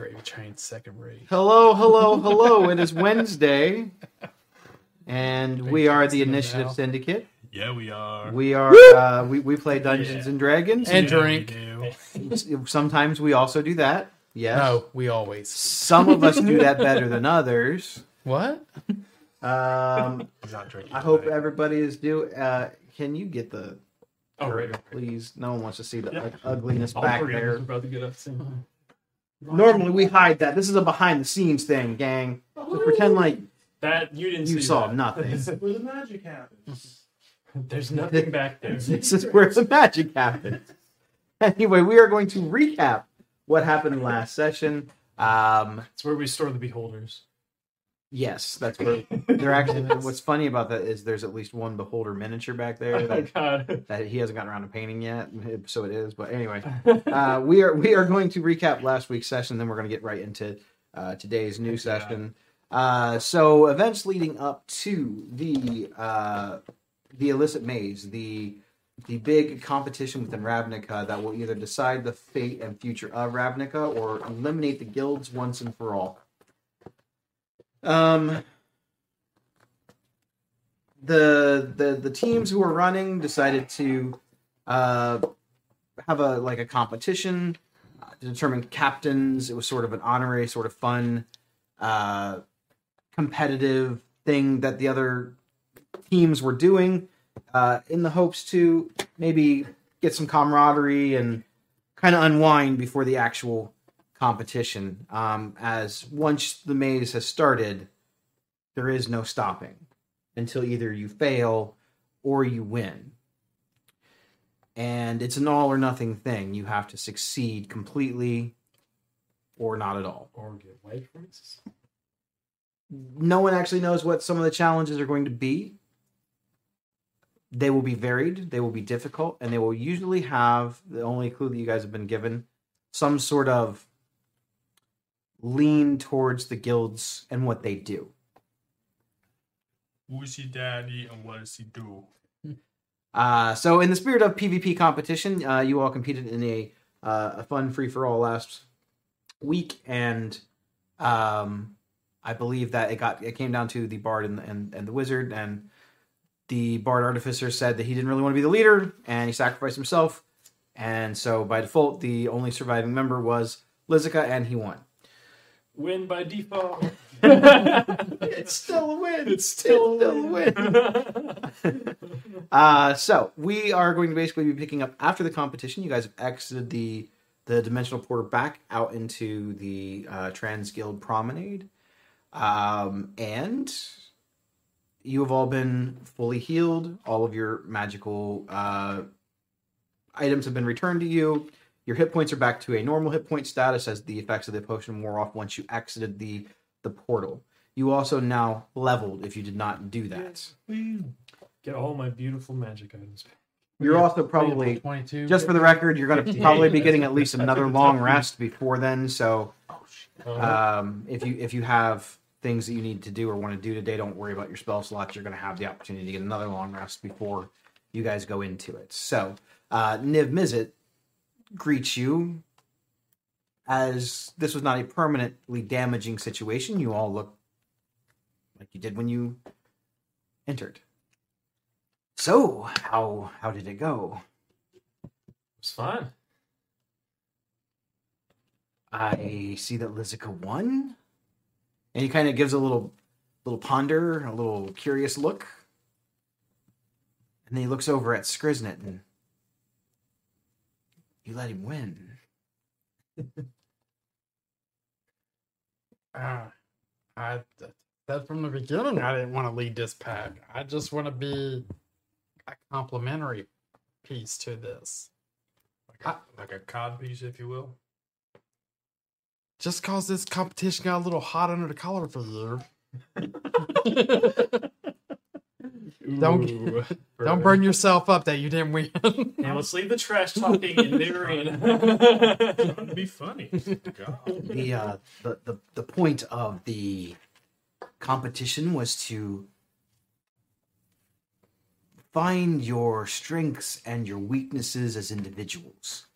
Gravy Train second rate. Hello, hello, hello. It is Wednesday, and we are the Initiative now. Syndicate. Yeah, we are. We are uh, we we play Dungeons Yeah. and Dragons. And Yeah, drink. do. Sometimes we also do that. Yes. No, we always. Some of us do that better than others. What? Um, He's not drinking. I hope everybody is do. Uh, can you get the Oh, right. please? No one wants to see the Yeah. like, ugliness All back there. us are about to get up soon. Normally we hide that. This is a behind the scenes thing, gang. So pretend like That you didn't. you see saw that. nothing. where the magic happens. There's nothing back there. this is where the magic happens. Anyway, we are going to recap what happened last session. Um, It's where we store the beholders. Yes, that's where they're actually. What's funny about that is there's at least one beholder miniature back there Oh that, God. that he hasn't gotten around to painting yet. So it is. But anyway, uh, we are we are going to recap last week's session. Then we're going to get right into uh, today's new session. Uh, so events leading up to the uh, the implicit maze, the the big competition within Ravnica that will either decide the fate and future of Ravnica or eliminate the guilds once and for all. Um, the the the teams who were running decided to uh, have a like a competition uh, to determine captains. It was sort of an honorary, sort of fun, uh, competitive thing that the other teams were doing uh, in the hopes to maybe get some camaraderie and kind of unwind before the actual competition. Um, as once the maze has started, there is no stopping until either you fail or you win. And it's an all or nothing thing. You have to succeed completely or not at all. Or get white races. No one actually knows what some of the challenges are going to be. They will be varied, they will be difficult, and they will usually have the only clue that you guys have been given some sort of lean towards the guilds and what they do. Who's he daddy and what does he do? Uh, so, in the spirit of PvP competition, uh, you all competed in a uh, a fun free for all last week, and um, I believe that it got it came down to the bard and, and and the wizard, and the bard artificer said that he didn't really want to be the leader, and he sacrificed himself, and so by default, the only surviving member was Lizica, and he won. Win by default. It's still a win. It's still, a win. Uh, so we are going to basically be picking up after the competition. You guys have exited the the dimensional portal back out into the uh, Trans Guild Promenade, um, and you have all been fully healed. All of your magical uh, items have been returned to you. Your hit points are back to a normal hit point status as the effects of the potion wore off once you exited the the portal. You also now leveled if you did not do that. Get all my beautiful magic items. You're also probably 22. just for the record, you're going to probably be getting at least another long rest before then. So, Uh, um, if you if you have things that you need to do or want to do today, don't worry about your spell slots. You're going to have the opportunity to get another long rest before you guys go into it. So, uh, Niv Mizzet greets you as this was not a permanently damaging situation. You all look like you did when you entered. So, how how did it go? it's fine. I see that Lizica won. And he kind of gives a little little ponder, a little curious look. And then he looks over at Skriznet and you let him win. Uh, I said from the beginning I didn't want to lead this pack. I just want to be a complimentary piece to this. Like a, like a cod piece, if you will. Just cause this competition got a little hot under the collar for you. Don't- Ooh, Don't burn yourself up that you didn't win. Now let's leave the trash talking and therein. Trying to be funny. God. The uh the, the, the point of the competition was to find your strengths and your weaknesses as individuals.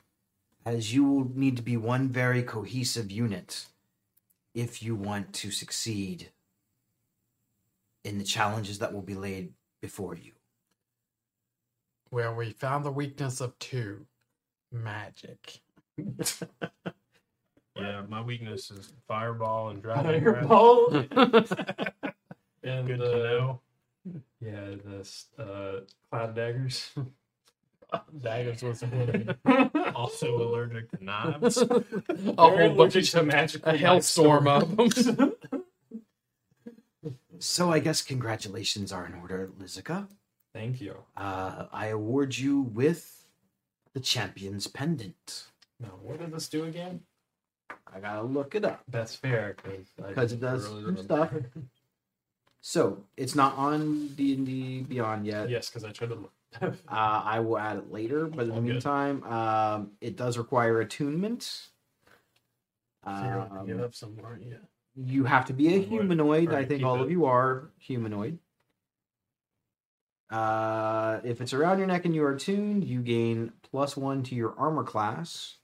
As you will need to be one very cohesive unit if you want to succeed in the challenges that will be laid before you. Well, we found the weakness of two magic. Yeah, my weakness is fireball and dragon breath. Fireball. And Good uh, to know. Yeah, the s- uh, cloud daggers. Daggers was one. also allergic to knives. A Very whole bunch allergic of to magical a hellstorm of them. So I guess congratulations are in order, Lizica. Thank you. Uh, I award you with the champion's pendant. Now, what does this do again? I gotta look it up That's fair because it does some stuff. So it's not on D and D Beyond yet. Yes, because I tried to look. Uh, I will add it later, but in the All meantime, um, it does require attunement. Um, you have some, aren't you? You have to be a humanoid. Or I think keep all it. of you are humanoid. Uh, if it's around your neck and you are tuned, you gain plus one to your armor class.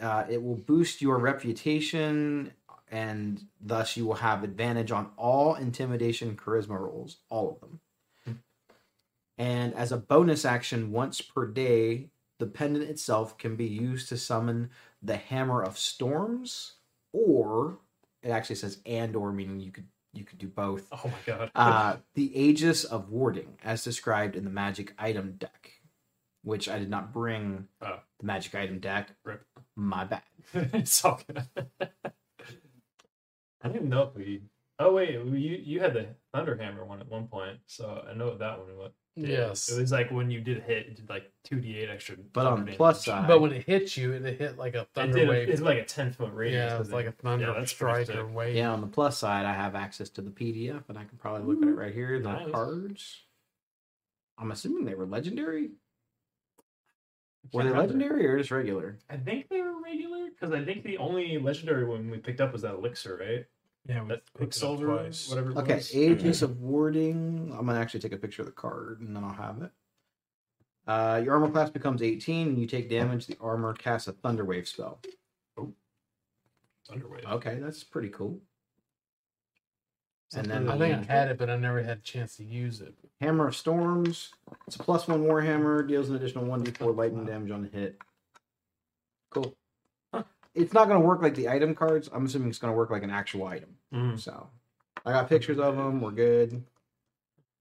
Uh, it will boost your reputation, and thus you will have advantage on all intimidation charisma rolls, all of them. And as a bonus action, once per day, the pendant itself can be used to summon the Hammer of Storms, or it actually says and or meaning you could you could do both. Oh my god. Uh, the Aegis of Warding, as described in the magic item deck, which I did not bring Oh. the magic item deck. Rip. My bad. it's all good. I didn't know if we. Oh wait, you you had the Thunderhammer one at one point, so I know what that one was. Yes. It was like when you did hit, it did like two d eight extra. But on the plus damage. side, But when it hit you, it hit like a it thunder did. a- wave. It's like a ten foot radius. yeah, it's like a then- thunder that's pretty strike or wave. yeah, on the plus side, I have access to the PDF, and I can probably look at it right here. The Nice. cards. I'm assuming they were legendary. Were they legendary or just regular? I think they were regular because I think the only legendary one we picked up was that elixir, right? Yeah, we That picked it Quicksilver, whatever. It Okay, was. Aegis of Warding. I'm gonna actually take a picture of the card and then I'll have it. Uh, your armor class becomes 18 and you take damage. The armor casts a Thunder Wave spell. Thunderwave. Okay, that's pretty cool. And then I think I had it, but I never had a chance to use it. Hammer of Storms. It's a plus one Warhammer, deals an additional 1d4 lightning damage on the hit. Cool. It's not going to work like the item cards. I'm assuming it's going to work like an actual item. Mm, So I got pictures of them. We're good.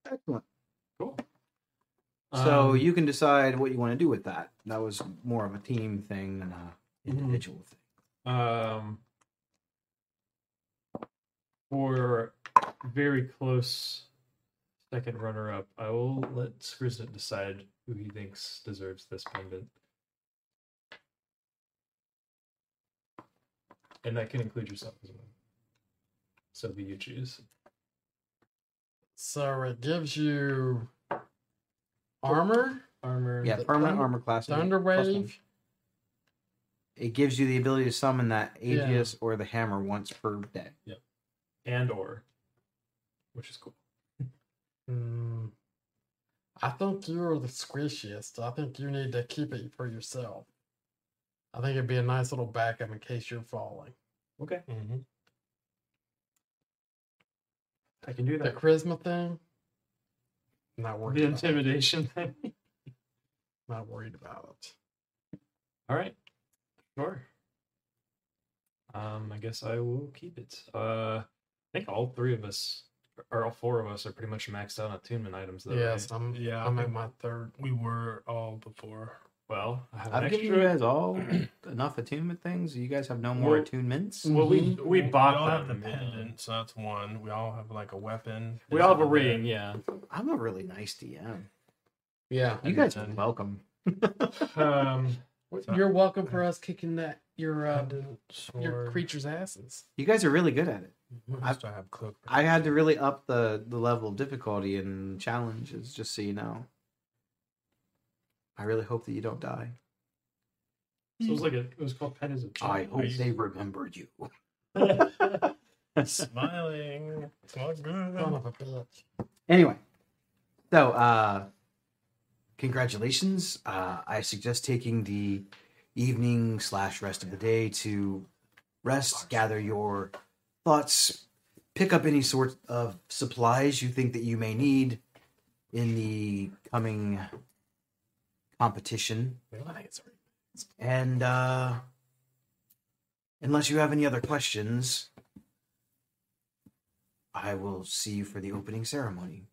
Excellent. cool. So Um, you can decide what you want to do with that. That was more of a team thing than a Mm-hmm. individual thing. Um, for very close second runner up, I will let Skriznet decide who he thinks deserves this pendant. And that can include yourself as well. So who you choose. So it gives you armor, Armor. Yeah, permanent armor class. thunder plus one. wave. It gives you the ability to summon that Yeah. Aegis or the hammer once per day. And or. Which is cool. Hmm. I think you're the squishiest. I think you need to keep it for yourself. I think it'd be a nice little backup in case you're falling. Okay. Mhm. I can do The that. charisma thing, not worried. The about it. intimidation thing. Not worried about it. All right. Sure. Um, I guess I will keep it. Uh, I think all three of us, or all four of us, are pretty much maxed out on attunement items, though. yes, right? I'm. Yeah, I I'm at think my third. we were all before. Well, I have an I've extra. given you guys all enough attunement things. You guys have no more Well- attunements. Well, we Mhm. we bought all have the yeah. pendant, so that's one. We all have like a weapon. We all have a This and ring, yeah. I'm a really nice DM. Yeah, You guys are welcome. Um, you're welcome for us kicking that your uh, Pendant, your creatures' asses. You guys are really good at it. I used to have cook. I had to really up the the level of difficulty and challenges, just so you know. I really hope that you don't die. so it was like a, it was called Pen as a I Child. I hope they remembered you. Smiling. It's all good. of a bitch. Anyway, so uh, congratulations. Uh, I suggest taking the evening slash rest of the day to rest, gather your thoughts, pick up any sort of supplies you think that you may need in the coming competition. I think it's And uh, unless you have any other questions, I will see you for the opening ceremony.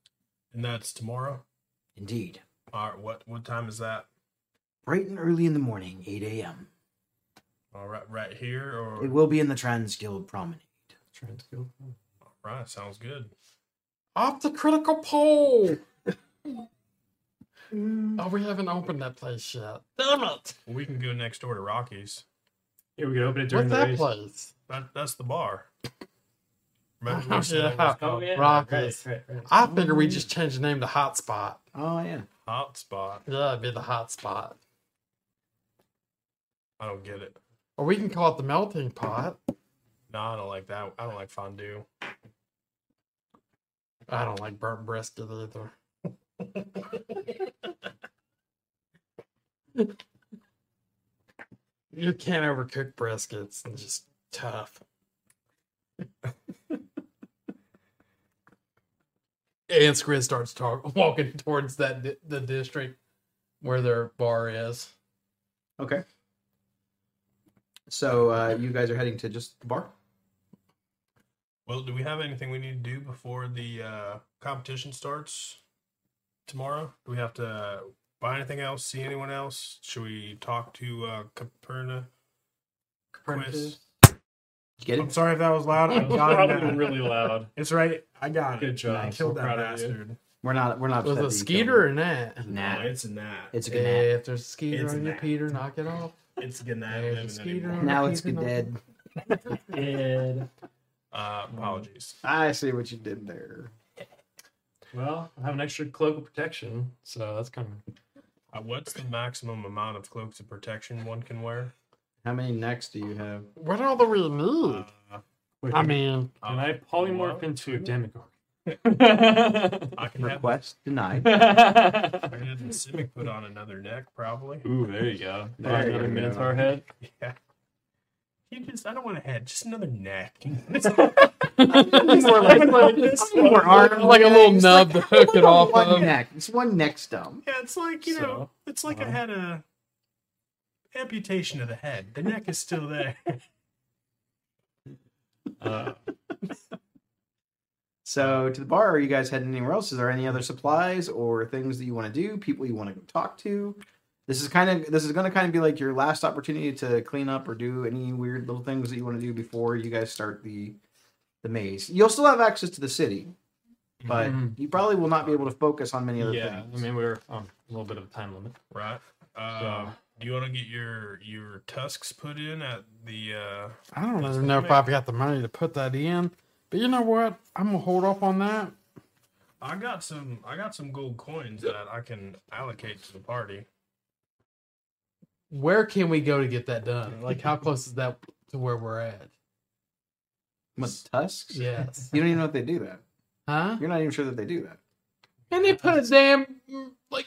And that's tomorrow. Indeed. All right. What what time is that? Bright and early in the morning, 8 a.m. All right, right here or It will be in the Trans Guild Promenade. Trying to go. all right. Sounds good. Off the critical pole. Mm. oh, we haven't opened that place yet. Damn it! We can go next door to Rocky's. Yeah, we can open it during What's the that race. Place? That that's the bar. Remember we said it was Yeah. Oh yeah, Rockies. Right, right, right. I figured we just change the name to Hotspot. Oh, yeah. Hotspot. Yeah, it'd be the Hotspot. I don't get it. Or we can call it the Melting Pot. No, I don't like that. I don't like fondue. I don't like burnt brisket either. You can't overcook briskets. It's just tough. and Squid starts talk, walking towards that di- the district where their bar is. Okay. So uh, you guys are heading to just the bar? Well, do we have anything we need to do before the uh, competition starts tomorrow? Do we have to buy anything else? See anyone else? Should we talk to uh, Caperna? Quiz? Get it? I'm sorry if that was loud. I That got it. probably now. really loud. It's right. I got it. Good job. I I'm killed so that proud of you. bastard. We're not. We're not. Was upset it that you Skeeter or killed Nat? him. No, it's a gnat. It's a Hey, good if there's a Skeeter It's on you, Nat. Peter, knock it off. It's a gnat. There's a living Skeeter anymore. on Now you, it's Peter, good knock dead. Dead. Uh, apologies. I see what you did there. Well, I have an extra cloak of protection, so that's kind of. Uh, what's the maximum amount of cloaks of protection one can wear? How many necks do you have? What all do we need? Uh, Wait, I mean, can I polymorph what? into a Demogorgon? I can have, Request denied. I can have the Simic put on another neck, probably. Ooh, there you go. There There you another go. Minotaur head. Yeah. You just, I don't want a head, just another neck. More like, more arms. like a little It's nub to hook it off one of. neck. It's one neck stump. Yeah, it's like you know, it's like I uh-huh. had a amputation of the head. The neck is still there. Uh, So to the bar, are you guys heading anywhere else? Is there any other supplies or things that you want to do? People you want to go talk to? This is kind of this is going to kind of be like your last opportunity to clean up or do any weird little things that you want to do before you guys start the the maze. You'll still have access to the city, but Mhm. you probably will not be able to focus on many other yeah, I mean we're on a little bit of a time limit. right. Uh, So- do you want to get your your tusks put in at the? Uh, I don't even know if I've got the money to put that in. But you know what? I'm gonna hold up on that. I got some. I got some gold coins that I can allocate to the party. Where can we go to get that done? Like, how close is that to where we're at? What tusks? Yes. You don't even know if they do that. Huh? You're not even sure that they do that. And they put a damn like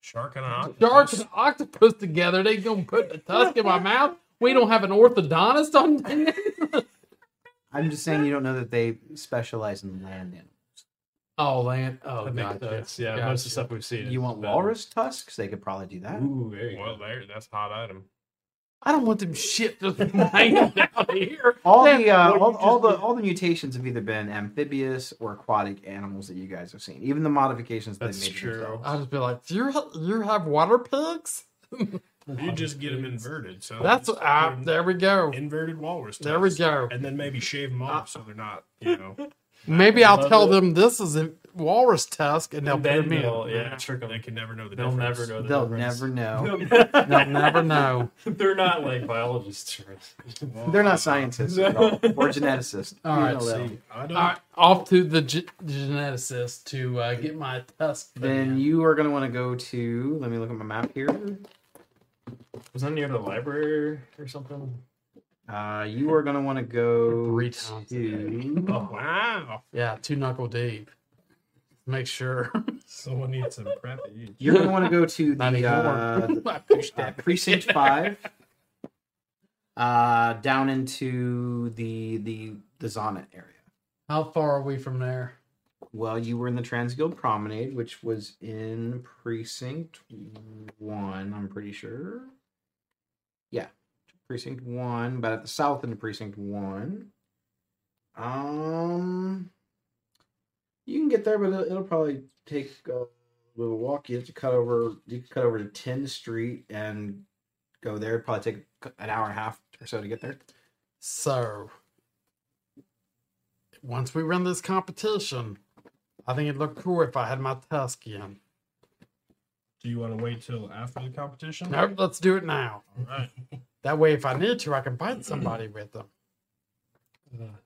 Shark and an octopus. shark and octopus together. They gonna put the tusk in my mouth. We don't have an orthodontist on. I'm just saying you don't know that they specialize in land animals. Oh, land. Oh, That makes gotcha. sense. Yeah, Gotcha. most of the stuff we've seen. You want better. walrus tusks? They could probably do that. Ooh, there you Well, go. there. That's a hot item. I don't want them shit just hanging down here. All Damn, the uh, what all, you all the all the mutations have either been amphibious or aquatic animals that you guys have seen. Even the modifications that That's they made true. themselves. I'll just be like, you ha- you have water pigs? You just get them inverted. So That's just ah, there we go. inverted walrus. There we tusks, go. And then maybe shave them off so they're not, you know, Maybe I'll tell it. them this is a walrus tusk, and they'll And put then them yeah, trick them. they can never know the They'll difference. never know the They'll difference. never know. They'll never know. They're not like biologists. They're not scientists at all, or geneticists. All You right, know that. See, I don't. All right, off to the ge- geneticist to uh, get my tusk. put Then in. you are going to want to go to. Let me look at my map here. Was that near the library or something? Uh, you are going to want to go Three times a to. Oh, wow. yeah, two knuckle deep. Make sure. Someone needs some prep. You're going to want to go to the uh, I pushed uh, precinct five. uh, down into the the the Zonot area. How far are we from there? Well, you were in the Transguild Promenade, which was in Precinct One. I'm pretty sure. Yeah, Precinct One, but at the south end of Precinct One. Um, you can get there, but it'll, it'll probably take a little walk. You have to cut over. You can cut over to 10th Street and go there. It'd probably take an hour and a half or so to get there. So, once we run this competition, I think it'd look cool if I had my Tuskian. Do you want to wait till after the competition? Nope, let's do it now. All right. That way, if I need to, I can find somebody with them.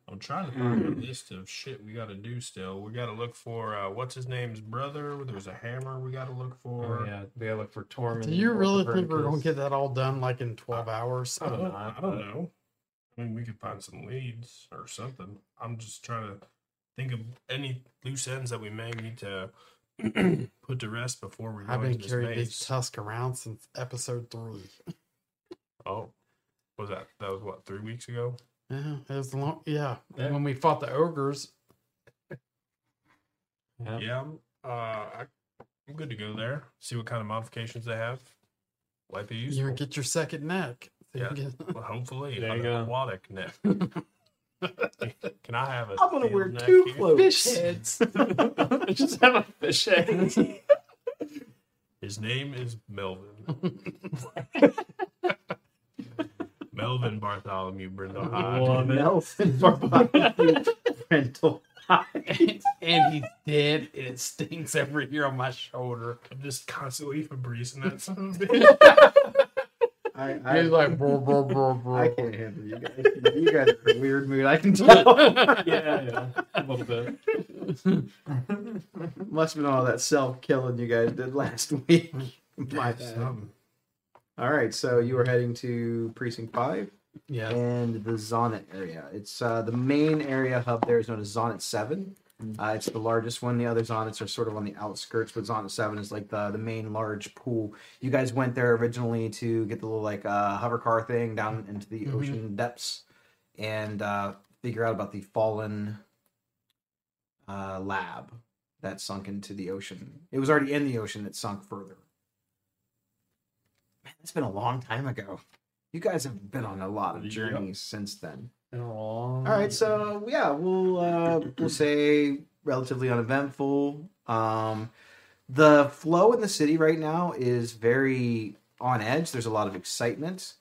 I'm trying to find a list of shit we got to do still. We got to look for uh, what's his name's brother. There's a hammer we got to look for. Oh, yeah, we gotta look for Tormund. Do you really think we're going to get that all done like in 12 hours? I don't, know. I don't know. I mean, we could find some leads or something. I'm just trying to think of any loose ends that we may need to put to rest before we go to space. I've been into this carrying these. Tusk around since episode three. oh, was that that was what three weeks ago? Yeah, it was long. Yeah, Yeah. when we fought the ogres. Yeah. Yeah, I'm, uh, I, I'm good to go there. See what kind of modifications they have. Might be You useful. would get your second neck. So Yeah. get- Well, hopefully, There an you go. aquatic neck. Can I have a? I'm gonna wear two here? clothes. Fish heads. Just have a fish head. His name is Melvin. Melvin Bartholomew Brindle Hyde. Love it. Nelson Bartholomew rental. and he's dead, and it stings every year on my shoulder. I'm just constantly Febrezing that son of a bitch. I, He's I, like, bro, bro, bro, bro. I can't handle you guys. You guys are in a weird mood. I can tell. yeah, yeah, a little bit. Must have been all that self killing you guys did last week. My bad. All right, so you are heading to precinct five Yeah. and the Zonot area. It's uh, the main area hub there is known as Zonot Seven. Uh, it's the largest one. The other Zonots are sort of on the outskirts, but Zonot Seven is like the the main large pool. You guys went there originally to get the little like uh, hover car thing down into the Mhm. ocean depths and uh, figure out about the fallen uh, lab that sunk into the ocean. It was already in the ocean. It sunk further. Man, that's been a long time ago. You guys have been on a lot of journeys since then. Been a long- All right, so yeah, we'll uh, we'll say relatively uneventful. Um, the flow in the city right now is very on edge. There's a lot of excitement,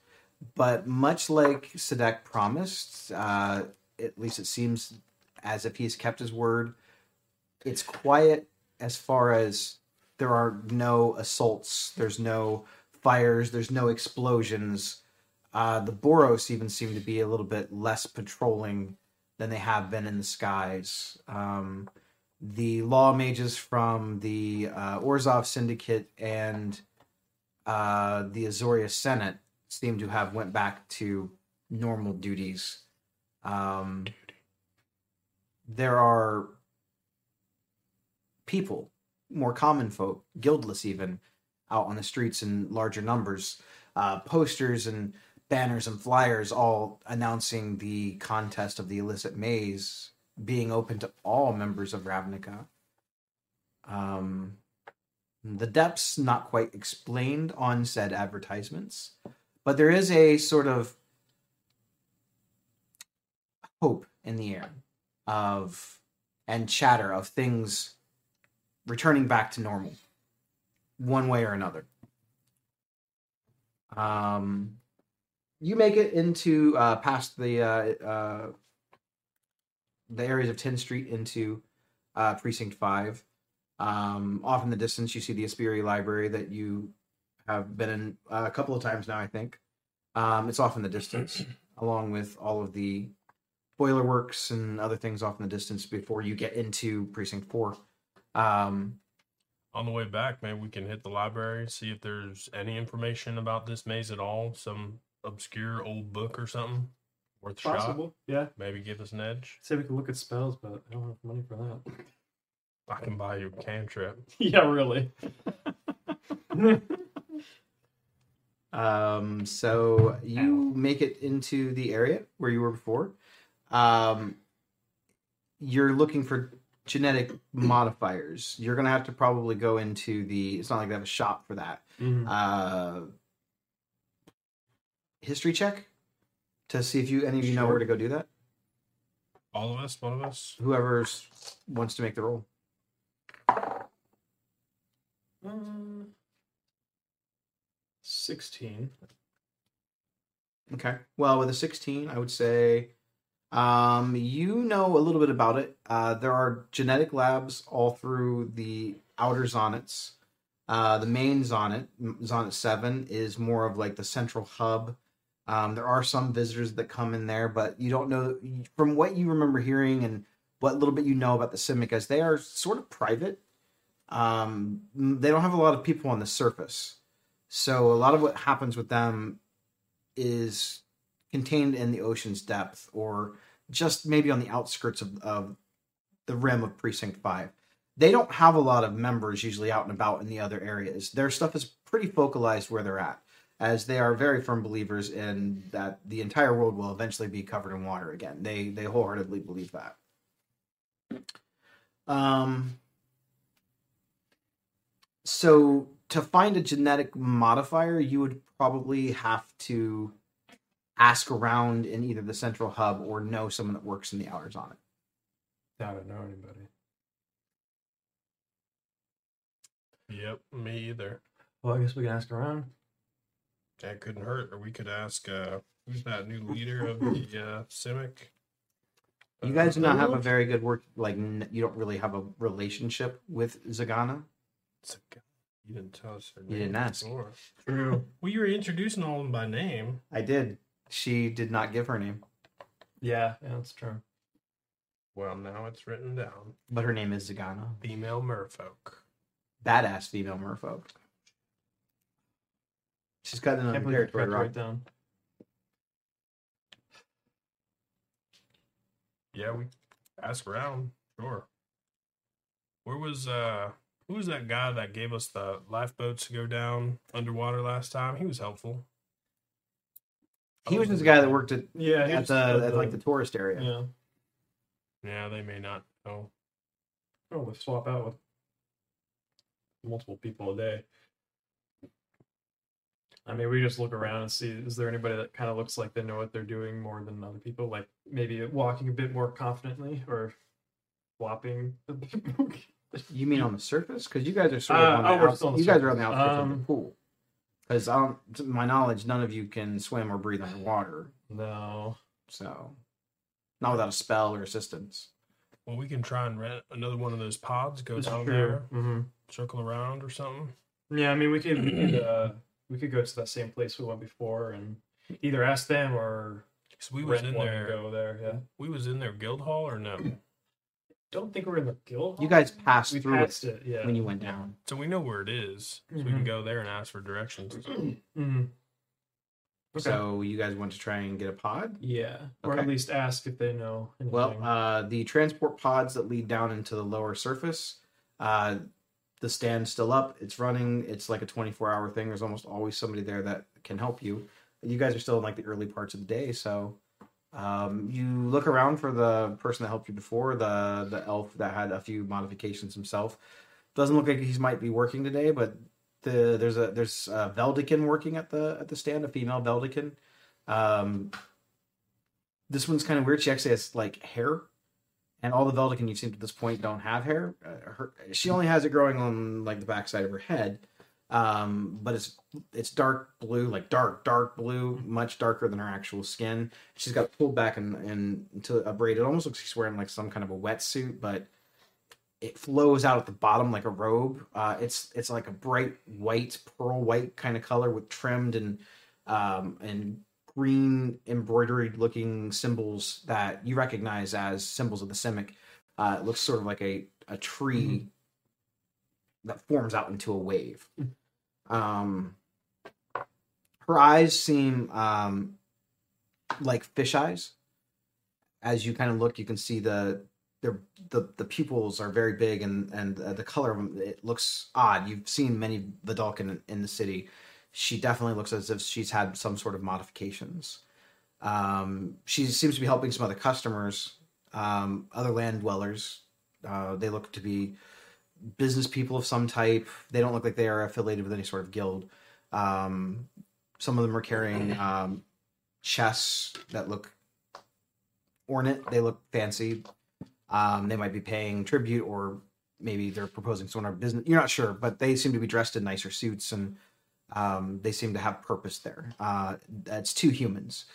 but much like Sadek promised, uh, at least it seems as if he's kept his word. It's quiet as far as there are no assaults, there's no fires, there's no explosions. Uh, the Boros even seem to be a little bit less patrolling than they have been in the skies. Um, the law mages from the uh, Orzhov Syndicate and uh, the Azorius Senate seem to have went back to normal duties. Um, there are people, more common folk, guildless even, out on the streets in larger numbers. Uh, posters and banners and flyers all announcing the contest of the implicit maze being open to all members of Ravnica. Um, the depths not quite explained on said advertisements, but there is a sort of hope in the air of and chatter of things returning back to normal one way or another. Um, you make it into uh, past the uh, uh, the areas of 10th Street into uh, Precinct Five. Um, off in the distance, you see the Aspiri Library that you have been in uh, a couple of times now. I think um, it's off in the distance, along with all of the boiler works and other things off in the distance before you get into Precinct Four. Um, On the way back, maybe we can hit the library, see if there's any information about this maze at all. Some obscure old book or something worth a shot. Possible. Yeah. Maybe give us an edge. Say we can look at spells, but I don't have money for that. I can buy you a cantrip. yeah, really. Um, so you make it into the area where you were before. Um, you're looking for genetic modifiers. You're gonna have to probably go into the. It's not like they have a shop for that. Mhm. Uh, history check to see if you any of you know where to go do that. All of us, one of us. Whoever wants to make the roll. Uh, Sixteen. Okay. Well, with a 16, I would say um, you know a little bit about it. Uh, there are genetic labs all through the outer Zonots. Uh, the main Zonot, Zonot 7, is more of like the central hub. Um, there are some visitors that come in there, but you don't know from what you remember hearing and what little bit you know about the Simic, as they are sort of private. Um, they don't have a lot of people on the surface. So a lot of what happens with them is contained in the ocean's depth or just maybe on the outskirts of, of the rim of precinct 5 they don't have a lot of members usually out and about in the other areas. Their stuff is pretty focalized where they're at as they are very firm believers in that the entire world will eventually be covered in water again. They they wholeheartedly believe that. Um so to find a genetic modifier, you would probably have to ask around in either the central hub or know someone that works in the hours on it. I don't know anybody. Yep, me either. Well, I guess we can ask around. That couldn't hurt. Or we could ask uh who's that new leader of the uh Simic? You guys do not have a very good work. Like n- you don't really have a relationship with Zegana. You didn't tell us her You didn't ask. before. True. Well, you were introducing all of them by name. I did. She did not give her name, Yeah, yeah, that's true. Well, now it's written down. but her name is Zegana. Female merfolk. Badass female merfolk. She's got Can't another believe you territory. forgot to Right? write down. Yeah, we ask around. Sure. Where was uh who was that guy that gave us the lifeboats to go down underwater last time? He was helpful. He was just the guy that worked at, Yeah, at the at like the tourist area. yeah. Yeah, they may not know. Oh, we swap out with multiple people a day. I mean, we just look around and see is there anybody that kind of looks like they know what they're doing more than other people? Like maybe walking a bit more confidently or flopping. You mean on the surface? Because you guys are sort of Uh, on the oh, we're outs- on the you guys are on the surface. outskirts of Um, the pool. Because I to my knowledge, none of you can swim or breathe underwater. no. So, not without a spell or assistance. Well, we can try and rent another one of those pods, go down true. there, hmm circle around or something. Yeah, I mean, we could we could uh, we could go to that same place we went before and either ask them or So we was in there. go there. Yeah. We was in their guild hall or no? Don't think we're in the guild. You guys passed we through passed it. Yeah. when you went down. So we know where it is. So we Mhm. can go there and ask for directions. hmm Okay. So, you guys want to try and get a pod? Yeah, or at least ask if they know. Anything. Well, uh, the transport pods that lead down into the lower surface, uh, the stand's still up. It's running. It's like a 24 hour thing. There's almost always somebody there that can help you. You guys are still in like the early parts of the day, so um, you look around for the person that helped you before, the the elf that had a few modifications himself. Doesn't look like he might be working today, but the there's a there's a Vedalken working at the at the stand, a female Vedalken. Um, this one's kind of weird. She actually has like hair, and all the Vedalken you've seen to this point don't have hair. Uh, her, she only has it growing on like the backside of her head, um, but it's it's dark blue, like dark dark blue, much darker than her actual skin. She's got pulled back and and into a braid. It almost looks like she's wearing like some kind of a wetsuit, but it flows out at the bottom like a robe. Uh, it's it's like a bright white, pearl white kind of color with trimmed and um, and green embroidered looking symbols that you recognize as symbols of the Simic. Uh, it looks sort of like a, a tree that forms out into a wave. Um, her eyes seem um, like fish eyes. As you kind of look, you can see the the the pupils are very big and and uh, the color of them it looks odd. You've seen many Vedalken in, in the city. she definitely looks as if she's had some sort of modifications. Um, she seems to be helping some other customers, um, other land dwellers. Uh, they look to be business people of some type. They don't look like they are affiliated with any sort of guild. Um, some of them are carrying um, chests that look ornate. They look fancy. Um, they might be paying tribute, or maybe they're proposing some sort of business. You're not sure, but they seem to be dressed in nicer suits, and um, they seem to have purpose there. Uh, that's two humans,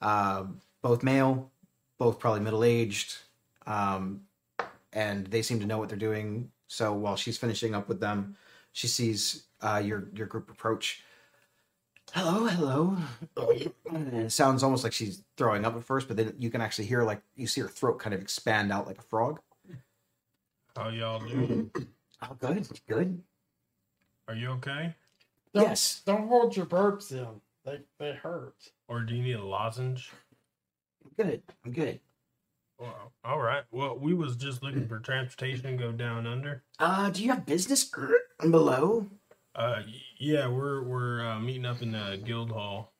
uh, both male, both probably middle aged, um, and they seem to know what they're doing. So while she's finishing up with them, she sees uh, your your group approach. Hello, hello. And it sounds almost like she's throwing up at first, but then you can actually hear like you see her throat kind of expand out like a frog. How y'all doing? Oh, good, good. Are you okay? Don't, Yes. Don't hold your burps in. They they hurt. Or do you need a lozenge? I'm Good. I'm good. Well, all right. Well, we was just looking for transportation to go down under. Uh, do you have business below? Uh, yeah, we're we're uh, meeting up in the guild hall.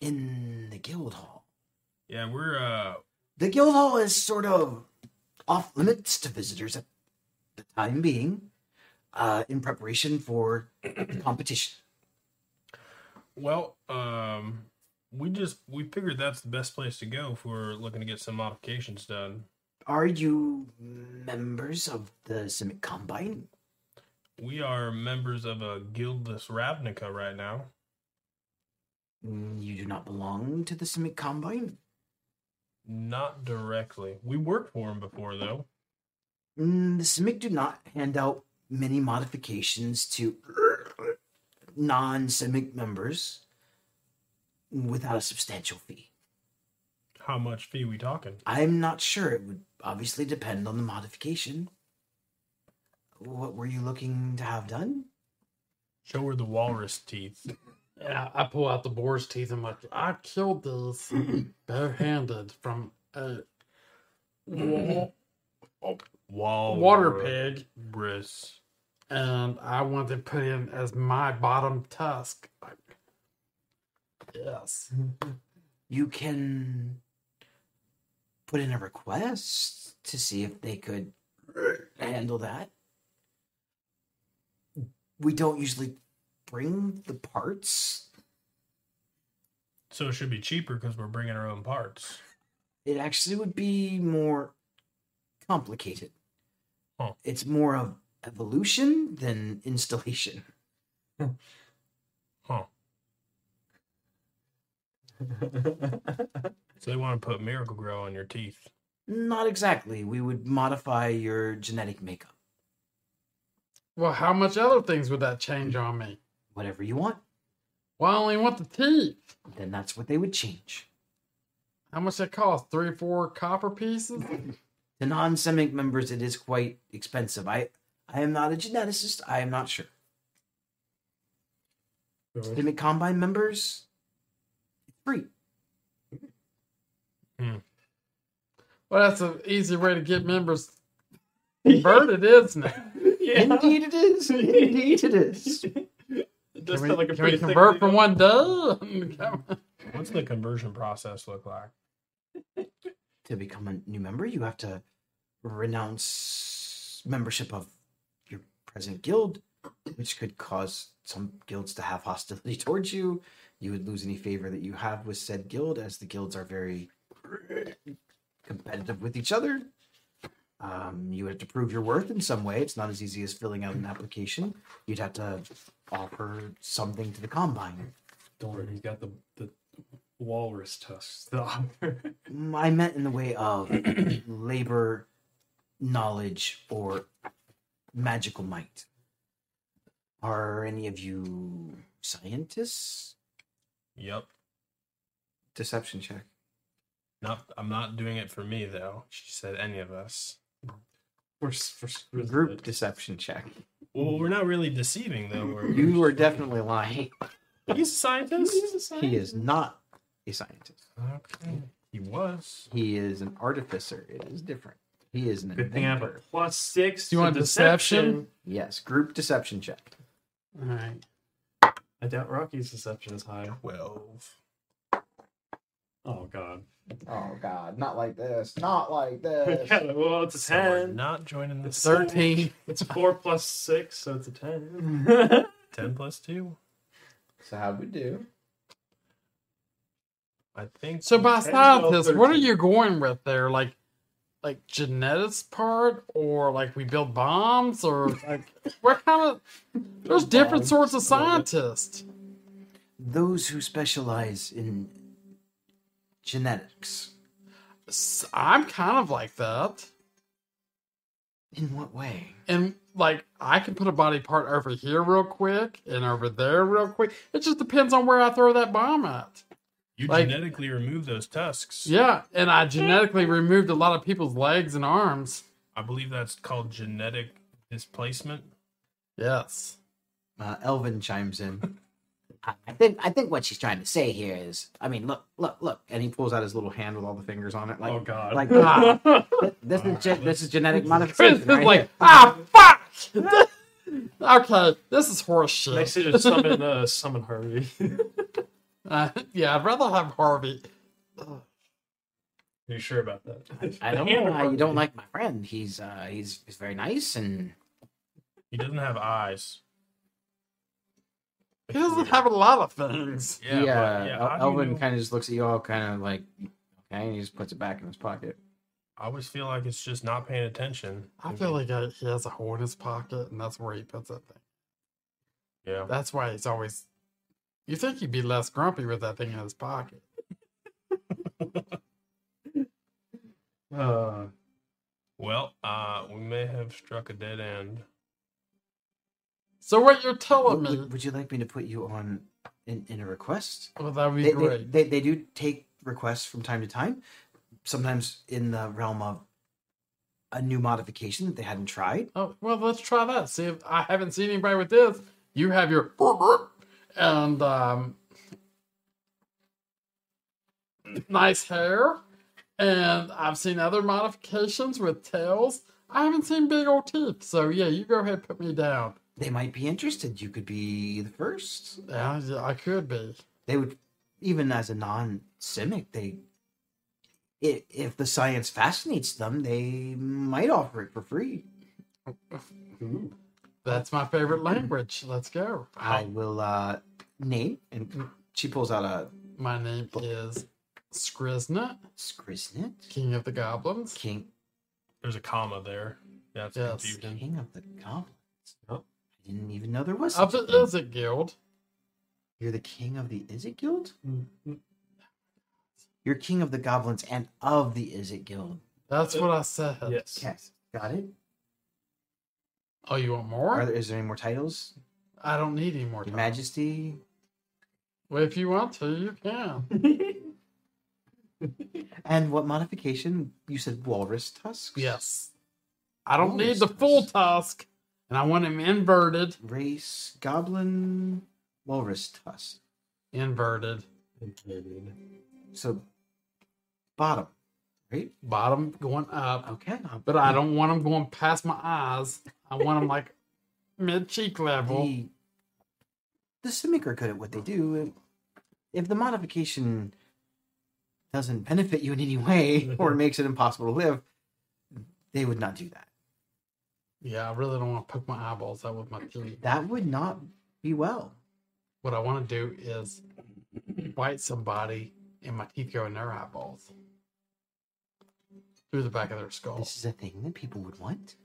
In the guild hall. Yeah, we're uh, The guild hall is sort of off limits to visitors at the time being, uh, in preparation for the competition. well, um, we just we figured that's the best place to go if we're looking to get some modifications done. Are you members of the Simic Combine? We are members of a guildless Ravnica right now. You do not belong to the Simic Combine? Not directly. We worked for him before, though. Mm, the Simic do not hand out many modifications to non Simic members without a substantial fee. How much fee we talking? I'm not sure. It would obviously depend on the modification. What were you looking to have done? Show her the walrus teeth. Yeah, I pull out the boar's teeth. I'm like, I killed this barehanded from a wa- Wall water pig, Bris. and I want to put in as my bottom tusk. Like, yes. You can put in a request to see if they could handle that. We don't usually bring the parts. So it should be cheaper because we're bringing our own parts. It actually would be more complicated. Huh. It's more of evolution than installation. Huh. So they want to put Miracle Grow on your teeth. Not exactly. We would modify your genetic makeup. Well, how much other things would that change on me? Whatever you want, Well, I only want the teeth. then that's what they would change. How much that cost? Three or four copper pieces? To non-Simic members, it is quite expensive. I, I am not a geneticist. I am not sure. Simic Combine members, it's free. Hmm. Well, that's an easy way to get members converted, isn't it? Indeed, it is. Indeed, it is. It does Can we, like a can we convert from one day? What's the conversion process look like? To become a new member, you have to renounce membership of your present guild, which could cause some guilds to have hostility towards you. You would lose any favor that you have with said guild, as the guilds are very competitive with each other. Um, you would have to prove your worth in some way. It's not as easy as filling out an application. You'd have to offer something to the combine. Don't worry, he's got the, the walrus tusks. The Mm, I meant in the way of labor, knowledge, or magical might. Are any of you scientists? Yep. Deception check. Not. I'm not doing it for me though. She said any of us. for, for, for Group deception check. Well, we're not really deceiving though. We're, You are definitely lying. He's a scientist. He is not a scientist. Okay. He was. He is an artificer. It is different. He is an Good thing I have a inventor. plus six. Do you to want deception? Yes, group deception check. All right. I doubt Rocky's deception is high. 12. Oh god. Oh God, not like this. Not like this. yeah, well, it's a So we're ten. not joining the It's Thirteen. It's four plus six, so it's a ten. 10 plus 2. so how do we do? I think. So by 10, 12, scientists, what are 13. you going with there? Like, like genetics part, or like we build bombs, or like what kind of? There's different sorts of scientists. Those who specialize in genetics. i'm kind of like that, In what way? and like I can put a body part over here real quick and over there real quick. It just depends on where I throw that bomb at. You like- genetically remove those tusks. Yeah, and I genetically removed a lot of people's legs and arms. I believe that's called genetic displacement. Yes. Uh, Elvin chimes in. I I think I think what she's trying to say here is, I mean, look, look, look. and he pulls out his little hand with all the fingers on it. Like, oh god. like Ah. Th- This is ge- this is genetic Chris modification. is Right like, here. ah, fuck. okay, this is horse Makes shit. you just summon uh, summon Harvey. Uh, yeah, I'd rather have Harvey. Are you sure about that? I don't know of why you don't like my friend. He's uh he's he's very nice and He doesn't have eyes. He doesn't have a lot of things. Yeah, yeah, but yeah. El- how you Elvin kind of just looks at you all, kind of like, okay, and he just puts it back in his pocket. I always feel like it's just not paying attention. I feel like I, he has a hole in his pocket, and that's where he puts that thing. Yeah. That's why he's always. You think he'd be less grumpy with that thing in his pocket? Uh, Well, uh, we may have struck a dead end. So what you're telling Would, me? would, would you like me to put you on in, in a request? Well, that would be They, they, great. they, they do take requests from time to time, sometimes in the realm of a new modification that they hadn't tried. Oh well, let's try that. See if I haven't seen anybody with this. You have your and um, nice hair, and I've seen other modifications with tails. I haven't seen big old teeth. So yeah, you go ahead, put me down. They might be interested. You could be the first. Yeah, I could be. They would, even as a non-Simic, they, i- if the science fascinates them, they might offer it for free. That's my favorite language. Let's go. I will uh name, and she pulls out a My name is Skriznet, Skrisnet, King of the Goblins. king, There's a comma there. Yeah, that's Yes. confusing. king of the goblins. Oh. I didn't even know there was Of such a the thing. Izzet Guild. You're the king of the Izzet Guild? mm, You're king of the goblins and of the Izzet Guild. That's what I said. yes. Yes. Got it? Oh, you want more? Are there, is there any more titles? I don't need any more Your time. Majesty? Well, if you want to, you can. And what modification? You said walrus tusks? Yes. I don't need Walrus the full tusk. tusk, and I want him inverted. Race goblin walrus tusk. Inverted. Inverted. So bottom, right? Bottom going up. Okay. But I don't want him going past my eyes. I want them like mid cheek level. the the Simic are good at what they do. If the modification doesn't benefit you in any way or makes it impossible to live, they would not do that. Yeah, I really don't want to poke my eyeballs out with my teeth. That would not be well. What I want to do is bite somebody and my teeth go in their eyeballs. Through the back of their skull. This is a thing that people would want.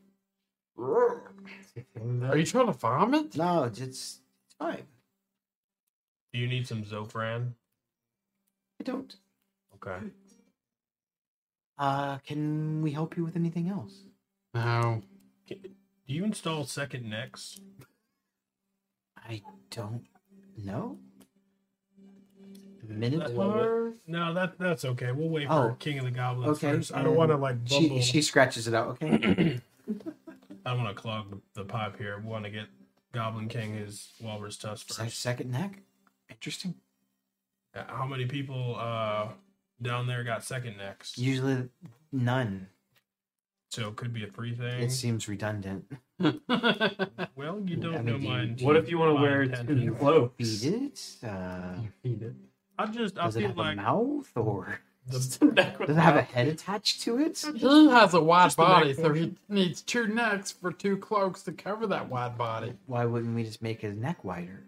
Are you trying to vomit? No, it's it's fine. Do you need some Zofran? I don't. Okay. Uh, can we help you with anything else? No. Do you install second necks? I don't know. I Minotaur. No, that that's okay. We'll wait Oh. for King of the Goblins Okay. first. I don't want to like bumble. She she scratches it out. Okay. I don't want to clog the, the pipe here. We want to get Goblin King his walrus tusk Se- first. second neck. Interesting. Uh, How many people uh down there got second necks? Usually none. So it could be a free thing. It seems redundant. well, you don't I mean, know do you- mine. What if you want to wear two cloaks? Feed it? Uh, Feed it. I just I does it feel have like a mouth or Just a neck with does it have a head attached to it? he has a wide Just body, so he needs two necks for two cloaks to cover that wide body. Why wouldn't we just make his neck wider?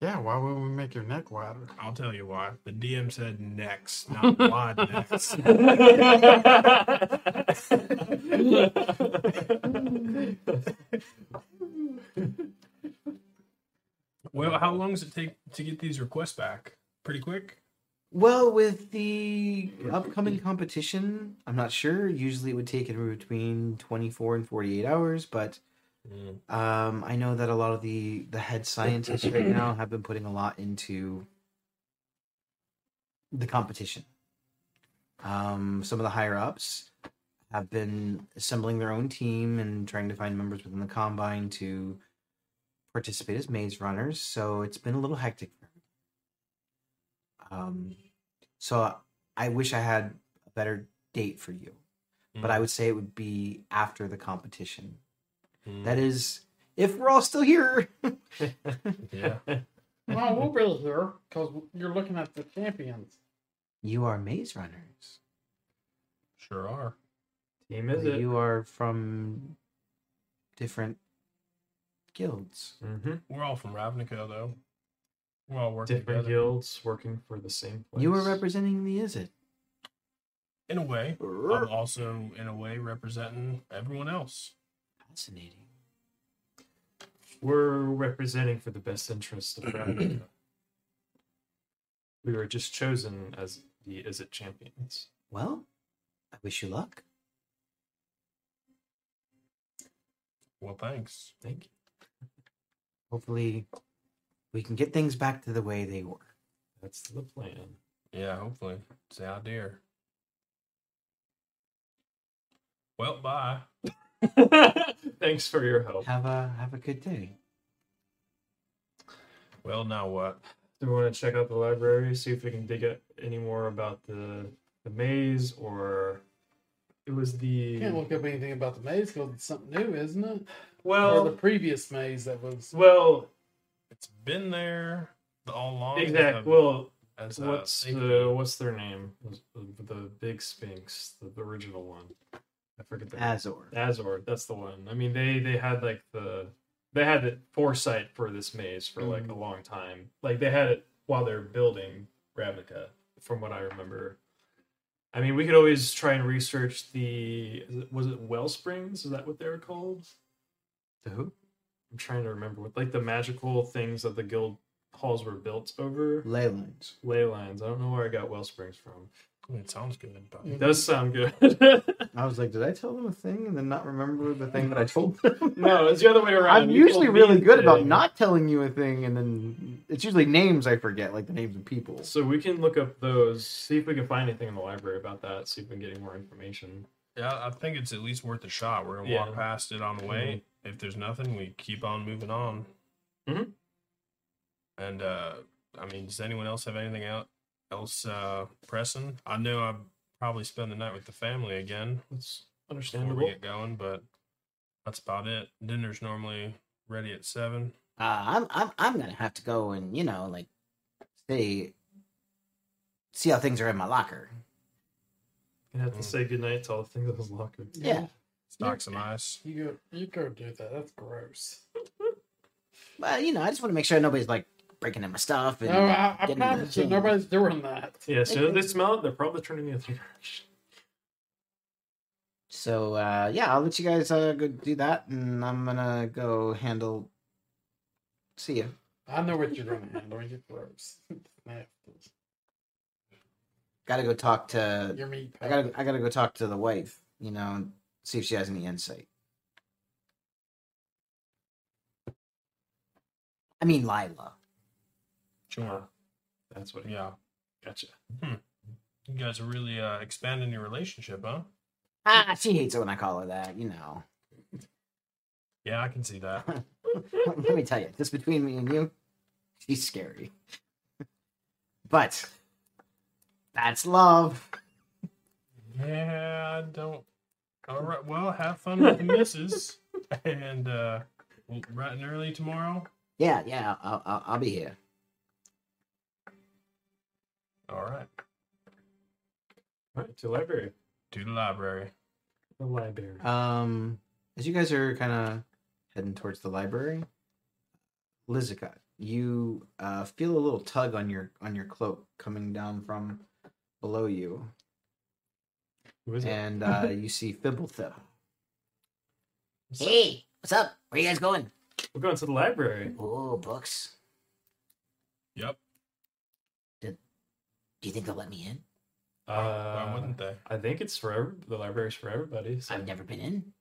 Yeah, why wouldn't we make your neck wider? I'll tell you why. The DM said necks, not wide necks. Well, how long does it take to get these requests back? Pretty quick. Well, with the upcoming competition, I'm not sure. Usually it would take it between 24 and 48 hours, but um, I know that a lot of the, the head scientists right now have been putting a lot into the competition. Um, some of the higher ups have been assembling their own team and trying to find members within the combine to participate as maze runners. So it's been a little hectic. Um, so I wish I had a better date for you, but I would say it would be after the competition. Mm. That is, if we're all still here. yeah. Well, we'll be here because you're looking at the champions. You are maze runners. Sure are. Team is it? You are from different guilds. hmm We're all from Ravnica, though. We're working Different together. guilds working for the same place. You are representing the Is It. In a way, I'm also in a way representing everyone else. Fascinating. We're representing for the best interest of Ravnica. we were just chosen as the Izzet champions. Well, I wish you luck. Well, thanks. Thank you. Hopefully, we can get things back to the way they were. That's the plan. Yeah, hopefully. It's the idea. Well, bye. Thanks for your help. Have a have a good day. Well, now what? Do we want to check out the library, see if we can dig up any more about the the maze, or it was the Can't look up anything about the maze because it's something new, isn't it? or well, the previous maze that was. well, It's been there all along. exact. as Well, as uh, what's safety. the what's their name? The, the big Sphinx, the, the original one. I forget the Azor. Azor. That's the one. I mean, they they had like the they had the foresight for this maze for like a mm. long time. Like they had it while they were building Ravnica, from what I remember. I mean, we could always try and research the was it well springs? Is that what they were called? The who? I'm trying to remember what like the magical things that the guild halls were built over. Ley lines. Ley lines. I don't know where I got well springs from. It sounds good, but It does sound good. I was like, did I tell them a thing and then not remember the thing that I told them? no, it's the other way around. I'm You usually really good the about not telling you a thing, and then it's usually names I forget, like the names of people. So we can look up those, see if we can find anything in the library about that, see if we can get any more information. Yeah, I think it's at least worth a shot. We're gonna Yeah. walk past it on the way. If there's nothing, we keep on moving on. Mhm. And uh I mean, does anyone else have anything el- else uh pressing? I know I probably spend the night with the family again That's before understandable. we get going, but that's about it. Dinner's normally ready at seven. Uh, I'm I'm I'm gonna have to go and you know like Say, see how things are in my locker. Gonna have to Mm. say goodnight to all the things in his locker. yeah. Stock some ice. You go, you go do that. That's gross. Well, you know, I just want to make sure nobody's like breaking in my stuff. And No, I, I getting promise you, things. nobody's doing that. Yeah, as soon as they smell it, they're probably turning the other direction. So uh, yeah, I'll let you guys uh, go do that, and I'm gonna go handle. See you. I know what you're going to handle. You're gross. Nasty. Gotta go talk to. Your meat. I gotta. I gotta go talk to the wife. You know, and see if she has any insight. I mean, Lila. Sure. That's what. Yeah. Gotcha. You guys are really uh expanding your relationship, huh? Ah, she hates it when I call her that. You know. Yeah, I can see that. Let me tell you, just between me and you, she's scary. but that's love. Yeah, I don't All right. Well, have fun with the misses, and uh, we'll bright and early tomorrow. Yeah, yeah, I'll, I'll, I'll be here. All right. All right, to the library. To the library. The library. Um, as you guys are kind of heading towards the library, Lizica, you uh, feel a little tug on your on your cloak coming down from below you, Who is it? and uh, you see Fibblethip. Hey, what's up? Where you guys going? We're going to the library. Oh, books. Yep. Do you think they'll let me in? Why, Uh, why wouldn't they? I think it's for every, the library's for everybody. So. I've never been in.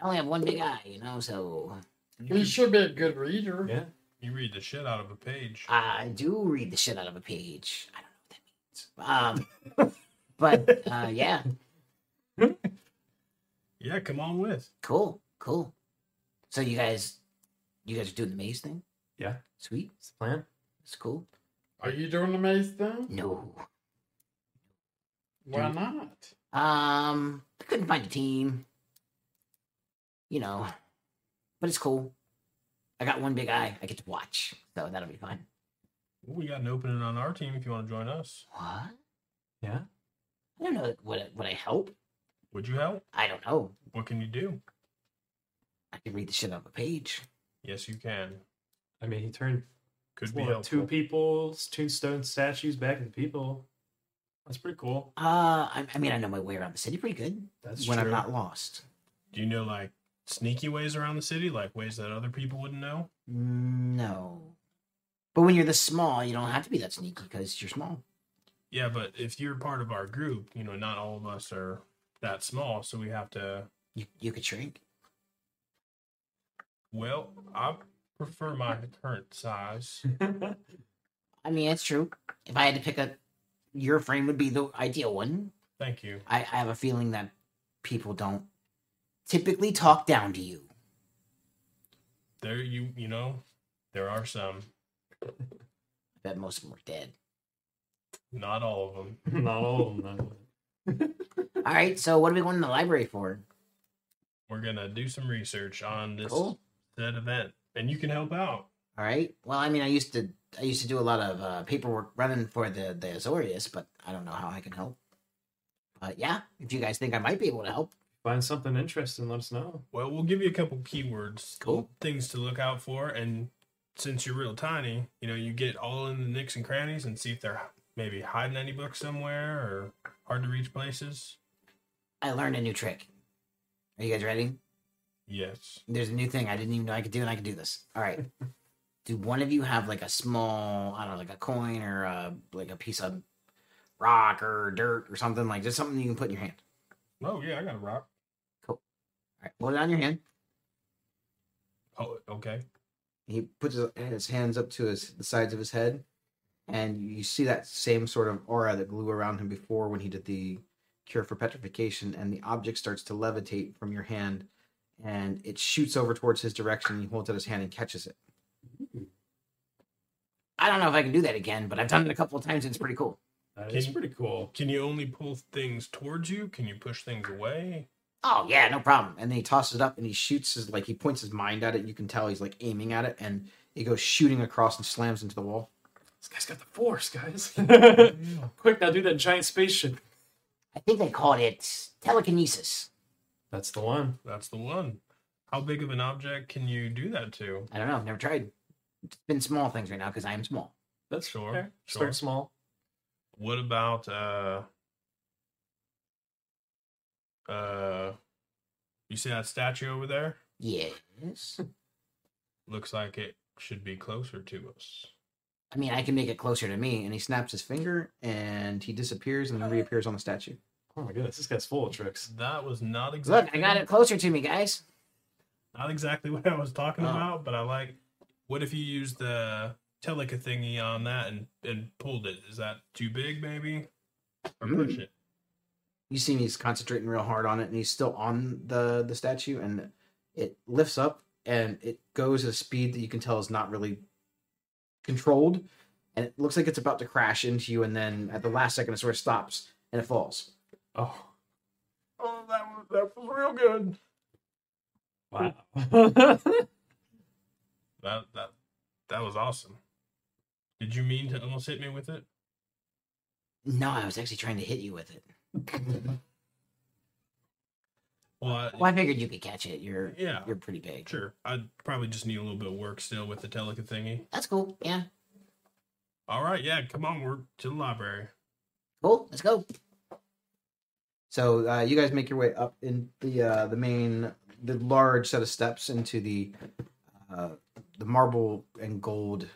I only have one big eye, you know, so You should be a good reader. Yeah. You read the shit out of a page. I do read the shit out of a page. I don't know what that means. Um, but uh, yeah, Yeah, come on with. cool, cool. So you guys, you guys are doing the maze thing? Yeah. Sweet, It's the plan. it's cool. Are you doing the maze thing? No, Why not? um, I couldn't find a team. You know, but it's cool. I got one big eye. I get to watch, so that'll be fun. Well, we got an opening on our team if you want to join us. What? Yeah. I don't know. Would I, would I help? Would you help? I don't know. What can you do? I can read the shit out of a page. Yes, you can. I mean, he turned Could be what, helpful. two people's tombstone statues back into people. That's pretty cool. Uh, I, I mean, I know my way around the city pretty good. That's when true. I'm not lost. Do you know like sneaky ways around the city, like ways that other people wouldn't know? No. But when you're this small, you don't have to be that sneaky because you're small. Yeah, but if you're part of our group, you know, not all of us are that small, so we have to. You you could shrink. Well, I prefer my current size. I mean, it's true. If I had to pick a, your frame would be the ideal one. Thank you. I, I have a feeling that people don't typically talk down to you. There, you you know, there are some, I bet most of them are dead. not all of them. not all of them. though. All right, so what are we going to the library for? We're gonna do some research on this Cool. said event, and you can help out. All right. Well, I mean, I used to I used to do a lot of uh, paperwork running for the the Azorius, but I don't know how I can help. But yeah, if you guys think I might be able to help, Find something interesting, let us know. Well, we'll give you a couple keywords, Cool. things to look out for, and since you're real tiny, you know, you get all in the nicks and crannies and see if they're maybe hiding any books somewhere or hard to reach places. I learned a new trick. Are you guys ready? Yes. There's a new thing I didn't even know I could do, and I can do this. All right. do one of you have like a small, I don't know, like a coin or a, like a piece of rock or dirt or something like just something you can put in your hand? Oh yeah, I got a rock. Cool. All right, hold it on your hand. Oh, okay. He puts his, his hands up to his the sides of his head, and you see that same sort of aura that grew around him before when he did the cure for petrification, and the object starts to levitate from your hand, and it shoots over towards his direction. He holds out his hand and catches it. I don't know if I can do that again, but I've done it a couple of times and it's pretty cool. That Can is you- pretty cool. Can you only pull things towards you? Can you push things away? Oh yeah, no problem. And then he tosses it up and he shoots his like he points his mind at it. You can tell he's like aiming at it, and it goes shooting across and slams into the wall. This guy's got the force, guys. Quick, now do that giant spaceship. I think they called it telekinesis. That's the one. That's the one. How big of an object can you do that to? I don't know. I've never tried. It's been small things right now because I am small. That's Sure, fair. sure. Start small. What about uh uh you see that statue over there? Yes. Looks like it should be closer to us. I mean, I can make it closer to me. And he snaps his finger, and he disappears and then reappears on the statue. Oh my goodness, this guy's full of tricks. That was not Look, exactly I got it closer to me, guys. not exactly what I was talking Oh. about, but I like what if you used the teleka thingy on that and, and pulled it? Is that too big maybe? Or push Mm. it? You see he's concentrating real hard on it, and he's still on the the statue, and it lifts up and it goes at a speed that you can tell is not really controlled, and it looks like it's about to crash into you, and then at the last second it sort of stops and it falls. Oh, Oh that was that was real good. Wow. That that that was awesome. Did you mean to almost hit me with it? No, I was actually trying to hit you with it. Well, I, Well, I figured you could catch it. You're yeah, you're pretty big. sure. I'd probably just need a little bit of work still with the teleca thingy. That's cool. Yeah. All right, yeah, come on, we're to the library. Cool. Let's go. So uh, you guys make your way up in the uh, the main, the large set of steps into the uh, the marble and gold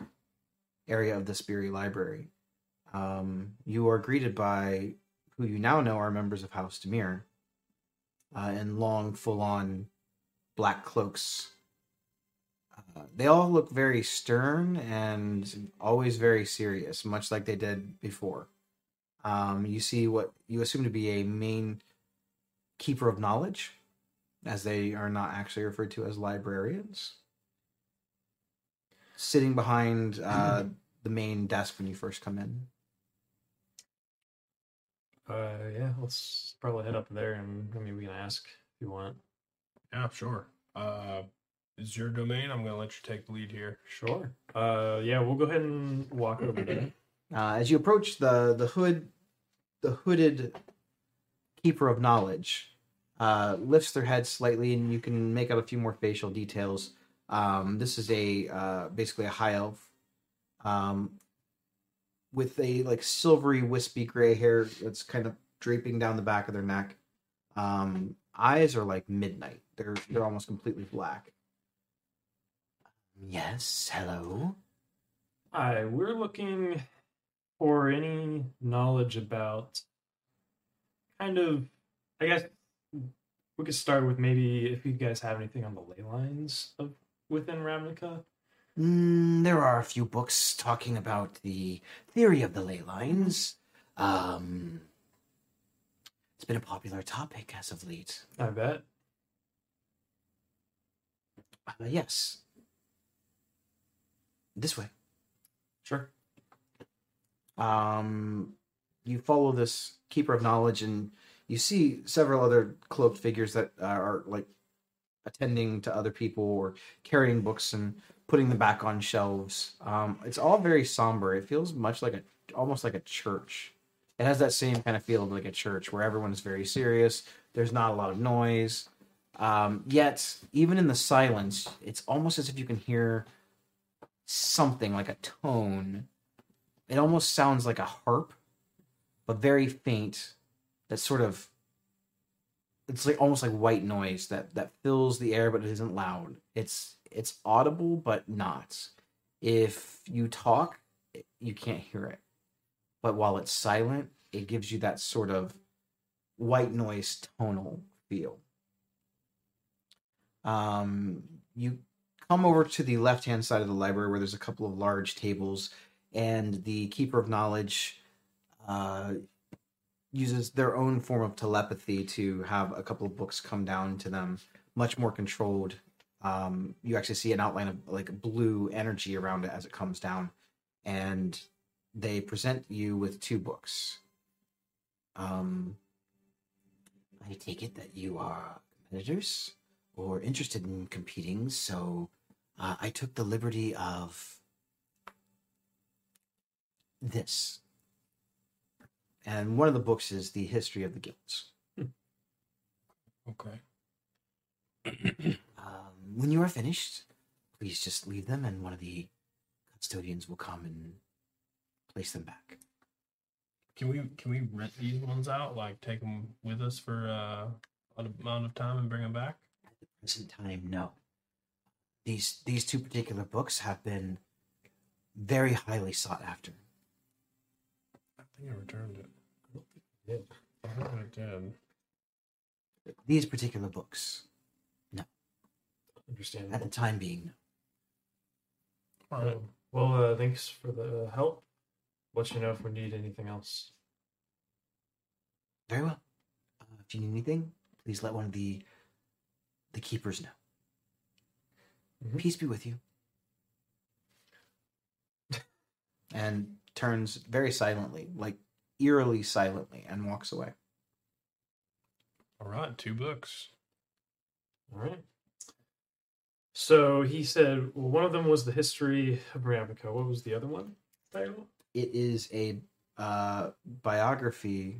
area of the Speary Library. Um, you are greeted by who you now know are members of House Dimir uh, in long, full on black cloaks. Uh, they all look very stern and always very serious, much like they did before. Um, you see what you assume to be a main keeper of knowledge, as they are not actually referred to as librarians, sitting behind uh, the main desk when you first come in. Uh, yeah, let's probably head up there and I mean we can ask if you want. Yeah, sure. Uh, is your domain? I'm gonna let you take the lead here. Sure. Uh, yeah, we'll go ahead and walk over there. Uh, as you approach the the hood, the hooded keeper of knowledge uh, lifts their head slightly, and you can make out a few more facial details. Um, this is a uh, basically a high elf um, with a like silvery, wispy gray hair that's kind of draping down the back of their neck. Um, eyes are like midnight; they're they're almost completely black. Yes. Hello. Hi, we're looking for any knowledge about kind of I guess we could start with maybe if you guys have anything on the ley lines of within Ravnica. Mm, there are a few books talking about the theory of the ley lines. Um, it's been a popular topic as of late. I bet. Uh, yes. This way. Sure. um, you follow this keeper of knowledge and you see several other cloaked figures that are like attending to other people or carrying books and putting them back on shelves. Um, it's all very somber. It feels much like a almost like a church. It has that same kind of feel of like a church where everyone is very serious. There's not a lot of noise. Um, yet even in the silence it's almost as if you can hear something like a tone. It almost sounds like a harp, but very faint. That sort of it's like almost like white noise that that fills the air, but it isn't loud. It's it's audible, but not. If you talk, you can't hear it. But while it's silent, it gives you that sort of white noise tonal feel. Um, you come over to the left hand side of the library where there's a couple of large tables and the keeper of knowledge uh, uses their own form of telepathy to have a couple of books come down to them much more controlled um, you actually see an outline of like blue energy around it as it comes down and they present you with two books um, I take it that you are competitors or interested in competing, so uh, I took the liberty of this. and one of the books is the history of the guilds Okay. When you are finished, please just leave them, and one of the custodians will come and place them back. Can we can we rent these ones out? Like take them with us for uh, an amount of time and bring them back? At the present time, no. These these two particular books have been very highly sought after. I think I returned it. I don't think I did. These particular books, Understandable. At the time being, no. All right. Um, well, uh, thanks for the help. Let you know if we need anything else. Very well. Uh, if you need anything, please let one of the the keepers know. Mhm. Peace be with you. and turns very silently like eerily silently and walks away All right, two books. All right. So he said, well, one of them was the history of Ravnica. What was the other one? Title? It is a uh, biography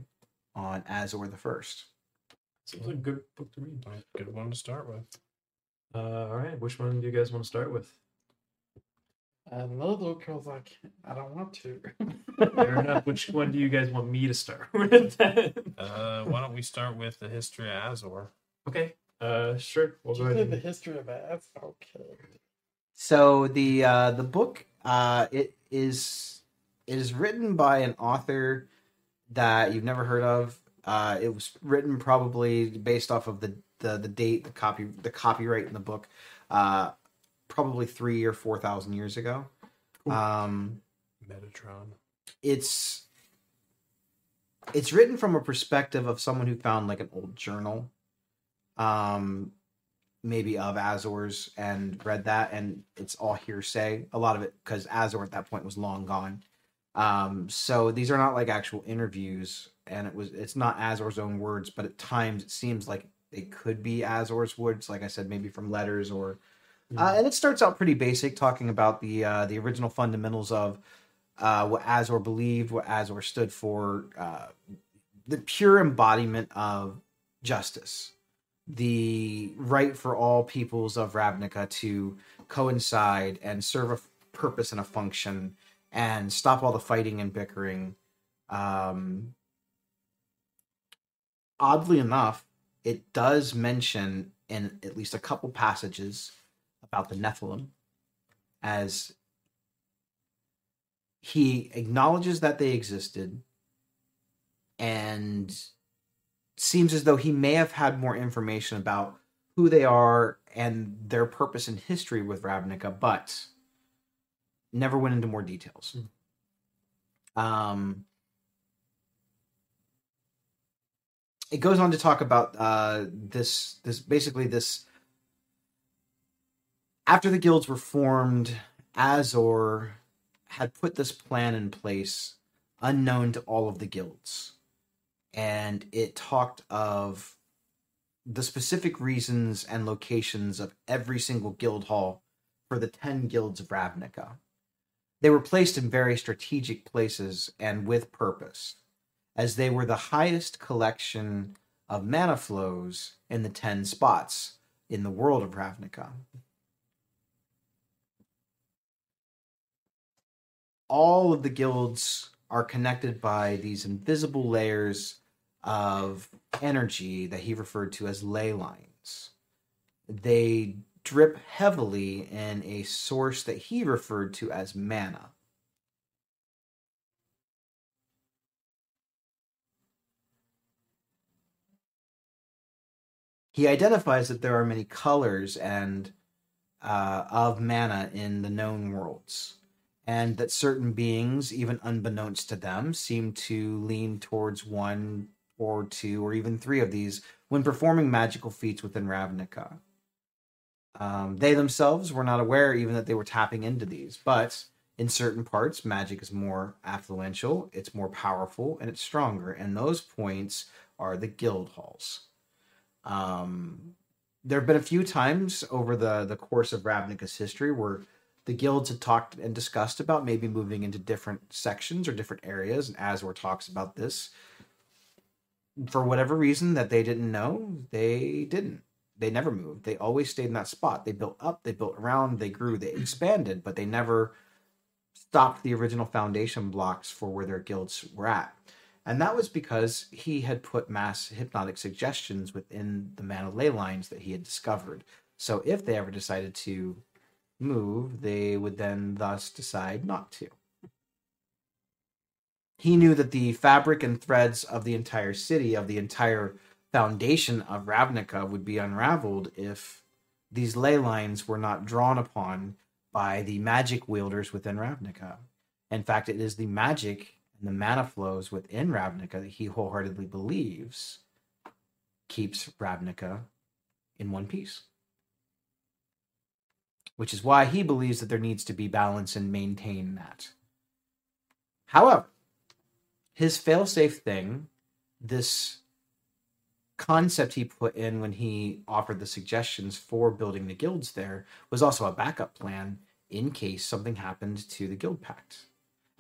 on Azor the First. Seems like a good book to read. Good one to start with. Uh, all right. Which one do you guys want to start with? Another because I can't, I don't want to. Fair enough. Which one do you guys want me to start with? then? Uh, why don't we start with the history of Azor? okay. Uh, sure. We'll Did go you say ahead. the and- history of ass? Okay. So the uh, the book uh, it is it is written by an author that you've never heard of. Uh, it was written probably based off of the, the, the date, the copy, the copyright in the book, uh, probably three or four thousand years ago. Um, Metatron. it's it's written from a perspective of someone who found like an old journal um maybe of azor's and read that and it's all hearsay. A lot of it because azor at that point was long gone. Um so these are not like actual interviews and it was it's not azor's own words but at times it seems like it could be azor's words like i said maybe from letters or uh, and it starts out pretty basic talking about the uh the original fundamentals of uh, what Azor believed, what Azor stood for, uh, the pure embodiment of justice, the right for all peoples of Ravnica to coincide and serve a purpose and a function and stop all the fighting and bickering. Um, oddly enough, it does mention in at least a couple passages about the Nephilim as he acknowledges that they existed and seems as though he may have had more information about who they are and their purpose in history with Ravnica, but never went into more details. Um, it goes on to talk about uh, this this basically this after the guilds were formed, Azor had put this plan in place unknown to all of the guilds. And it talked of the specific reasons and locations of every single guild hall for the 10 guilds of Ravnica. They were placed in very strategic places and with purpose, as they were the highest collection of mana flows in the 10 spots in the world of Ravnica. all of the guilds are connected by these invisible layers of energy that he referred to as ley lines. They drip heavily in a source that he referred to as mana. He identifies that there are many colors and uh, of mana in the known worlds and that certain beings, even unbeknownst to them, seem to lean towards one or two or even three of these when performing magical feats within Ravnica. Um, they themselves were not aware even that they were tapping into these, but in certain parts, magic is more affluential, it's more powerful, and it's stronger. And those points are the guild halls. Um, there have been a few times over the, the course of Ravnica's history where the guilds had talked and discussed about maybe moving into different sections or different areas, and Azor talks about this. For whatever reason that they didn't know, they didn't. They never moved. They always stayed in that spot. They built up, they built around, they grew, they expanded, but they never stopped the original foundation blocks for where their guilds were at. And that was because he had put mass hypnotic suggestions within the mana ley lines that he had discovered. So if they ever decided to move, they would then thus decide not to. He knew that the fabric and threads of the entire city, of the entire foundation of Ravnica, would be unraveled if these ley lines were not drawn upon by the magic wielders within Ravnica. In fact, it is the magic and the mana flows within Ravnica that he wholeheartedly believes keeps Ravnica in one piece which is why he believes that there needs to be balance and maintain that. However, his failsafe thing, this concept he put in when he offered the suggestions for building the guilds there was also a backup plan in case something happened to the guild pact.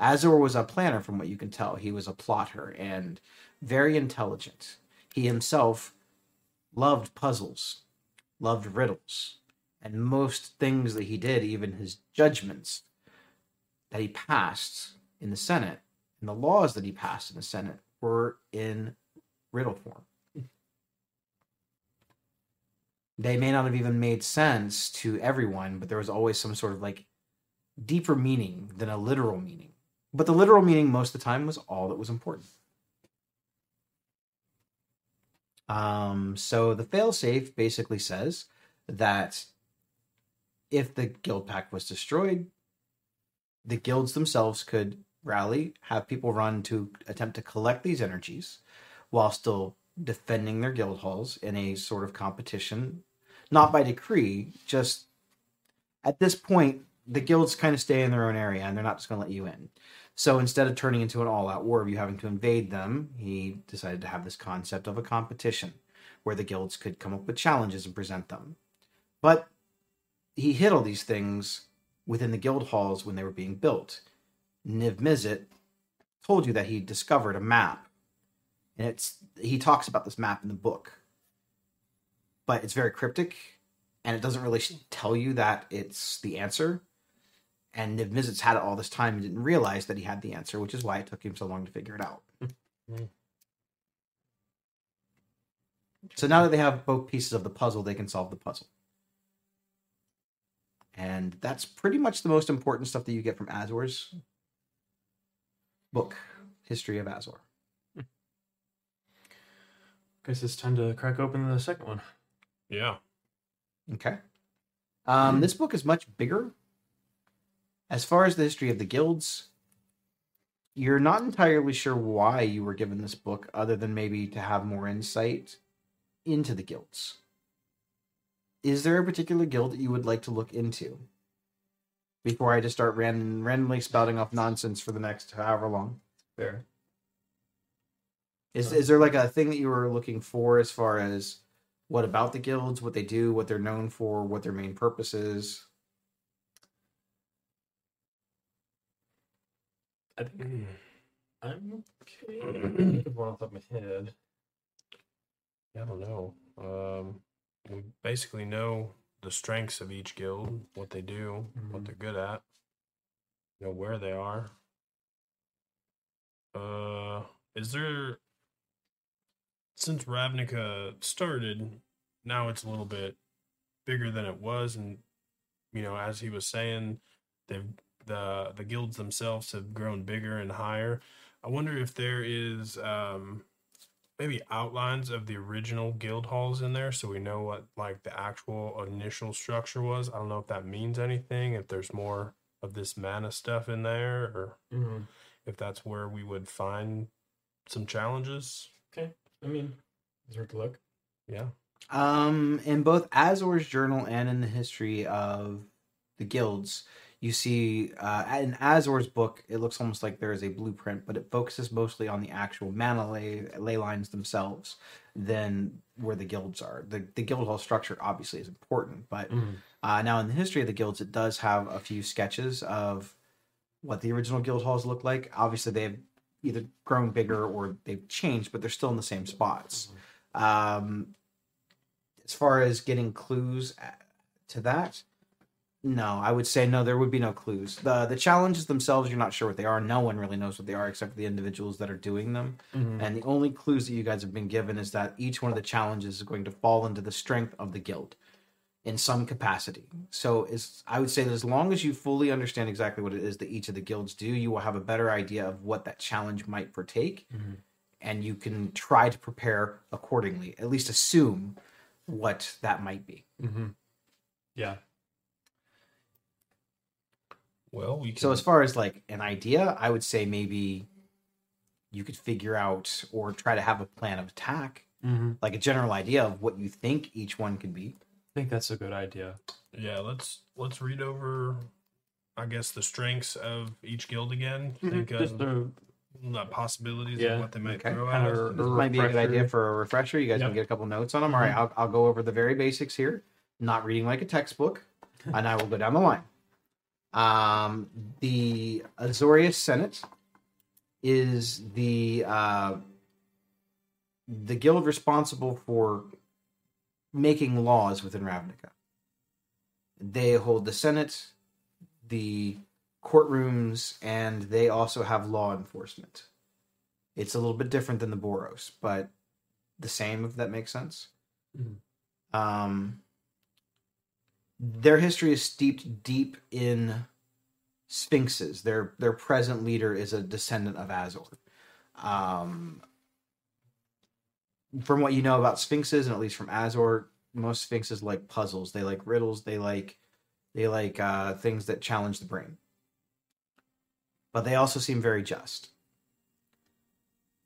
Azor was a planner, from what you can tell. He was a plotter and very intelligent. He himself loved puzzles, loved riddles, and most things that he did, even his judgments that he passed in the Senate and the laws that he passed in the Senate were in riddle form. They may not have even made sense to everyone, but there was always some sort of like deeper meaning than a literal meaning. But the literal meaning most of the time was all that was important. Um, so the failsafe basically says that if the guild pact was destroyed, the guilds themselves could rally, have people run to attempt to collect these energies while still defending their guild halls in a sort of competition, not by decree, just at this point, the guilds kind of stay in their own area and they're not just going to let you in. So instead of turning into an all out war of you having to invade them, he decided to have this concept of a competition where the guilds could come up with challenges and present them. But he hid all these things within the guild halls when they were being built. Niv Mizzet told you that he discovered a map. And it's he talks about this map in the book. But it's very cryptic and it doesn't really tell you that it's the answer. And Niv Mizzet's had it all this time and didn't realize that he had the answer, which is why it took him so long to figure it out. so now that they have both pieces of the puzzle, they can solve the puzzle. And that's pretty much the most important stuff that you get from Azor's book, History of Azor. Guess it's time to crack open the second one. Yeah. Okay. Um, this book is much bigger. As far as the history of the guilds, you're not entirely sure why you were given this book, other than maybe to have more insight into the guilds. Is there a particular guild that you would like to look into? Before I just start ran- randomly spouting off nonsense for the next however long. Fair. Is is there like a thing that you were looking for as far as what about the guilds, what they do, what they're known for, what their main purpose is? I think I'm okay. One off the top of my head. I don't know. Um, we basically know the strengths of each guild, what they do, what Mhm. they're good at, you know where they are. Uh, is there since Ravnica started, now it's a little bit bigger than it was, and you know, as he was saying, they've the the guilds themselves have grown bigger and higher. I wonder if there is um maybe outlines of the original guild halls in there so we know what like the actual initial structure was. I don't know if that means anything, if there's more of this mana stuff in there or Mm-hmm. if that's where we would find some challenges. Okay. I mean, it's worth a look. Yeah. Um, in both Azor's journal and in the history of the guilds, you see uh, in Azor's book, it looks almost like there is a blueprint, but it focuses mostly on the actual mana ley, ley lines themselves than where the guilds are. The the guild hall structure obviously is important, but Mhm. uh, now in the history of the guilds, it does have a few sketches of what the original guild halls look like. Obviously, they've either grown bigger or they've changed, but they're still in the same spots. Um, as far as getting clues to that, no, I would say no. There would be no clues. the The challenges themselves, you're not sure what they are. No one really knows what they are except for the individuals that are doing them. Mhm. And the only clues that you guys have been given is that each one of the challenges is going to fall into the strength of the guild in some capacity. So is I would say that as long as you fully understand exactly what it is that each of the guilds do, you will have a better idea of what that challenge might partake, Mhm. and you can try to prepare accordingly. At least assume what that might be. Mm-hmm. Yeah. Well, we can So as far as like an idea, I would say maybe you could figure out or try to have a plan of attack, Mm-hmm. like a general idea of what you think each one could be. I think that's a good idea. Yeah, let's let's read over I guess the strengths of each guild again. Think Just of to the possibilities Yeah. of what they might Okay. throw at Kind us? of This might be a good idea for a refresher. You guys Yep. can get a couple notes on them. All right, I'll, I'll go over the very basics here. Not reading like a textbook, and I will go down the line. Um, the Azorius Senate is the uh, the guild responsible for making laws within Ravnica. They hold the Senate, the courtrooms, and they also have law enforcement. It's a little bit different than the Boros, but the same, if that makes sense. Mhm. Um, their history is steeped deep in sphinxes. Their their present leader is a descendant of Azor. Um, from what you know about sphinxes, and at least from Azor, most sphinxes like puzzles. They like riddles. They like they like uh, things that challenge the brain. But they also seem very just.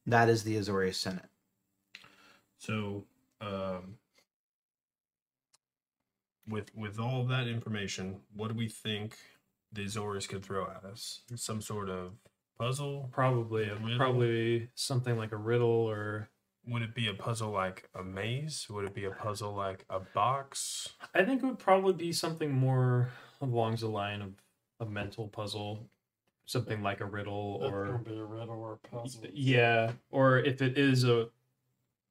That is the Azorius Senate. So, um, with with all that information, what do we think the Azorius could throw at us? Some sort of puzzle? Probably, a, Riddle? probably something like a riddle or. Would it be a puzzle like a maze? Would it be a puzzle like a box? I think it would probably be something more along the line of a mental puzzle, something like a riddle It's or gonna be a riddle or a puzzle. yeah, or if it is a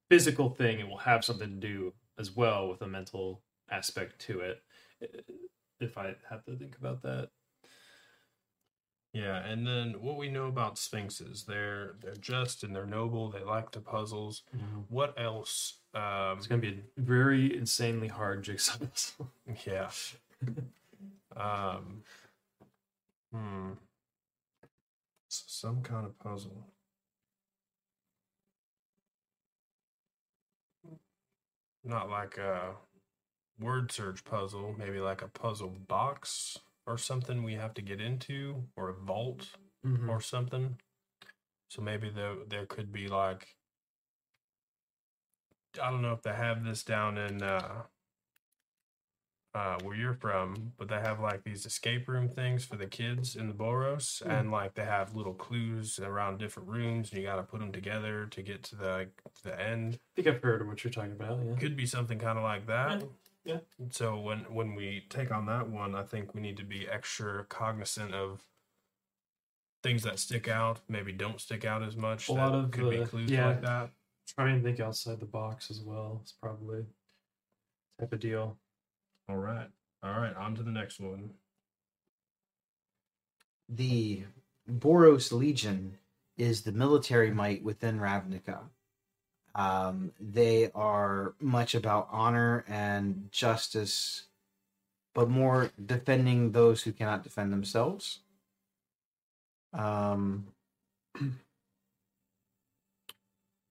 physical thing, it will have something to do as well with a mental aspect to it. If I have to think about that, Yeah, and then what we know about sphinxes, they're they're just and they're noble. They like the puzzles. What else? Um, it's gonna be a very insanely hard jigsaw puzzle. Yeah. um. Hmm. Some kind of puzzle. Not like a word search puzzle, maybe like a puzzle box or something we have to get into, or a vault Mhm. or something. So maybe there there could be like I don't know if they have this down in uh uh where you're from, but they have like these escape room things for the kids in the Boros and like they have little clues around different rooms and you got to put them together to get to the to the end. I think I've heard of what you're talking about. Yeah. Could be something kind of like that. Yeah, So when when we take on that one, I think we need to be extra cognizant of things that stick out, maybe don't stick out as much. A lot of could be clues yeah. like that. Try and think outside the box as well. It's probably type of deal. All right. All right, on to the next one. The Boros Legion is the military might within Ravnica. Um, they are much about honor and justice, but more defending those who cannot defend themselves. Um,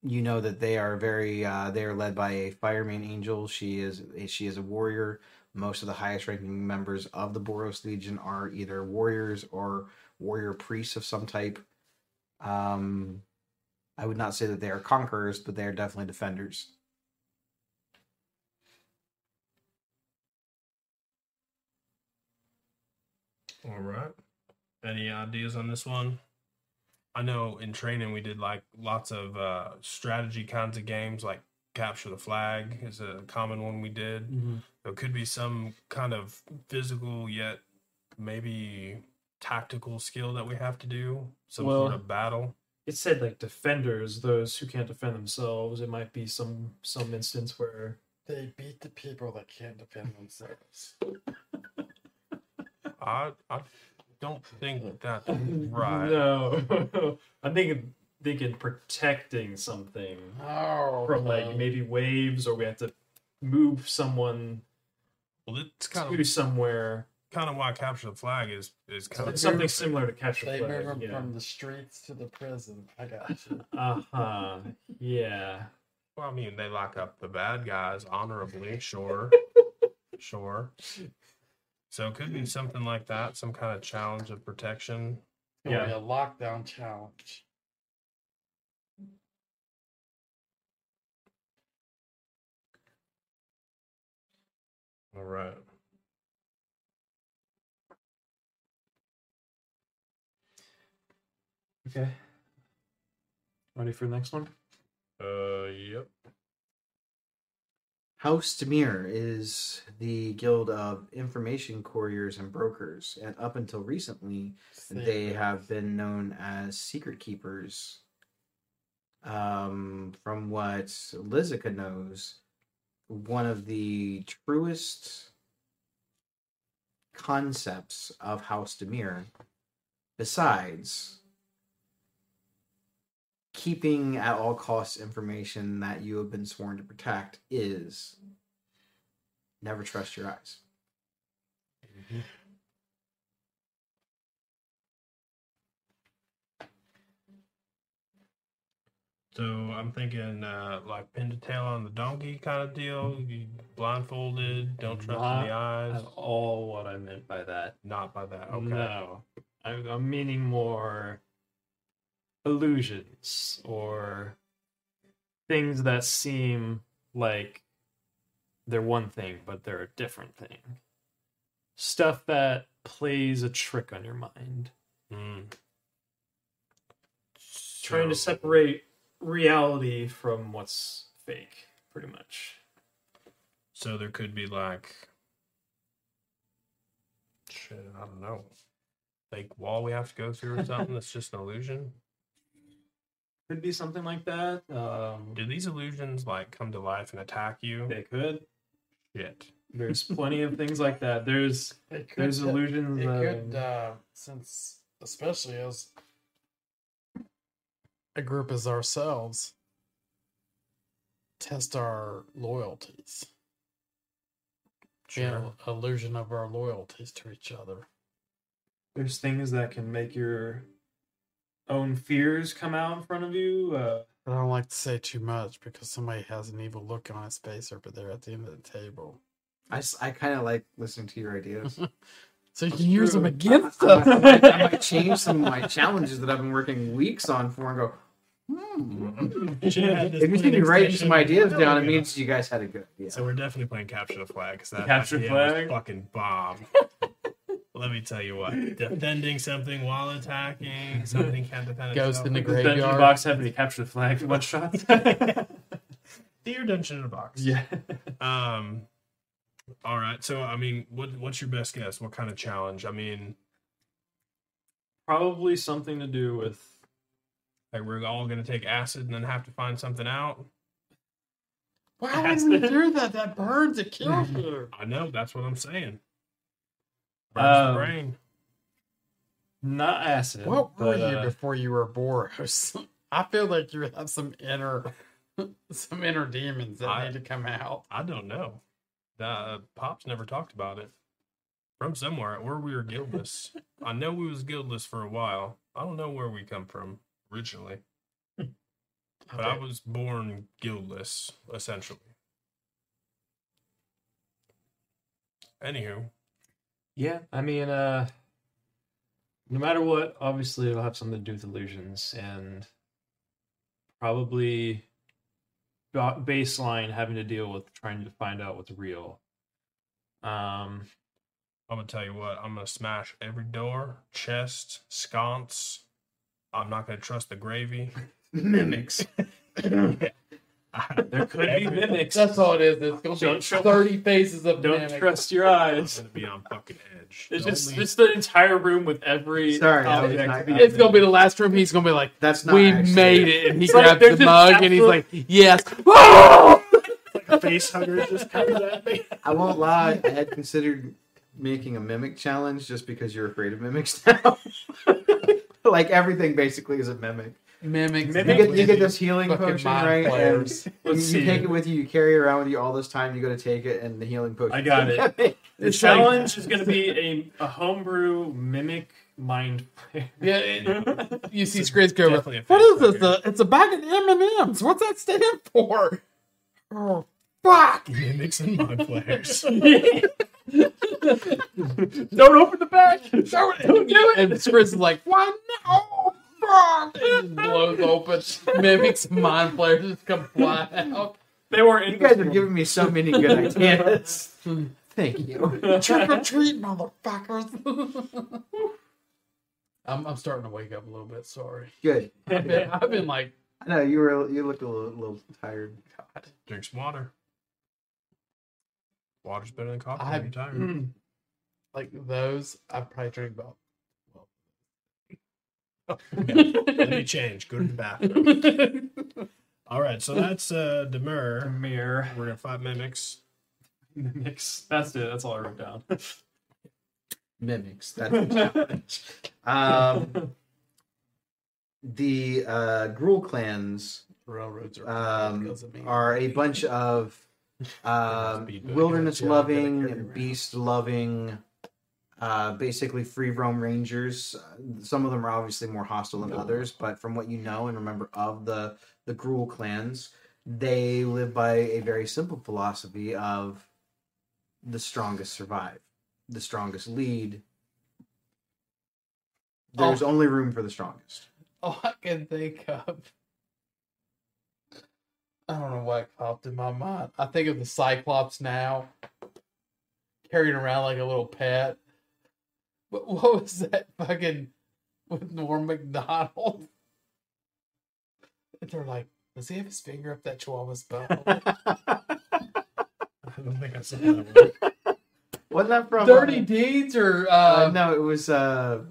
you know that they are very uh, they are led by a firemane angel. She is she is a warrior. Most of the highest ranking members of the Boros Legion are either warriors or warrior priests of some type. Um, I would not say that they are conquerors, but they are definitely defenders. All right. Any ideas on this one? I know in training we did like lots of uh, strategy kinds of games, like capture the flag is a common one we did. Mm-hmm. There could be some kind of physical yet maybe tactical skill that we have to do, some Well- sort of battle. It said like defenders, those who can't defend themselves. It might be some some instance where They beat the people that can't defend themselves. I I don't think that's right. No, I think thinking thinking protecting something Oh, from like okay. maybe waves, or we have to move someone Well, it's kind to of somewhere. Kind of why capture the flag is is kind of Something similar to catch a They move flag. them Yeah. from the streets to the prison. I got you. Uh huh. Yeah. Well, I mean, they lock up the bad guys honorably, sure. sure. So it could be something like that, some kind of challenge of protection. It's gonna Yeah. be a lockdown challenge. All right. Okay. Ready for the next one? Uh, yep. House Dimir is the guild of information couriers and brokers, and up until recently, they have been known as secret keepers. Um, from what Lizica knows, one of the truest concepts of House Dimir, besides keeping at all costs information that you have been sworn to protect, is never trust your eyes. So I'm thinking uh, like pin to tail on the donkey kind of deal. You blindfolded, don't trust in the eyes. That's all what I meant by that. Not by that. Okay. No, I'm, I'm meaning more illusions or things that seem like they're one thing, but they're a different thing. Stuff that plays a trick on your mind, Mm. trying to separate reality from what's fake, pretty much. So there could be like shit, I don't know. Like wall we have to go through or something that's just an illusion. Could be something like that. Um, Do these illusions like come to life and attack you? they could. Shit. There's plenty of things like that. There's It could, there's illusions. It that- could, uh, since especially as a group as ourselves, test our loyalties. Sure. You know, illusion of our loyalties to each other. there's things that can make your own fears come out in front of you. Uh, I don't like to say too much because somebody has an evil look on his face over there at the end of the table. I, I kind of like listening to your ideas. So you can use them true. against I, us. I might, I might change some of my challenges that I've been working weeks on for and go, hmm. Should've had this If you see me planning writing some ideas a down, it ago. means you guys had a good idea. So we're definitely playing capture the flag because that Capture idea flag? was fucking bomb. Let me tell you what, defending something while attacking, something can't defend Ghost itself. in the does Dungeon graveyard. Box having to capture the flag one shots? Dear Dungeon in a Box. yeah. Um. All right. So I mean, what what's your best guess? What kind of challenge? I mean, Probably something to do with like we're all gonna take acid and then have to find something out. Why would we do that? That burns. It kills you. I know. That's what I'm saying. Burns Um, the brain. not acid. What were but, you uh, before you were Boros? I feel like you have some inner, some inner demons that I- need to come out. I don't know. Uh, Pops never talked about it. From somewhere, where we were guildless. I know we was guildless for a while. I don't know where we come from originally, but I was born guildless, essentially. Anywho, Yeah, I mean, uh, no matter what, obviously it'll have something to do with illusions and probably ba- baseline having to deal with trying to find out what's real. Um, I'm gonna tell you what. I'm gonna smash every door, chest, sconce. I'm not gonna trust the gravy. Mimics. there could be mimics. That's all it is. It's gonna Don't be show- thirty faces of Don't mimics. trust your eyes. It's gonna be on fucking edge. It's Don't just leave- it's the entire room with every Sorry, object. it's not- It's gonna be the last room. He's gonna be like, That's not. "We actually- made it," and he It's like the this mug and he's like, "Yes." Oh! a face hugger just comes at me. I won't lie. I had considered making a mimic challenge just because you're afraid of mimics now. like everything basically is a mimic. Mimics. You get you get this healing potion, right? And you, Let's you see. take it with you. You carry it around with you all this time. You go to take it, and the healing potion. I got it. The It's like- challenge is going to be a, a homebrew mimic mind player. Yeah, it- you see Scrapes go. over, What is face this? It's a bag of M and M's. What's that stand for? Oh fuck! Mimics and mind players. Don't open the bag. Don't, don't do it. And Scrapes is like, "Why no?" Oh, Fuck! Just blows open. Mimics, mind players just come flying out. They were You guys are giving me so many good ideas. Thank you. Trick or treat, motherfuckers. I'm, I'm starting to wake up a little bit. Sorry. Good. I've been, I've been like I know you were you looked a little, little tired. God. Drink some water. Water's better than coffee. I when you're tired. like those. I probably drink about. Let me change. Go to the bathroom. All right, so that's uh Dimir. Mirror. We're gonna fight mimics. Mix. That's it. That's all I wrote down. Mimics. That's the challenge. Um, the uh, Gruul clans Railroads are um, because of me. are a bunch of um, wilderness Yeah, I gotta carry loving, around. beast loving, uh, basically free roam rangers. Uh, Some of them are obviously more hostile than others, but from what you know and remember of the the Gruul clans, they live by a very simple philosophy of the strongest survive, the strongest lead. There's Oh. only room for the strongest. All I can think of. I don't know what popped in my mind. I think of the Cyclops now, carrying around like a little pet. But what was that fucking with Norm Macdonald? And they're like, does he have his finger up that chihuahua's butt? I don't think I saw that one. Wasn't that from Dirty deeds or Uh, uh, no, it was uh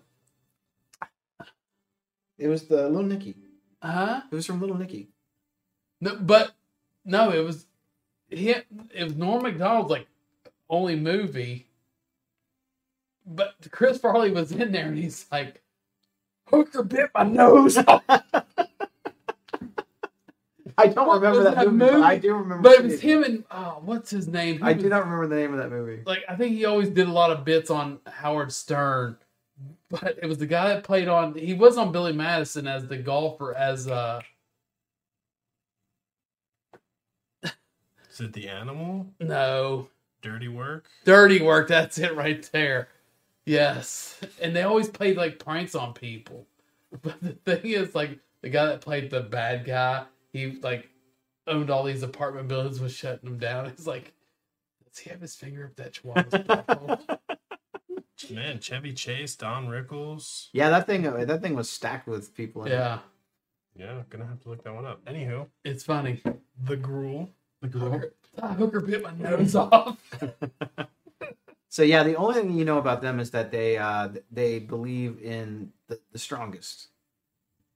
it was the Little Nicky. huh? It was from Little Nicky. No, but no, it was he. It was Norm Macdonald's like only movie, but Chris Farley was in there, and he's like, "Hooker bit my nose off," I don't What remember that, that movie, but? I do remember. but it was him and oh, what's his name? He I was- do not remember the name of that movie. like. I think he always did a lot of bits on Howard Stern, but it was the guy that played on. He was on Billy Madison as the golfer as uh Is it the animal? no Dirty work? Dirty work, that's it right there. Yes. And they always played like pranks on people. But the thing is, like, the guy that played the bad guy, he like owned all these apartment buildings, was shutting them down. It's like, does he have his finger up that chihuahua's butthole? Man, Chevy Chase, Don Rickles. Yeah, that thing uh, that thing was stacked with people in it. yeah, Yeah, gonna have to look that one up. Anywho, it's funny. the Gruul. The girl. Hooker, Hooker bit my nose off. So yeah, the only thing you know about them is that they uh they believe in the, the strongest.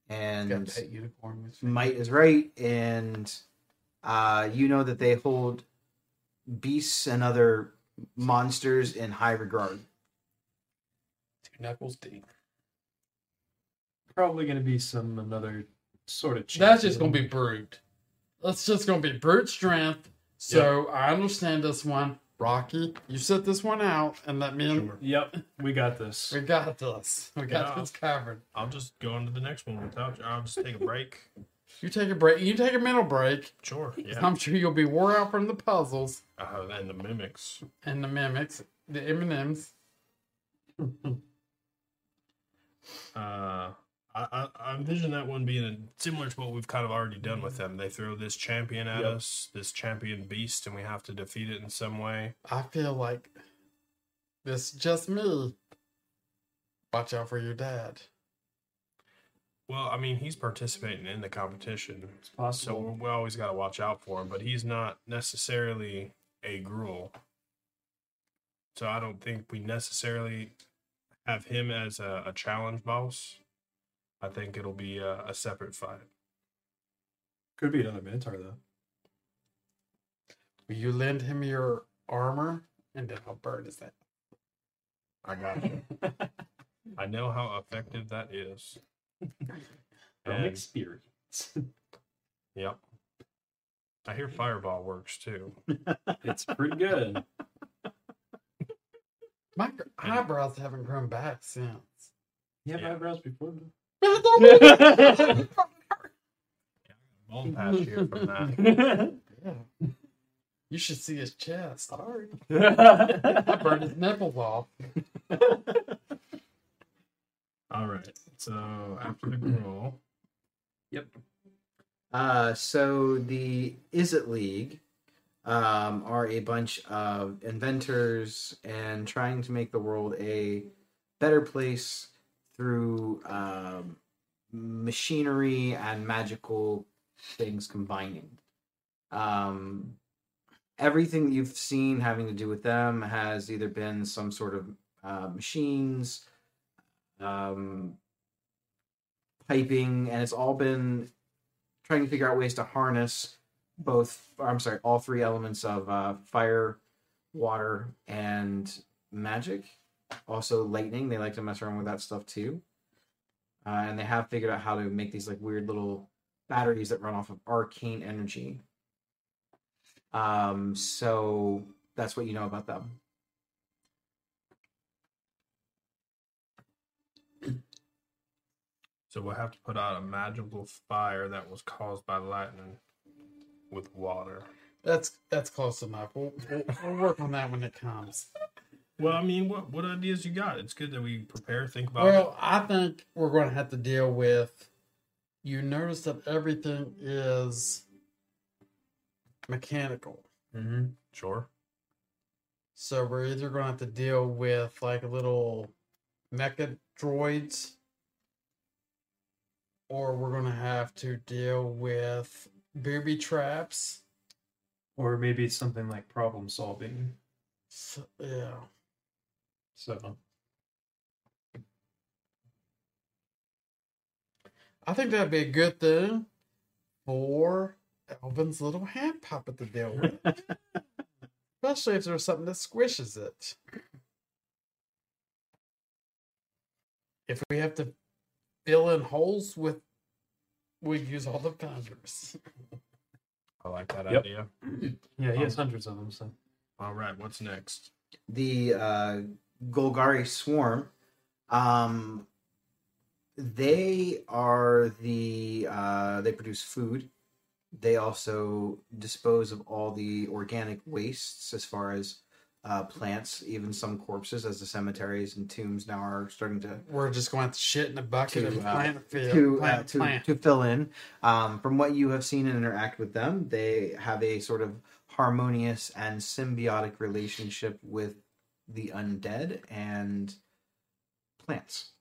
And that unicorn might is right and uh you know that they hold beasts and other monsters in high regard. two knuckles deep. Probably going to be some another sort of. That's just gonna be brute. That's just gonna be brute strength. So I understand this one. Rocky, you set this one out and let me Sure. Yep, we got this. We got this. We got Yeah. this covered. I'll just go on to the next one without you. I'll just take a break. You take a break. You take a mental break. Sure. Yeah. I'm sure you'll be wore out from the puzzles Uh, and the mimics. and the mimics, the M and M's. Uh, I, I, I envision that one being similar to what we've kind of already done with them. They throw this champion at Yep. us, this champion beast, and we have to defeat it in some way. I feel like this just me. Watch out for your dad. Well, I mean, he's participating in the competition, It's possible. so we always got to watch out for him. But he's not necessarily a Gruul, so I don't think we necessarily have him as a, a challenge boss. I think it'll be a, a separate fight. Could be another Minotaur though. Will you lend him your armor and then I'll burn his head? I got you. I know how effective that is. From And- experience. Yep. I hear Fireball works too. it's pretty good. My eyebrows haven't grown back since. You have Yeah. eyebrows before though. Bald patch here from that. Yeah. You should see his chest. Sorry. I burned his nipples off. All right. So after the growl, yep. Uh, so the Izzet League um, are a bunch of inventors and trying to make the world a better place through um, machinery and magical things combining. Um, everything you've seen having to do with them has either been some sort of uh, machines, um, piping, and it's all been trying to figure out ways to harness both. I'm sorry, all three elements of uh, fire, water, and magic. Also, lightning. They like to mess around with that stuff too. Uh, and they have figured out how to make these like weird little batteries that run off of arcane energy. Um, so that's what you know about them. So we'll have to put out a magical fire that was caused by lightning with water. That's that's close enough. We'll, we'll, we'll work on that when it comes. Well, I mean, what what ideas you got? It's good that we prepare, think about Well, I think we're going to have to deal with. You notice that everything is mechanical. Mm-hmm. Sure. So we're either going to have to deal with like little mecha droids, or we're going to have to deal with booby traps. Or maybe something like problem solving. So, yeah. So I think that'd be a good thing for Elvin's little hand puppet to deal with. Especially if there's something that squishes it. If we have to fill in holes with, we use all the founders. I like that Yep. idea. yeah, he has hundreds of them. So All right, what's next? the uh, Golgari swarm. Um, they are the uh, they produce food. They also dispose of all the organic wastes, as far as uh, plants, even some corpses, as the cemeteries and tombs now are starting to We're just going to shit in a bucket To, and uh, plant field. to, uh, to, plant. to fill in. Um, from what you have seen and interact with them, they have a sort of harmonious and symbiotic relationship with the undead and plants.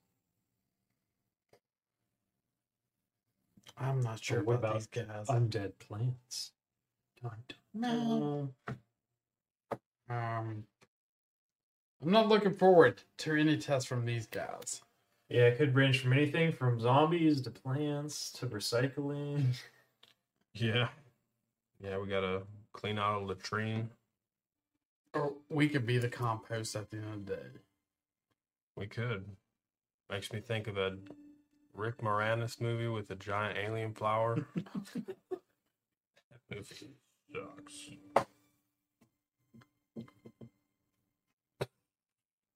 I'm not sure What about, about these guys. undead plants. Dun, dun, No. dun. Um, I'm not looking forward to any tests from these guys. Yeah, it could range from anything from zombies to plants to recycling. Yeah. Yeah, we gotta clean out a latrine. Or we could be the compost at the end of the day. We could. Makes me think of a Rick Moranis movie with a giant alien flower. that movie sucks.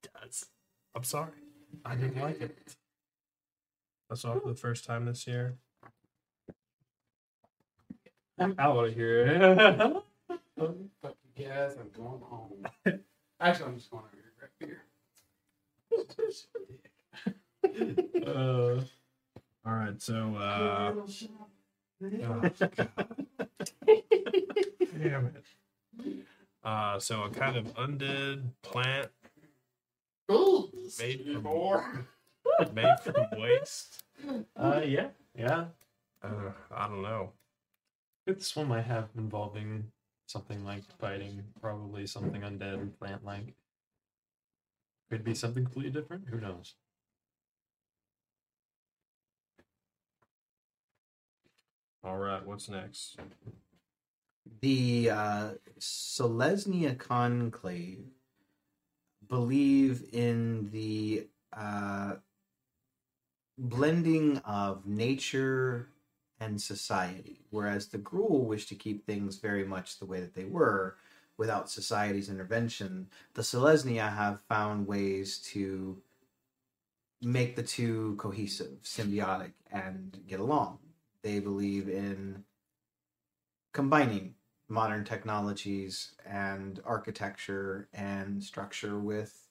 Does I'm sorry. I didn't like it. I saw it for the first time this year. I'm out of here. Fuck you guys, I'm going home. Actually, I'm just going over here grab beer. uh, All right, so uh oh, God. damn it. Uh so a kind of undead plant Ooh, Made from- more. made from waste. uh, yeah, yeah. Uh, I don't know. This one might have involving something like fighting, probably something undead, plant like. Could be something completely different. Who knows? All right, what's next? The uh, Selesnya Conclave believe in the uh, blending of nature and society, whereas the Gruul wish to keep things very much the way that they were without society's intervention. The Selesnya have found ways to make the two cohesive, symbiotic, and get along. They believe in combining modern technologies and architecture and structure with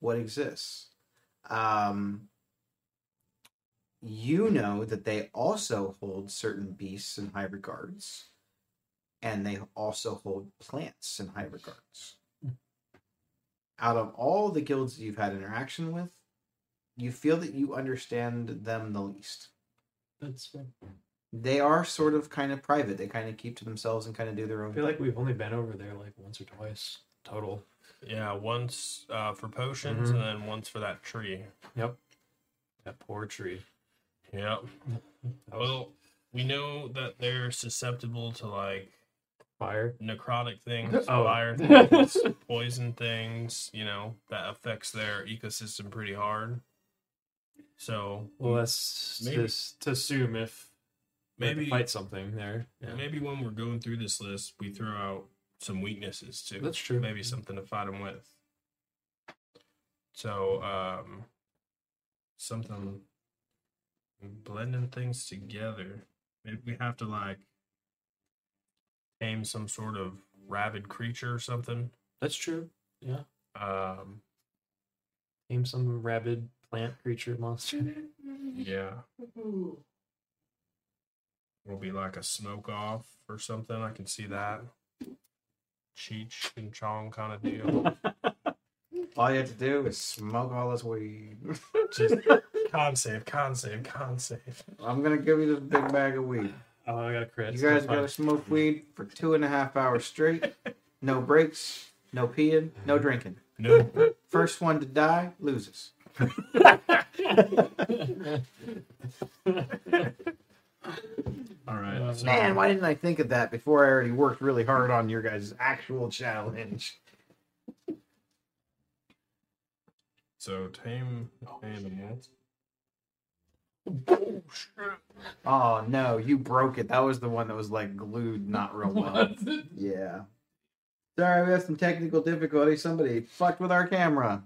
what exists. Um, you know that they also hold certain beasts in high regards, and they also hold plants in high regards. Out of all the guilds that you've had interaction with, you feel that you understand them the least. That's. Fair. They are sort of kind of private. They kind of keep to themselves and kind of do their I own. feel like we've only been over there like once or twice total. Yeah, once uh, for potions Mhm. and then once for that tree. Yep. That poor tree. Was Well, we know that they're susceptible to like fire. necrotic things, Oh. fire things, poison things. You know that affects their ecosystem pretty hard. So Well, that's Maybe- just to assume if maybe maybe fight something there. Yeah. maybe when we're going through this list, we throw out some weaknesses too. That's true. Maybe something to fight them with. So um, something blending things together. Maybe we have to like tame some sort of rabid creature or something. That's true. Yeah. Um, Name some rabid plant creature monster. yeah. Will be like a smoke off or something. I can see that. Cheech and Chong kind of deal. All you have to do is smoke all this weed. Just con save, con save, con save. I'm gonna give you this big bag of weed. Oh, I got a crit. You guys it's fine. gotta smoke weed for two and a half hours straight. No breaks, no peeing, no drinking. No, First one to die loses. all right. So, Man, why didn't I think of that before I already worked really hard on your guys' actual challenge? so tame animals. Oh no, you broke it. That was the one that was like glued not real well. Yeah. Sorry, we have some technical difficulties. Somebody fucked with our camera.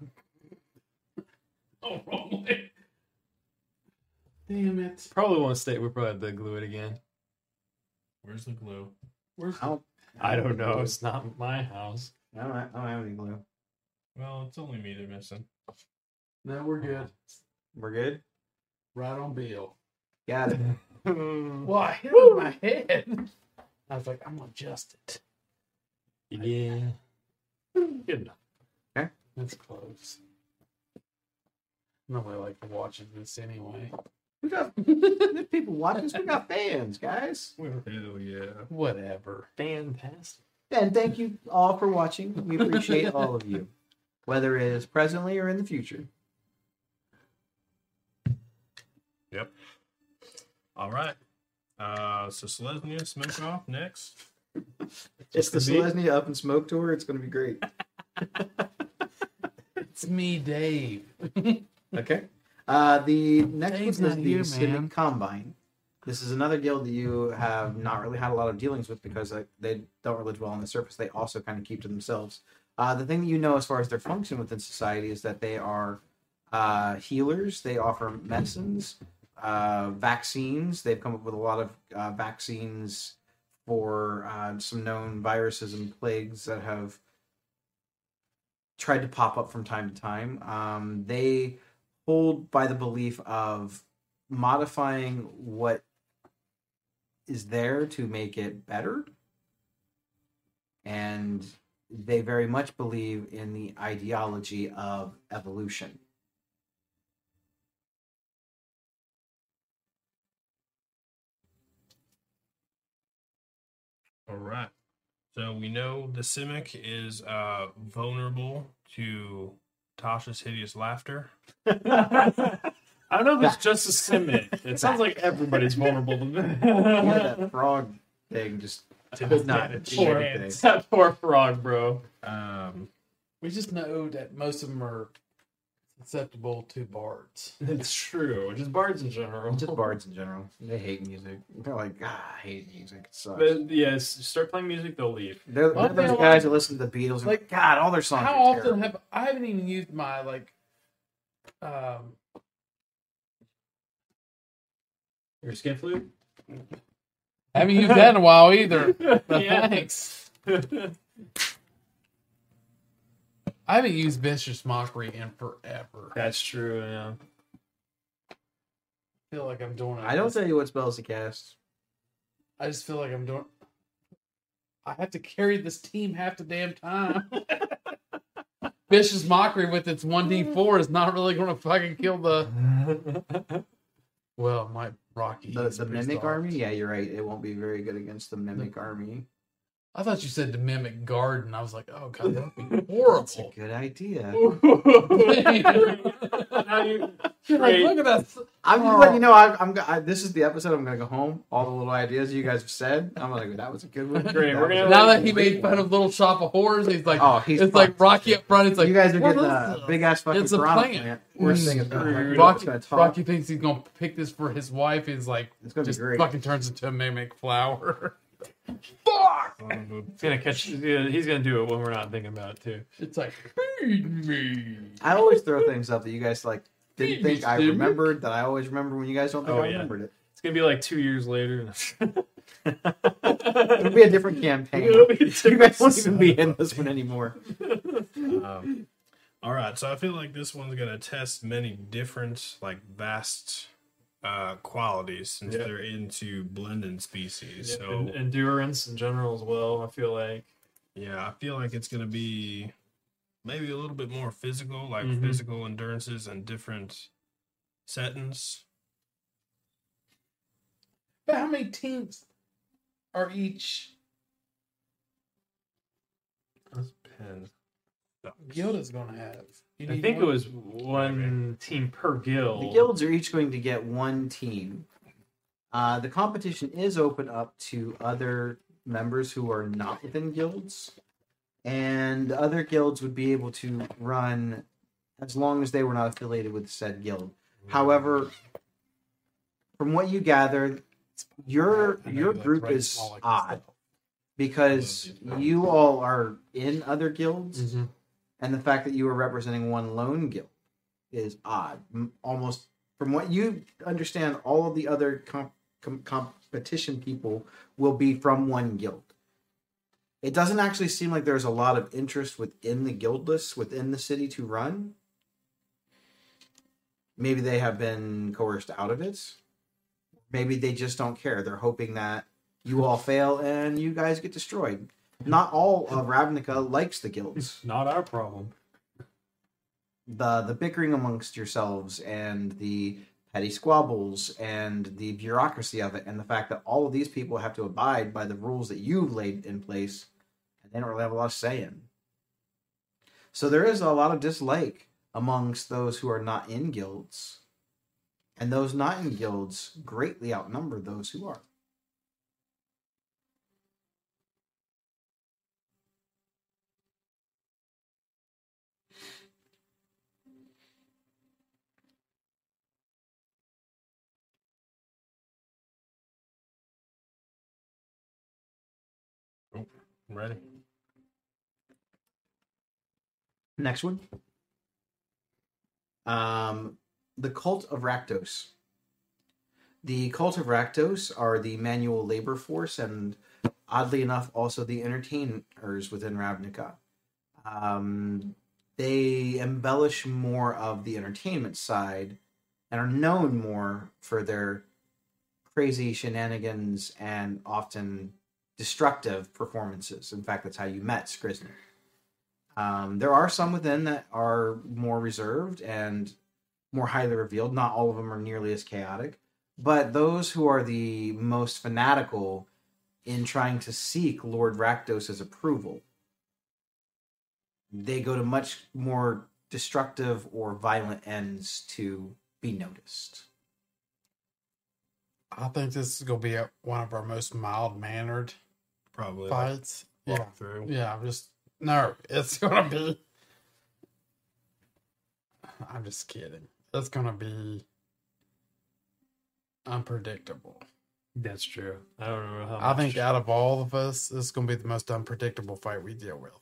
Oh, wrong way. Damn it. Probably won't stay. We'll probably have to glue it again. Where's the glue? Where's I don't, I don't know. It's not my house. I don't, I don't have any glue. Well, it's only me they're missing. No, we're good. We're good? Right on Bill. Got it. Mm. Well, I hit it my head. I was like, I'm gonna adjust it. yeah. Good enough. That's close. Nobody like watching this anyway. We got people watching us. We got fans, guys. Hell yeah. Whatever. Fantastic. And thank you all for watching. We appreciate all of you, whether it is presently or in the future. All right. Uh, so Selesnya, smoke off next. It's the to. Selesnya Up and Smoke Tour. It's going to be great. It's me, Dave. Okay. Uh, the next Dave's one is the here, Simic man. Combine. This is another guild that you have not really had a lot of dealings with because uh, they don't really dwell on the surface. They also kind of keep to themselves. Uh, the thing that you know as far as their function within society is that they are uh, healers. They offer medicines, uh, vaccines. They've come up with a lot of uh, vaccines for uh, some known viruses and plagues that have tried to pop up from time to time. Um, they hold by the belief of modifying what is there to make it better. And they very much believe in the ideology of evolution. All right. So we know the Simic is uh, vulnerable to Tasha's hideous laughter. I don't know if it's just a simic. It sounds like everybody's vulnerable to Yeah, that. that frog thing just Did could not not get a do Poor, anything. that poor frog, bro. Um, We just know that most of them are susceptible to bards. It's true. Just bards in general. Just bards in general. They hate music. They're like, ah, I hate music. It sucks. But yes, start playing music, they'll leave. They're, Well, they're those they guys don't- that listen to the Beatles. Like, like, God, all their songs. How are often terrible. have I haven't even used my like um Your skin flute? I haven't used that in a while either. Thanks. I haven't used vicious mockery in forever. That's true, yeah. feel like I'm doing it. I don't tell you what spells to cast. I just feel like I'm doing. I have to carry this team half the damn time. Vicious mockery with its one d four is not really going to fucking kill the. Well, my Rocky. The, is the pretty mimic army, yeah, you're right. It won't be very good against the mimic army. I thought you said to mimic garden. I was like, oh god, that'd be That's a horrible. good idea. Now you- Like, Great. look at that. I'm just oh. letting you know. I, I'm. go- I, this is the episode. I'm gonna go home. All the little ideas you guys have said. I'm like, that was a good one. Great, That we're gonna Now that he made fun of Little Shop of Horrors, he's like, Oh, he's it's like. Rocky up front. It's like you guys are getting is a big ass fucking It's a piranha plant. plant. Worst thing is Rocky. Rocky, Rocky thinks he's gonna pick this for his wife. He's like, It's gonna be great. fucking turns into a mimic flower. He's gonna catch. He's gonna, do it when we're not thinking about it too. It's like, feed me. I always throw things up that you guys like didn't Feed think I Jimmy. remembered that I always remember when you guys don't think Oh, I yeah. remembered it. It's gonna be like two years later. It'll be a different campaign. It'll be a you guys won't even be in this one anymore. Um, all right, so I feel like this one's gonna test many different, like vast uh qualities since Yeah. they're into blending species. So and endurance in general as well. I feel like yeah, I feel like it's gonna be maybe a little bit more physical, like Mhm. physical endurances and different settings. But how many teams are each Pen. Guild is gonna have? You I need think it was one team per guild. The guilds are each going to get one team. Uh, the competition is open up to other members who are not within guilds, and other guilds would be able to run as long as they were not affiliated with said guild. However, from what you gather, your I your group right, is like odd because you all are in other guilds Mhm. And the fact that you are representing one lone guild is odd. Almost from what you understand, all of the other com- com- competition people will be from one guild. It doesn't actually seem like there's a lot of interest within the guild lists within the city to run. Maybe they have been coerced out of it. Maybe they just don't care. They're hoping that you all fail and you guys get destroyed. Not all of Ravnica likes the guilds Not our problem. the the bickering amongst yourselves and the petty squabbles and the bureaucracy of it and the fact that all of these people have to abide by the rules that you've laid in place and they don't really have a lot of say in. So there is a lot of dislike amongst those who are not in guilds. And those not in guilds greatly outnumber those who are. Ready? Next one. Um, the cult of Rakdos. The cult of Rakdos are the manual labor force, and oddly enough, also the entertainers within Ravnica. Um, they embellish more of the entertainment side and are known more for their crazy shenanigans and often destructive performances. In fact, that's how you met Skriznik. Um, there are some within that are more reserved and more highly revealed. Not all of them are nearly as chaotic, but those who are the most fanatical in trying to seek Lord Rakdos' approval, they go to much more destructive or violent ends to be noticed. I think this is gonna be a, one of our most mild mannered Probably. fights. Yeah, through. yeah. I'm just no. It's gonna be. I'm just kidding. It's gonna be unpredictable. That's true. I don't know how. I think out of all of us, this is gonna be the most unpredictable fight we deal with.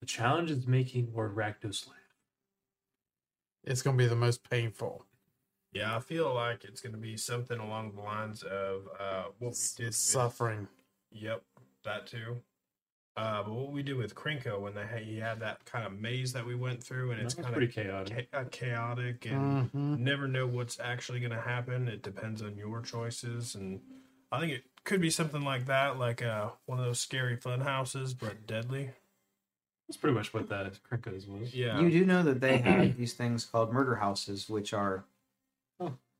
the challenge is making Lord Rakdos laugh. It's gonna be the most painful. Yeah, I feel like it's going to be something along the lines of uh, what we did with Suffering. Yep, that too. Uh, but what we did with Krinko when they had, he had that kind of maze that we went through, and it's That was kind of chaotic. cha- uh, chaotic and Mhm. never know what's actually going to happen. It depends on your choices, and I think it could be something like that, like uh, one of those scary fun houses, but deadly. That's pretty much what that Krinko's was. Yeah, You do know that they have these things called murder houses, which are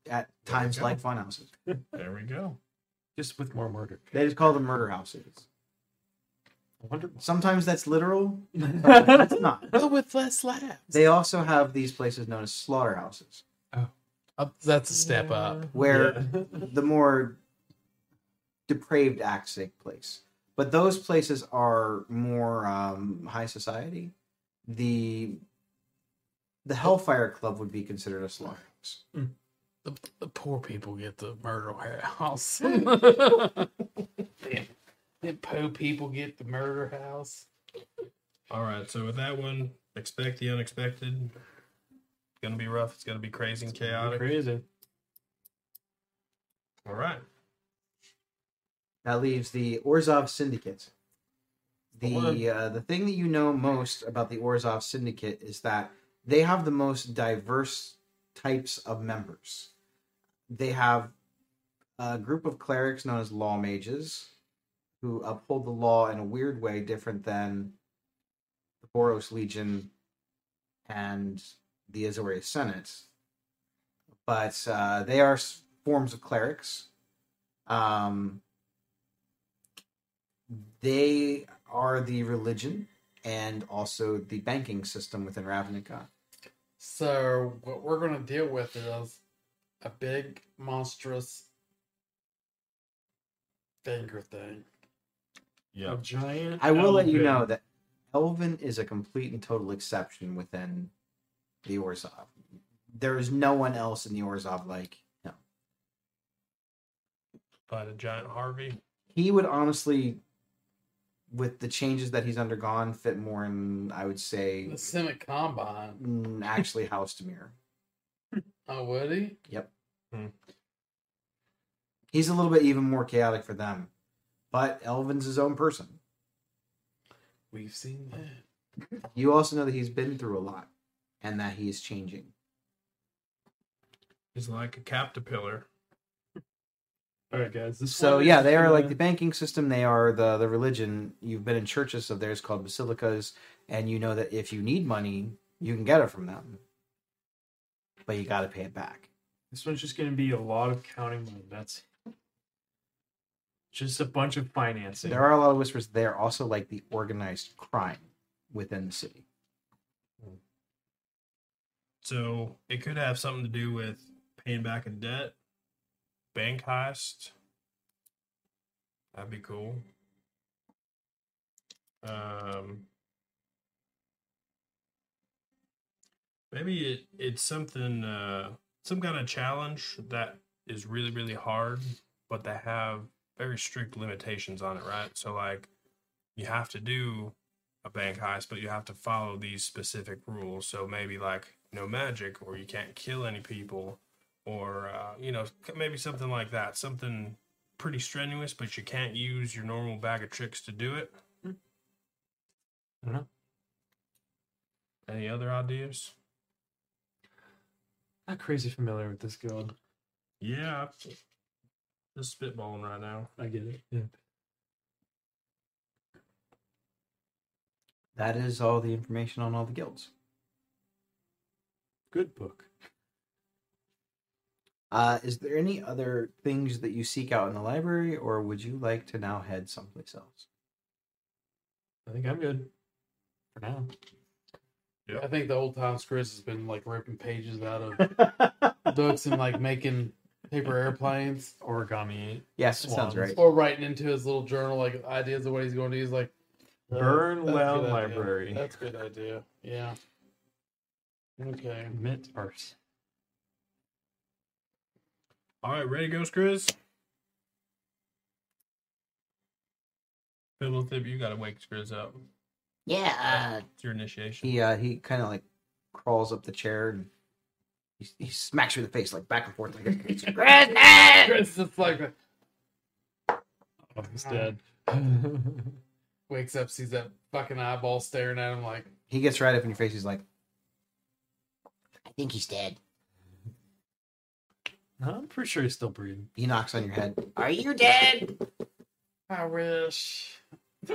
at times like fun houses. There we go. Just with more murder. They just call them murder houses. I wonder. Sometimes that's literal. Sometimes it's not. But with less laughs. They also have these places known as slaughterhouses, Uh, that's a step up. where Yeah. the more depraved acts take place. But those places are more um, high society. The the Hellfire Club would be considered a slaughterhouse. The, the poor people get the murder house. Damn. The poor people get the murder house. All right. So with that one, expect the unexpected. It's gonna be rough. It's gonna be crazy and chaotic. Crazy. All right. That leaves the Orzhov Syndicate. The uh, the thing that you know most about the Orzhov Syndicate is that they have the most diverse types of members. They have a group of clerics known as law mages who uphold the law in a weird way different than the Boros Legion and the Azorius Senate. But uh, they are forms of clerics. Um, they are the religion and also the banking system within Ravnica. So what we're gonna deal with is a big monstrous finger thing. A giant. I will let you know that Elvin is a complete and total exception within the Orzhov. There is no one else in the Orzhov like him. But a giant Harvey. He would honestly, with the changes that he's undergone, fit more in, I would say, The Simic Combine. actually House Dimir. Oh, would he? Hmm. He's a little bit even more chaotic for them. But Elvin's his own person. We've seen that. You also know that he's been through a lot and that he is changing. He's like a caterpillar. All right, guys. So yeah, they are like the banking system. They are the the religion. You've been in churches of theirs called basilicas, and you know that if you need money, you can get it from them, but you got to pay it back. This one's just going to be a lot of counting money. That's just a bunch of financing. There are a lot of whispers. They are also like the organized crime within the city. So it could have something to do with paying back a debt, bank heist. That'd be cool. Um, maybe it it's something uh some kind of challenge that is really really hard, but they have very strict limitations on it, right? So like you have to do a bank heist, but you have to follow these specific rules. So maybe like no magic, or you can't kill any people, or uh, you know maybe something like that. Something pretty strenuous, but you can't use your normal bag of tricks to do it. I don't. Any other ideas? Not crazy familiar with this guild. Yeah, just spitballing right now. I get it. Yeah. That is all the information on all the guilds. Good book. Uh, is there any other things that you seek out in the library, or would you like to now head someplace else? I think I'm good for now. I think the old times Chris has been like ripping pages out of books and like making paper airplanes Origami. yes, it sounds right. or writing into his little journal like ideas of what he's going to use. Like uh, Burn that's a well good idea. library. That's a good idea. Yeah. Okay. Mint art. All right, ready to go, Skriz? Fiddle Tip, you gotta wake Skriz up. Yeah, uh, It's your initiation. He uh, he kind of like crawls up the chair and he, he smacks you in the face like back and forth like this. Grisnet! Chris is like Oh, he's dead. wakes up, sees that fucking eyeball staring at him like he gets right up in your face. He's like, I think he's dead. I'm pretty sure he's still breathing. he knocks on your head. Are you dead? I wish.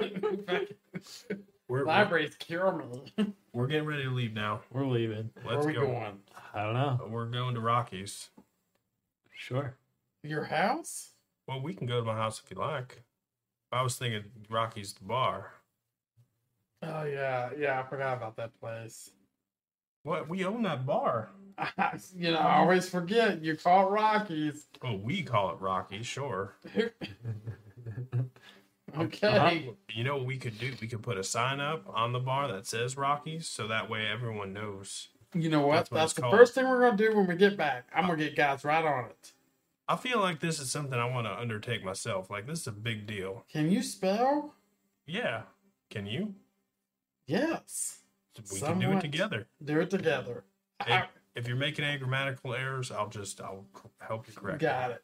We're, we're, Libraries me. we're getting ready to leave now. We're leaving. Let's are we go. going? I don't know. We're going to Rockies. Sure. Your house? Well, we can go to my house if you like. I was thinking Rocky's the bar. Oh yeah, yeah. I forgot about that place. What? We own that bar. you know, I always forget. You call it Rockies. Oh, we call it Rocky, sure. Uh-huh. Okay. You know what we could do? We could put a sign up on the bar that says Rockies, so that way everyone knows. You know what? That's That's, what it's the called. first thing we're gonna do when we get back. I'm gonna get guys right on it. I feel like this is something I want to undertake myself. Like this is a big deal. Can you spell? Yeah. Can you? Yes. We can do it together. Do it together. Hey, if you're making any grammatical errors, I'll just I'll help you correct. Got it.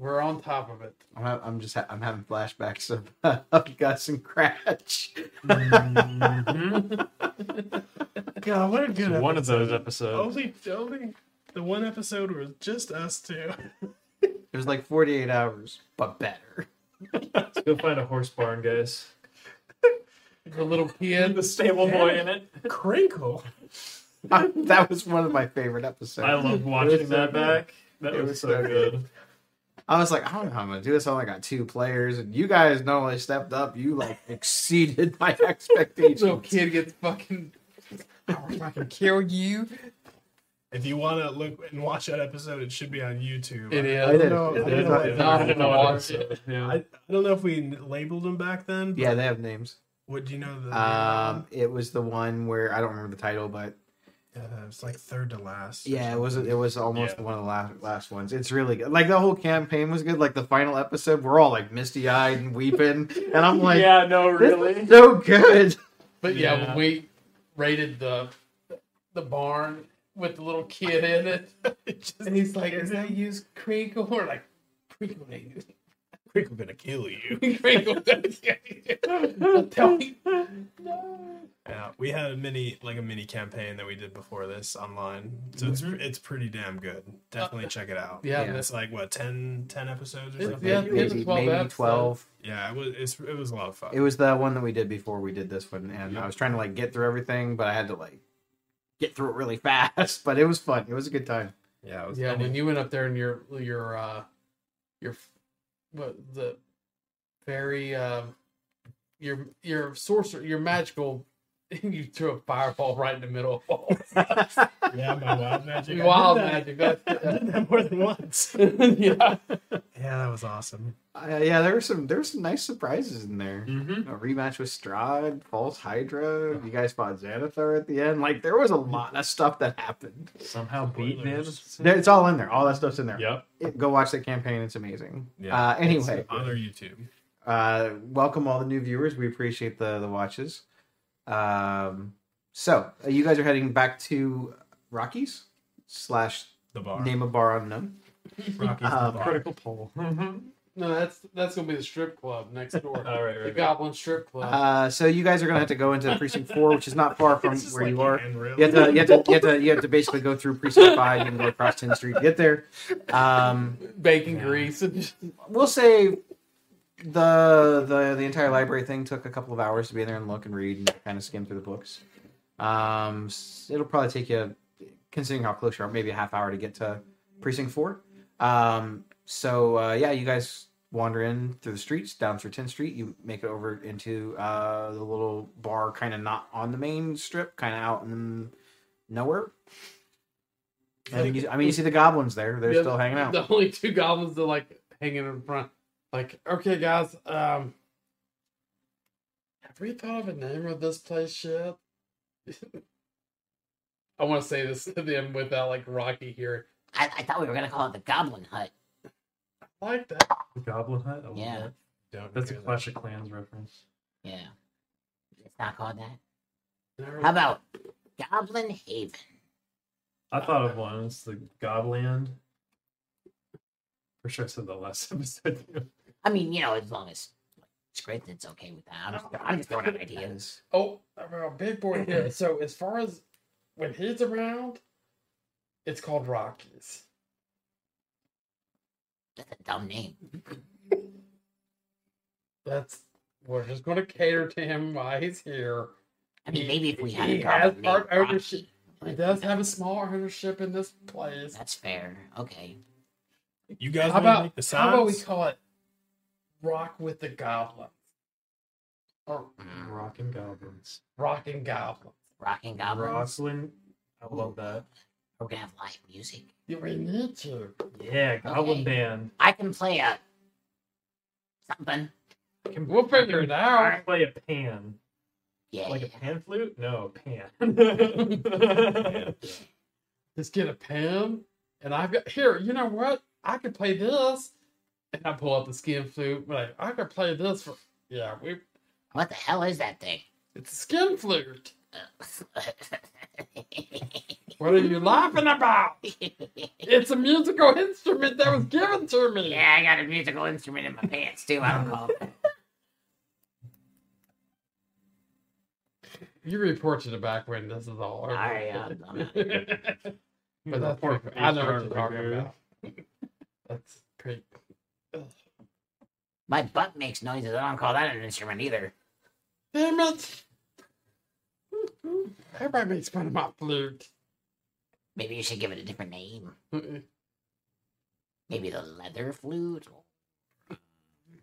We're on top of it. I'm, ha- I'm just ha- I'm having flashbacks of, of Gus and Cratch. Mm-hmm. God, what a good One of those episodes. Only, only the one episode was just us two. It was like 48 hours, but better. Let's go find a horse barn, guys. The little kid. The stable boy in it. Crinkle. that was one of my favorite episodes. I love watching that back. That It was, was so so good. I was like, I don't know how I'm gonna do this. I only got two players, and you guys not only stepped up, you like exceeded my expectations. Little kid gets fucking. I fucking kill you. If you want to look and watch that episode, it should be on YouTube. It is. I did. know- It I is. know- I- No, I didn't know what watch it. Yeah. I, I don't know if we labeled them back then. But Yeah, they have names. What do you know? The Um, it was the one where I don't remember the title, but uh, it's like third to last. yeah, it was something. it was almost Yeah. one of the last last ones. It's really good. Like the whole campaign was good. Like the final episode, we're all like misty eyed and weeping, and I'm like, yeah, no, this really. is so good. But yeah, Yeah. when we raided the the barn with the little kid in it, and he's like, "Is that use crinkle?" We're like, "Crinkle, nigga. Crinkle gonna kill you. crinkle." Don't tell me. Yeah, we had a mini like a mini campaign that we did before this online, so it's it's pretty damn good. Definitely check it out. Yeah, Yeah. it's like what 10, 10 episodes or something. yeah, Yeah, maybe 12 maybe episodes. twelve. it was it's, it was a lot of fun. It was the one that we did before we did this one, and I was trying to like get through everything, but I had to like get through it really fast. But it was fun. It was a good time. yeah, it was, Yeah, and when you went up there and your your uh your what the very um your your sorcerer your magical you threw a fireball right in the middle of all yeah, my wild magic. I wild did that. magic. That's, I did that more than once. yeah. Yeah, that was awesome. Uh, yeah, there were some there were some nice surprises in there. Mm-hmm. A rematch with Strahd, False Hydra. You guys fought Xanathar at the end. Like there was a lot of stuff that happened. Somehow beating him. It's all in there. All that stuff's in there. Yep. It- go watch that campaign. It's amazing. Yeah, Uh, anyway, on our YouTube. uh, welcome all the new viewers. We appreciate the the watches. Um, so uh, you guys are heading back to Rockies slash The bar. name a bar unknown. Rocky's Um, the bar. Critical Pole. No, that's that's gonna be the strip club next door. All right, right, the right. Goblin Strip Club. Uh, so you guys are gonna have to go into precinct four, which is not far from where like you are. handrail. You have to, you have to, you have to, you have to basically go through precinct five. You can go across 10th Street to get there. Um, Bacon grease. And we'll say the the the entire library thing took a couple of hours to be in there and look and read and kind of skim through the books. Um, it'll probably take you, considering how close you are, maybe a half hour to get to precinct four. Um, so uh, yeah, you guys wander in through the streets down through 10th Street. You make it over into uh, the little bar, kind of not on the main strip, kind of out in nowhere. And you, I mean, you see the goblins there; they're Yeah, still hanging out. The only two goblins that like hanging in front. Like, okay, guys, um, have we thought of a name of this place yet? I want to say this to them without like Rocky here. I, I thought we were gonna call it the Goblin Hut. I like that. The Goblin Hut. I Yeah. that. Don't That's a do that. Clash of Clans reference. Yeah, it's not called that. Never- How about Goblin Haven? I thought of one. It's the Gobland. For sure, I said the last episode. I mean, you know, as long as script, it's okay with that. I'm just, I'm just throwing out ideas. Oh, big boy here. So as far as when he's around, it's called Rockies. That's a dumb name. That's we're just going to cater to him while he's here. I mean, He- maybe if we had he a has part ownership. Rocky. He does have a small ownership in this place. That's fair. Okay. You guys How about make the how about we call it Rock with the Goblins? Or Mm, Rockin' goblins. Rock and Goblins. Rocking goblins. Rocklin. I love that. We're gonna have live music. Yeah, we need to. Yeah, goblin Okay. band. I can play a something. I can, We'll figure it I out. can play a pan. Yeah. Like a pan flute? No, pan. Just get a pen, and I've got here. You know what? I could play this, and I pull out the skin flute. But I, I could play this for yeah. We what the hell is that thing? it's a skin flute. What are you laughing about? It's a musical instrument that was given to me. yeah, I got a musical instrument in my pants too. I don't call it. You report to the back when this is all over. I'm- I'm out but that's pretty, to I know what you're talking about. That's pretty. My butt makes noises. I don't call that an instrument either. Damn it! Everybody makes fun of my flute. Maybe you should give it a different name. Maybe the leather flute.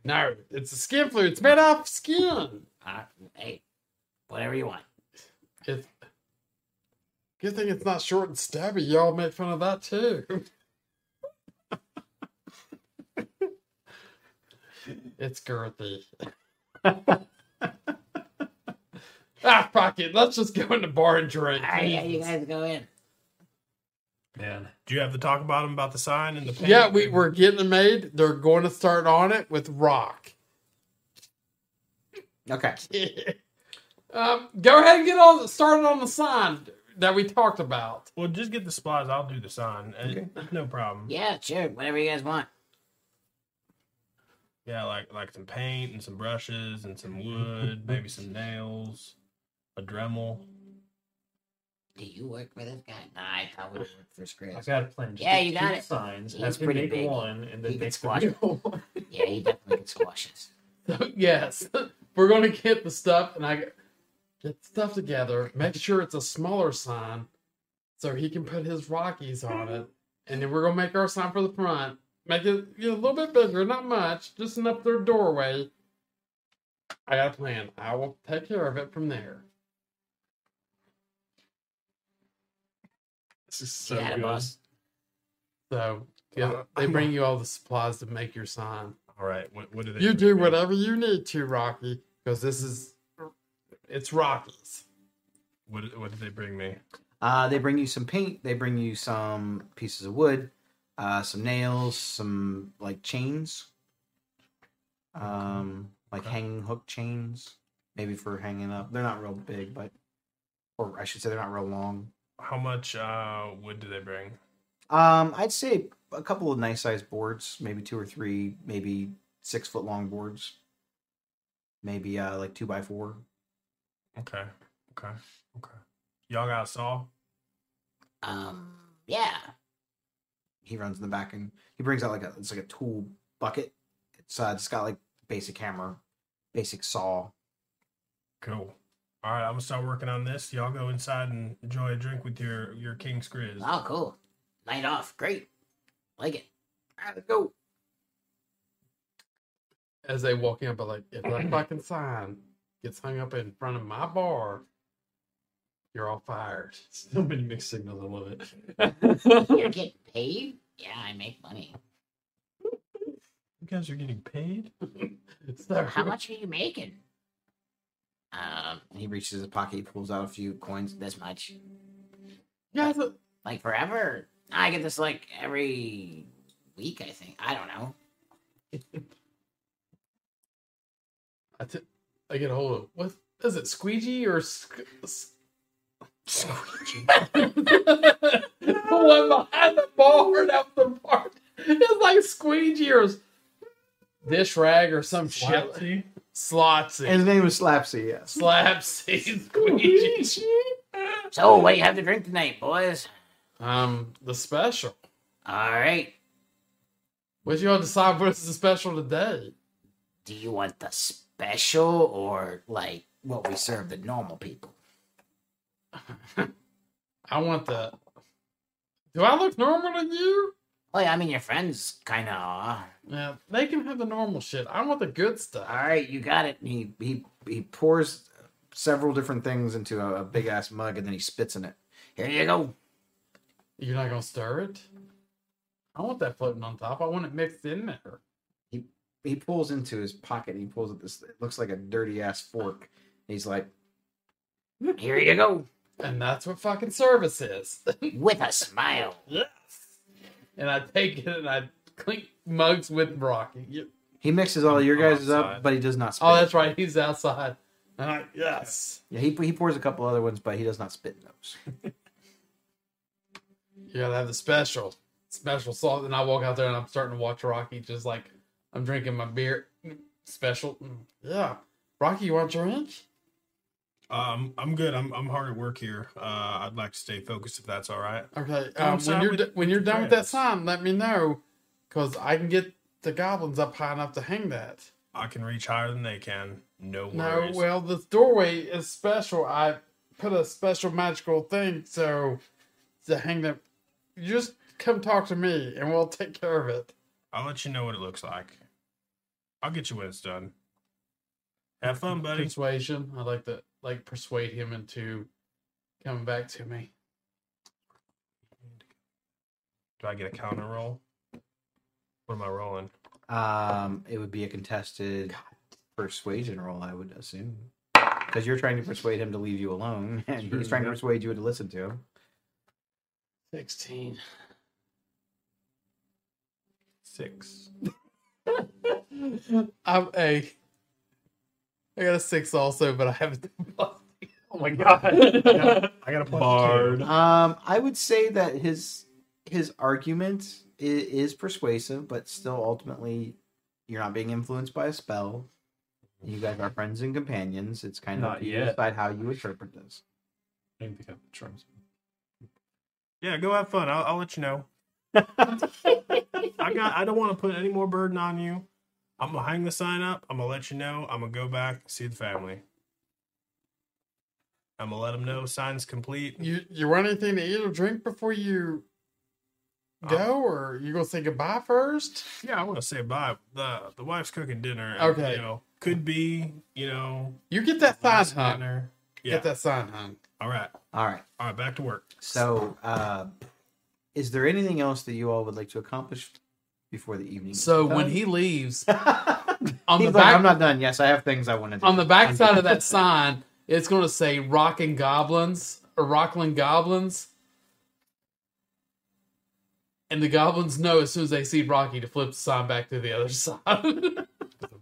No, it's a skin flute. It's made off skin. Uh, hey, whatever you want. It's good thing it's not short and stubby. Y'all make fun of that too. it's girthy. ah, fuck it. Let's just go in the bar and drink. All right, yeah, you guys go in. Man. Do you have to talk about them about the sign and the paint? Yeah, we, we're getting it made. They're going to start on it with rock. Okay. um, go ahead and get all started on the sign that we talked about. Well, just get the supplies. I'll do the sign. Uh, Okay. No problem. Yeah, sure. Whatever you guys want. Yeah, like like some paint and some brushes and some wood, maybe some nails, a Dremel. Do you work for this guy? Nah, I probably work for I Scratch. got a plan. Just Yeah, you got it. Signs. He's have pretty make big. one, and then He can make squash one. Yeah, he definitely can squash us. So, yes, we're going to get the stuff and I get the stuff together. Make sure it's a smaller sign so he can put his Rockies on it. And then we're going to make our sign for the front. Make it you know, a little bit bigger, not much, just enough their doorway. I got a plan. I will take care of it from there. This is so yeah, good. boss. So, yeah, they bring you all the supplies to make your sign. All right. What, what do they? You do me? whatever you need to, Rocky, because this is it's Rockies. What what did they bring me? Uh, they bring you some paint. They bring you some pieces of wood, uh, some nails, some like chains, um, like Okay. hanging hook chains, maybe for hanging up. They're not real big, but or I should say they're not real long. How much uh, wood do they bring? Um, I'd say a couple of nice sized boards, maybe two or three, maybe six foot long boards, maybe uh like two by four. Okay. Okay. Okay. Y'all got a saw? Um, yeah. He runs in the back and he brings out like a it's like a tool bucket. It's uh, it's got like basic hammer, basic saw. Cool. All right, I'm gonna start working on this. Y'all go inside and enjoy a drink with your your King's Grizz. Oh, cool. Night off. Great. Like it. All right, let's go. As they walk in, but like if that fucking sign gets hung up in front of my bar, you're all fired. So many mixed signals. I love it. You're getting paid? Yeah, I make money. You guys are getting paid? So How much are you making? Um, he reaches his pocket, he pulls out a few coins. this much. You guys, uh, Like forever? I get this like every week, I think. I don't know. I, t- I get a hold of what is it, squeegee or sc- s- the one behind the bar and up the bar? It's like squeegee or s- dish rag or some shit. Slapsy? Slotsy. His name was Slapsy, yes. Slapsy squeegee. So, what do you have to drink tonight, boys? Um, the special. All right. What you all decide what is the special today? Do you want the special or like what we serve the normal people? I want the. Do I look normal to you? Oh yeah, I mean your friends kind of. Yeah, they can have the normal shit. I want the good stuff. All right, you got it. He he he pours several different things into a, a big ass mug and then he spits in it. Here you go. You're not gonna stir it. I want that floating on top. I want it mixed in there. He pulls into his pocket. And he pulls at this. It looks like a dirty ass fork. He's like, hmm, Here you go. And that's what fucking service is. With a smile. yes. And I take it and I clink mugs with Rocky. You- he mixes all your I'm guys up, but he does not. Spit. Oh, that's right. He's outside. And yes. Yeah, he he pours a couple other ones, but he does not spit in those. You gotta have the special, special salt. And I walk out there and I'm starting to watch Rocky, just like I'm drinking my beer. Special, Mm, yeah. Rocky, you want a drink? Um, I'm good. I'm I'm hard at work here. Uh, I'd like to stay focused if that's all right. Okay. Um, when you're with d- when you're done with that friends. sign, let me know, cause I can get the goblins up high enough to hang that. I can reach higher than they can. No No, worries. well, the doorway is special. I put a special magical thing so to hang them. You just come talk to me, and we'll take care of it. I'll let you know what it looks like. I'll get you when it's done. Have fun, buddy. Persuasion. I like to like persuade him into coming back to me. Do I get a counter roll? What am I rolling? Um, it would be a contested persuasion roll, I would assume, because you're trying to persuade him to leave you alone, and Sure, he's trying to persuade you to listen to him. Sixteen. Six. I'm a. I got a six also, but I haven't. Oh my god. I got a plus Bard. two. Um, I would say that his his argument is, is persuasive, but still ultimately you're not being influenced by a spell. You guys are friends and companions. It's kind of Not up to you yet. decide how you interpret this. I didn't think I have charms. Yeah, go have fun. I'll, I'll let you know. I got. I don't want to put any more burden on you. I'm gonna hang the sign up. I'm gonna let you know. I'm gonna go back see the family. I'm gonna let them know sign's complete. You you want anything to eat or drink before you go, or you gonna say goodbye first? Yeah, I want to say bye. the The wife's cooking dinner. and, Okay. you know, could be. You know, You get that sign last hung. dinner. Yeah. Get that sign hung. All right. All right. All right. Back to work. So, uh, is there anything else that you all would like to accomplish before the evening? is So when he leaves, He's on the like, back I'm not done. Yes, I have things I want to do. on the back side of that sign, it's going to say "Rockin' Goblins" or "Rockland Goblins," and the goblins know as soon as they see Rocky to flip the sign back to the other side.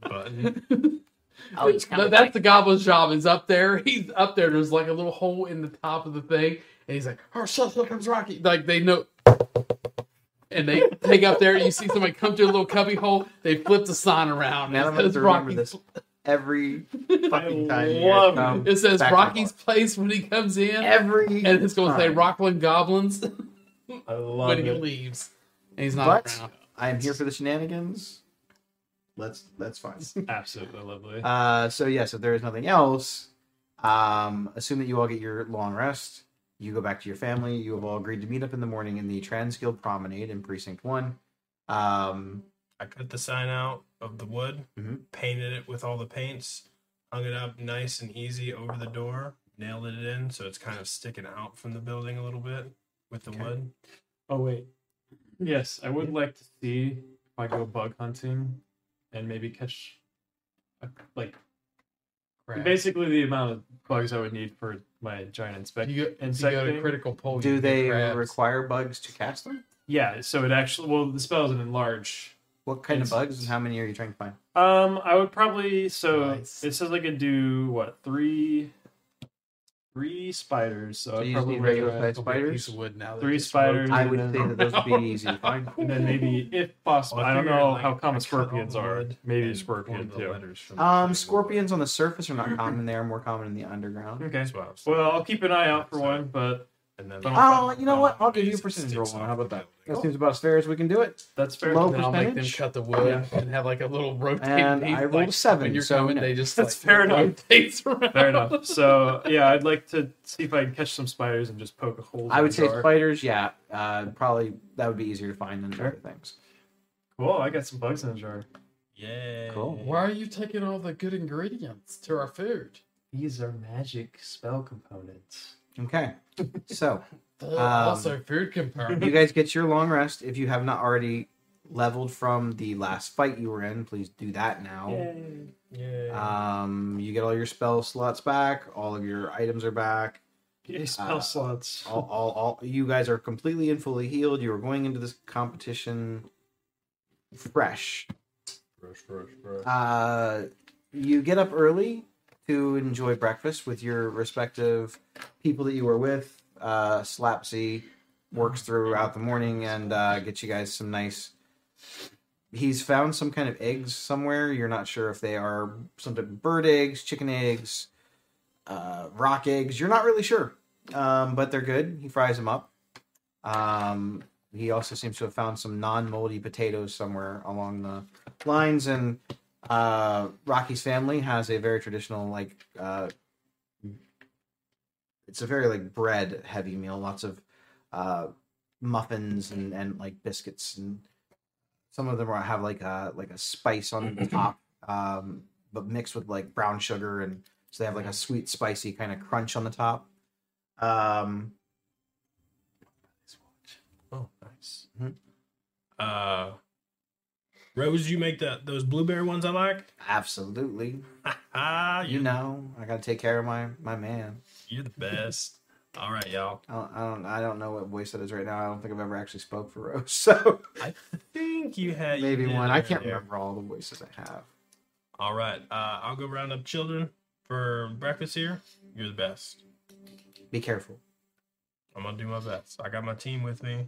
Button. Oh, he's That- coming. That's back. the goblin's job. Is up there. He's up there. There's like a little hole in the top of the thing, and he's like, "Oh, shit! Here comes Rocky!" Like they know, and they take up there. You see somebody come through a little cubby hole. They flip the sign around. Now I'm going says to remember Rocky- this every fucking time. you love guys come It says back and Rocky's forth. place when he comes in, every and it's going to say time. Rockland Goblins I love when he it. leaves. And he's not But around. I am here for the shenanigans. Let's that's fine. Absolutely lovely. Uh, so yes, if there is nothing else, um, assume that you all get your long rest. You go back to your family. You have all agreed to meet up in the morning in the Transguild Promenade in Precinct One. Um, I cut the sign out of the wood, Mhm. painted it with all the paints, hung it up nice and easy over the door, nailed it in so it's kind of sticking out from the building a little bit with the Okay. wood. Oh wait. Yes, I would like to see if I go bug hunting and maybe catch a, like basically the amount of bugs I would need for my giant inspect You go, if you insect go to thing. critical pole. do you get they crabs. require bugs to cast them? Yeah, so it actually well the spell is an enlarge. What kind of bugs and how many are you trying to find? Um, I would probably so Nice. it says I could do what three, three spiders. So, So I'd probably regular sized It'll be a piece spiders. of wood now. Three spiders. I would and say that those would be easy to find. and then maybe if possible, Well, I I don't know like, how common cut all the scorpions are. Maybe a scorpion too. letters from the Um, scorpions on the surface are not common. They are more common in the underground. Okay. That's what Well, I'll keep an eye out for one, but and then Oh, you know what? I'll give you a Basic percentage sticks roll. off How about that? That seems about as fair as we can do it. That's fair. Low And then I'll make them percentage? cut the wood and have like a little rope. And piece. I rolled like, a seven, When you're so coming, no. they just That's like, fair enough. Fair enough. So yeah, I'd like to see if I can catch some spiders and just poke a hole. I would say jar. spiders. Yeah, uh, probably that would be easier to find than Sure. other things. Cool. I got some bugs in the jar. Yeah. Cool. Why are you taking all the good ingredients to our food? These are magic spell components. Okay, so Um, also food component. you guys get your long rest. If you have not already leveled from the last fight you were in, please do that now. Yeah. Um, you get all your spell slots back. All of your items are back. Yay, spell Uh, slots. All, all, all. You guys are completely and fully healed. You are going into this competition fresh. Rush, rush, rush. Uh, you get up early to enjoy breakfast with your respective people that you were with. Uh, Slapsy works throughout the morning and uh, gets you guys some nice. He's found some kind of eggs somewhere. You're not sure if they are some type of bird eggs, chicken eggs, uh, rock eggs. You're not really sure, um, but they're good. He fries them up. Um, he also seems to have found some non-moldy potatoes somewhere along the lines, and uh, Rocky's family has a very traditional like. Uh, it's a very like bread heavy meal. Lots of uh, muffins and, and like biscuits, and some of them are, have like a like a spice on the top, um, but mixed with like brown sugar, and so they have like a sweet, spicy kind of crunch on the top. Um, Oh, nice. Mhm. Uh, Rose, you make that those blueberry ones I like. absolutely, Ah, you know, I gotta take care of my my man. you're the best. All right, y'all. I don't, I don't, I don't know what voice that is right now. I don't think I've ever actually spoke for Rose, so I think you had maybe one. I can't earlier. remember all the voices I have. All right, uh, I'll go round up children for breakfast here. You're the best. Be careful. I'm gonna do my best. I got my team with me.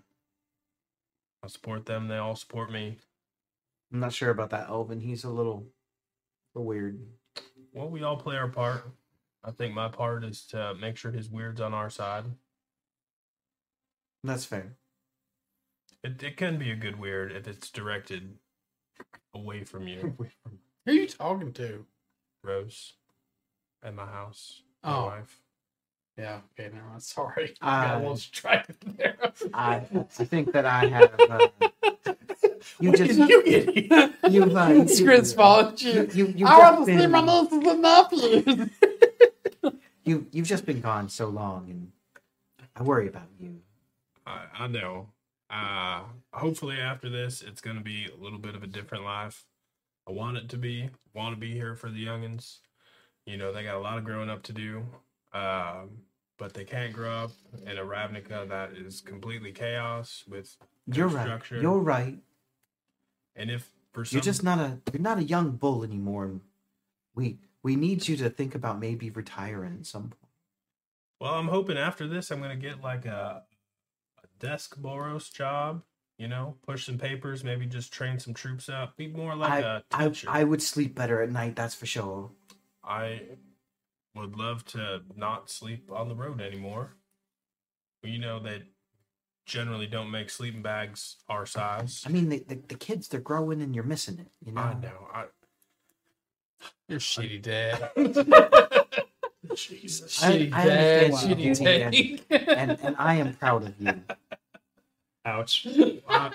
I support them. They all support me. I'm not sure about that Elvin. He's a little, a little weird. Well, we all play our part. I think my part is to make sure his weird's on our side. That's fair. It it can be a good weird if it's directed away from you, Who are you talking to? Rose, at my house. My Oh. wife. Yeah, okay, no, I'm sorry. I got a I- little distracted there. I, I think that I have. Uh, you What just, did you get? you've, uh, Scripts followed you, you. you, you've I just want to see been- my nieces and nephews. You, you've just been gone so long, and I worry about you. I, I know. Uh, hopefully after this, it's gonna be a little bit of a different life. I want it to be. Want to be here for the youngins. You know, they got a lot of growing up to do. Um, but they can't grow up in a Ravnica that is completely chaos with You're right. structure. You're right. And if for some You're just not a. You're not a young bull anymore. We we need you to think about maybe retiring at some point. Well, I'm hoping after this, I'm gonna get like a, a desk Boros job. You know, push some papers, maybe just train some troops up. Be more like I, a I teacher. I would sleep better at night. That's for sure. I would love to not sleep on the road anymore. You know that generally don't make sleeping bags our size. I mean, the, the, the kids they're growing and you're missing it. You know. I know. I You're shitty dad. Jesus. Shitty I dad, understand you, shitty Judy, tank. and and I am proud of you. Ouch. I,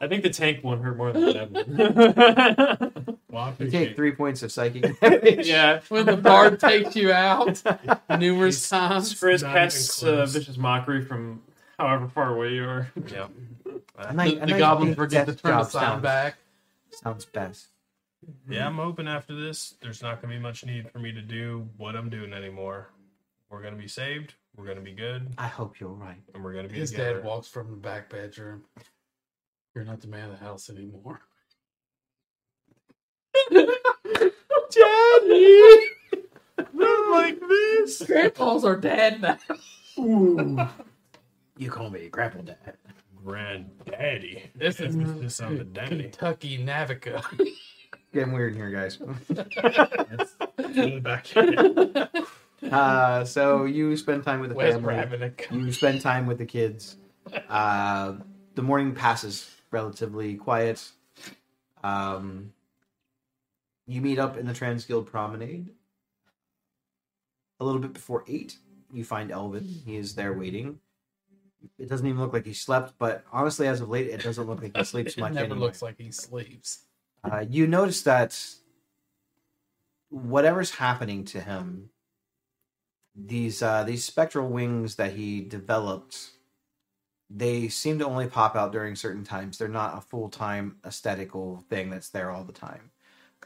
I think the tank one hurt more than Devin. well, You take three points of psychic damage. yeah. when the bard takes you out numerous He's- times. Chris Not even casts uh, vicious mockery from however far away you are. Yeah. A The, nice- a the goblins forget to turn the job sign sounds- back. Sounds best. Yeah, I'm hoping after this, there's not going to be much need for me to do what I'm doing anymore. We're going to be saved. We're going to be good. I hope you're right. And we're going to be His together. dad walks from the back bedroom. You're not the man of the house anymore. Daddy! Not like this. Grandpa's our dad now. You call me Grandpa Dad. Granddaddy. This is Emphasis on the daddy. Kentucky Navica. Getting weird in here, guys. Really back here. Uh, so you spend time with the Where's family. You spend time with the kids. Uh, the morning passes relatively quiet. Um, you meet up in the Transguild Promenade. A little bit before eight, you find Elvin. He is there waiting. It doesn't even look like he slept, but honestly, as of late, it doesn't look like he sleeps it much never anymore. looks like he sleeps. Uh, you notice that whatever's happening to him, these uh, these spectral wings that he developed, they seem to only pop out during certain times. They're not a full time aesthetical thing that's there all the time.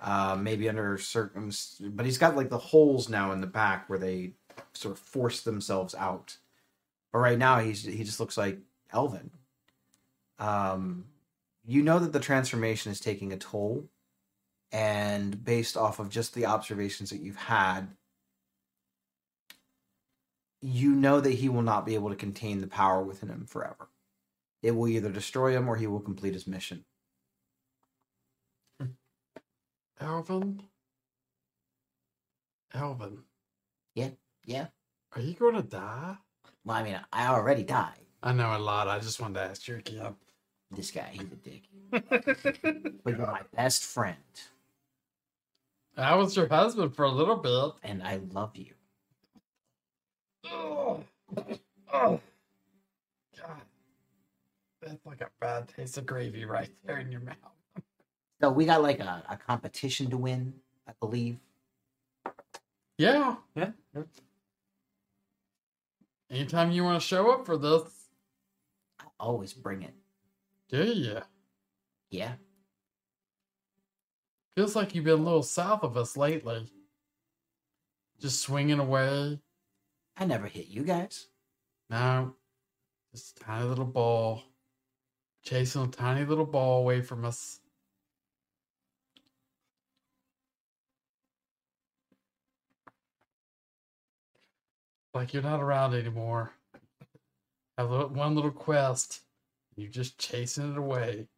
Uh, maybe under certain, but he's got like the holes now in the back where they sort of force themselves out. But right now, he's he just looks like Elvin. Um, you know that the transformation is taking a toll and based off of just the observations that you've had you know that he will not be able to contain the power within him forever it will either destroy him or he will complete his mission Alvin? Alvin, Yeah. Yeah. Are you going to die? Well, I mean, I already died. I know a lot. I just wanted to ask you again. This guy, he's a dick. but you're my best friend, I was your husband for a little bit. and I love you. Oh, oh, God. That's like a bad taste of gravy right there in your mouth. So we got like a, a competition to win, I believe. Yeah. Yeah. Anytime you want to show up for this, I always bring it. do you? Yeah. Feels like you've been a little south of us lately. Just swinging away. I never hit you guys. No, just a tiny little ball. Chasing a tiny little ball away from us. Like you're not around anymore. Have one little quest. You're just chasing it away.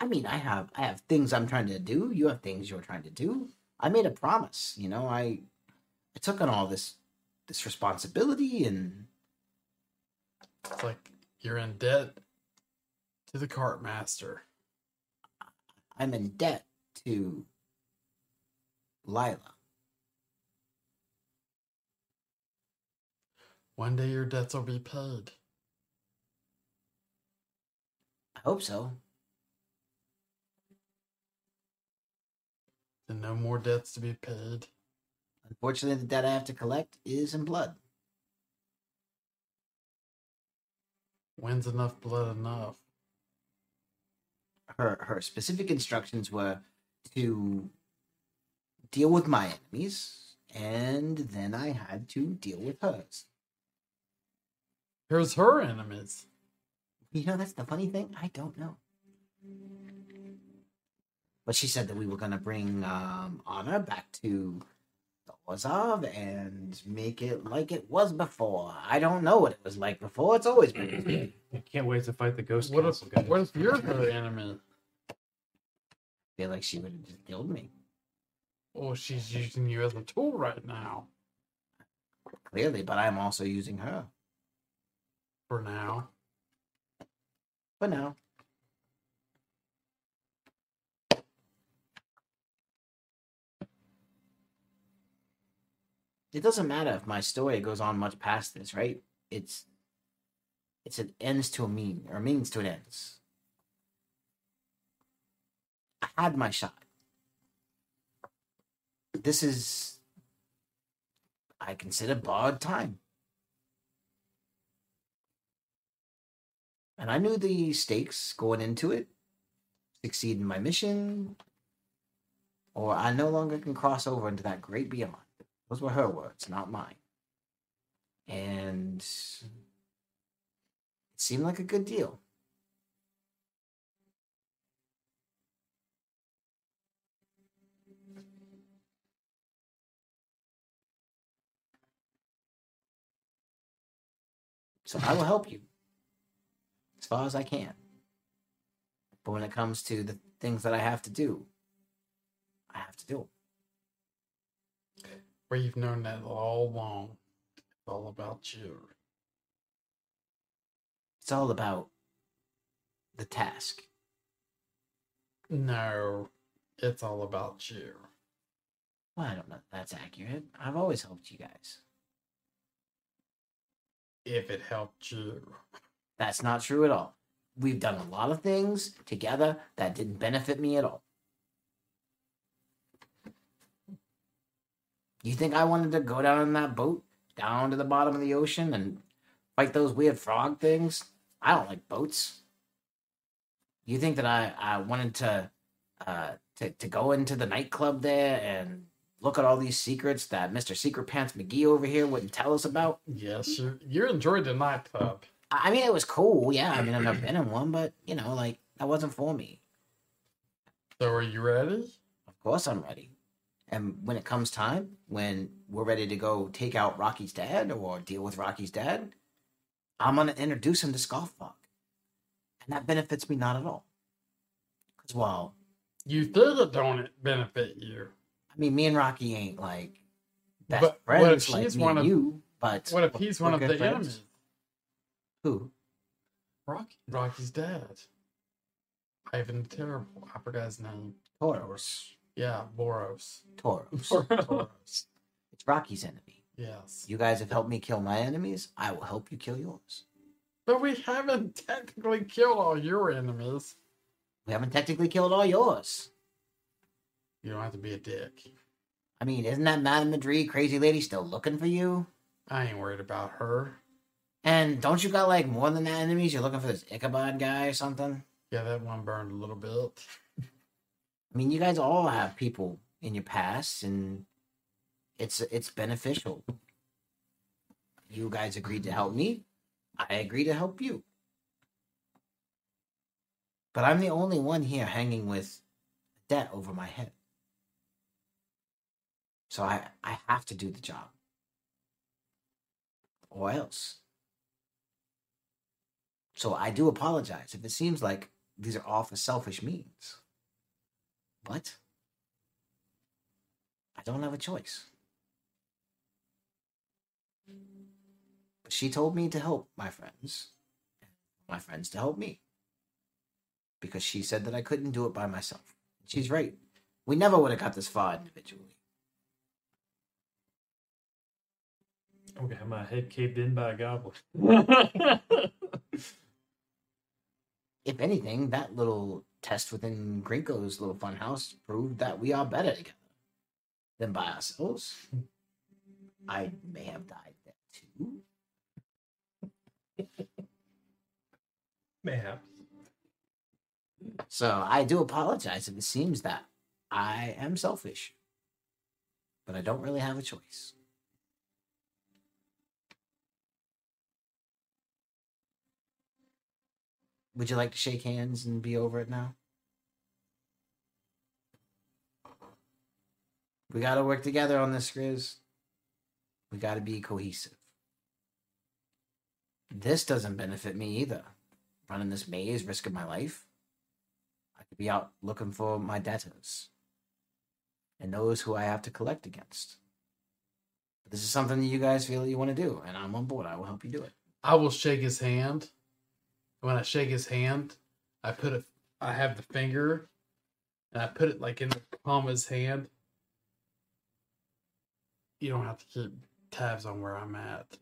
I mean, I have I have things I'm trying to do. You have things you're trying to do. I made a promise. You know, I I took on all this this responsibility, and It's like you're in debt to the cart master. I'm in debt to Lila. One day your debts will be paid. I hope so. And no more debts to be paid. Unfortunately, the debt I have to collect is in blood. When's enough blood enough? Her her specific instructions were to deal with my enemies, and then I had to deal with hers. Here's her enemies. You know, that's the funny thing. I don't know. But she said that we were going to bring um, honor back to the Orzhov and make it like it was before. I don't know what it was like before. It's always been. this way. I can't wait to fight the ghost What council if, guys. what if you're her enemy? I feel like she would have just killed me. Well, she's using you as a tool right now. Clearly, but I'm also using her For now. for now. It doesn't matter if my story goes on much past this, right? It's it's an ends to a mean or means to an ends. I had my shot. This is I consider borrowed time. And I knew the stakes going into it. Succeed in my mission, or I no longer can cross over into that great beyond. Those were her words, not mine. And it seemed like a good deal. So I will help you as far as I can. But when it comes to the things that I have to do, I have to do 'em. We've known that all along. It's all about you. It's all about the task. No, it's all about you. Well, I don't know if that's accurate. I've always helped you guys. If it helped you. That's not true at all. We've done a lot of things together that didn't benefit me at all. You think I wanted to go down in that boat, down to the bottom of the ocean, and fight those weird frog things? I don't like boats. You think that I, I wanted to, uh, to to go into the nightclub there and look at all these secrets that Mister Secret Pants McGee over here wouldn't tell us about? Yes, you you enjoyed the nightclub. I I mean, it was cool. Yeah, I mean, I've never been in one, but you know, like that wasn't for me. So are you ready? Of course, I'm ready. And when it comes time, when we're ready to go take out Rocky's dad or deal with Rocky's dad, I'm gonna introduce him to Scoffbog, and that benefits me not at all. Because while You think it don't benefit you. I mean, me and Rocky ain't like best But what friends if like me one and of- you, but What if he's one of the friends. enemies? Who? Rocky. Rocky's dad. Ivan the Terrible. I forgot his name. Toros. Yeah, Boros. Toros. Boros. it's Rocky's enemy. Yes. You guys have helped me kill my enemies. I will help you kill yours. But we haven't technically killed all your enemies. We haven't technically killed all yours. You don't have to be a dick. I mean, isn't that Madame Madrid crazy lady still looking for you? I ain't worried about her. And don't you got like more than that enemies? You're looking for this Ichabod guy or something? Yeah, that one burned a little bit. I mean, you guys all have people in your past, and it's it's beneficial. You guys agreed to help me. I agree to help you. But I'm the only one here hanging with debt over my head. So I, I have to do the job. Or else. So I do apologize if it seems like these are all for selfish means. But I don't have a choice. But she told me to help my friends, my friends to help me. Because she said that I couldn't do it by myself. She's right. We never would have got this far individually. I'm gonna have my head caved in by a goblin. If anything, that little test within Grinko's little fun house proved that we are better together than by ourselves. I may have died there too. Mayhaps. So I do apologize if it seems that I am selfish. But I don't really have a choice. Would you like to shake hands and be over it now? We got to work together on this, Grizz. We got to be cohesive. This doesn't benefit me either. Running this maze, risking my life. I could be out looking for my debtors and those who I have to collect against. But this is something that you guys feel you want to do, and I'm on board. I will help you do it. I will shake his hand. When I shake his hand, I put it. I have the finger, and I put it like in the palm of his hand. You don't have to keep tabs on where I'm at.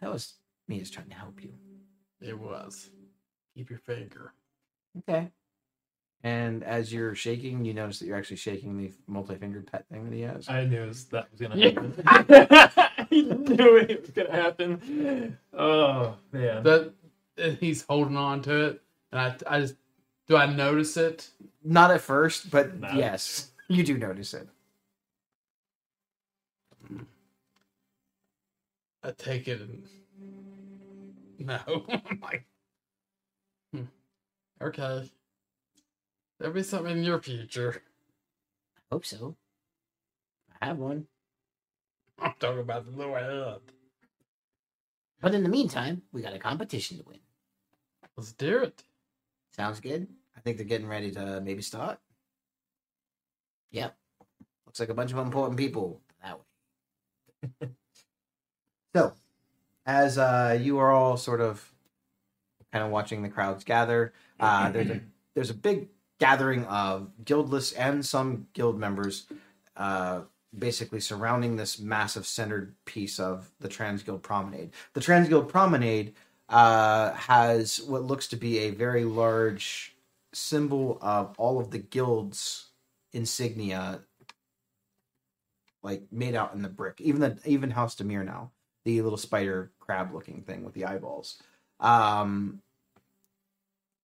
That was me just trying to help you. It was. Keep your finger. Okay. And as you're shaking, you notice that you're actually shaking the multi-fingered pet thing that he has. I knew that was gonna happen. I knew it was gonna happen. Oh man. That and he's holding on to it, and I, I just do I notice it? Not at first, but No. yes, you do notice it. I take it and no. I'm like, hmm. okay. There'll be something in your future. I hope so. I have one. I'm talking about the little head. But in the meantime, we got a competition to win. Let's do it. Sounds good? I think they're getting ready to maybe start. Yep. Looks like a bunch of important people. That way. so, as uh, you are all sort of kind of watching the crowds gather, uh, there's a there's a big gathering of guildless and some guild members, uh, basically surrounding this massive centered piece of the Transguild Promenade. The Transguild Promenade uh, has what looks to be a very large symbol of all of the guilds insignia like made out in the brick. Even the even house Dimir now the little spider crab looking thing with the eyeballs. Um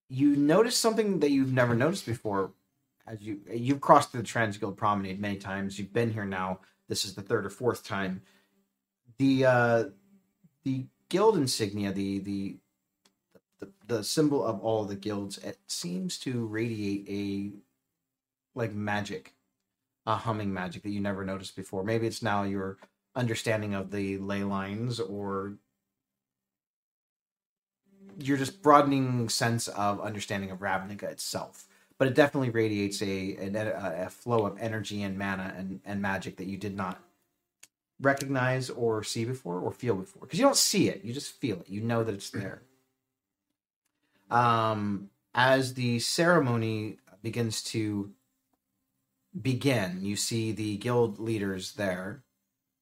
you notice something that you've never noticed before. As you you've crossed the transguild promenade many times. You've been here now. This is the third or fourth time. The uh the guild insignia the the the, the symbol of all the guilds it seems to radiate a like magic a humming magic that you never noticed before. Maybe it's now your understanding of the ley lines or you're just broadening sense of understanding of Ravnica itself. But it definitely radiates a, a a flow of energy and mana and, and magic that you did not recognize or see before or feel before? Because you don't see it you just feel it you know that it's there. Um as the ceremony begins to begin you see the guild leaders there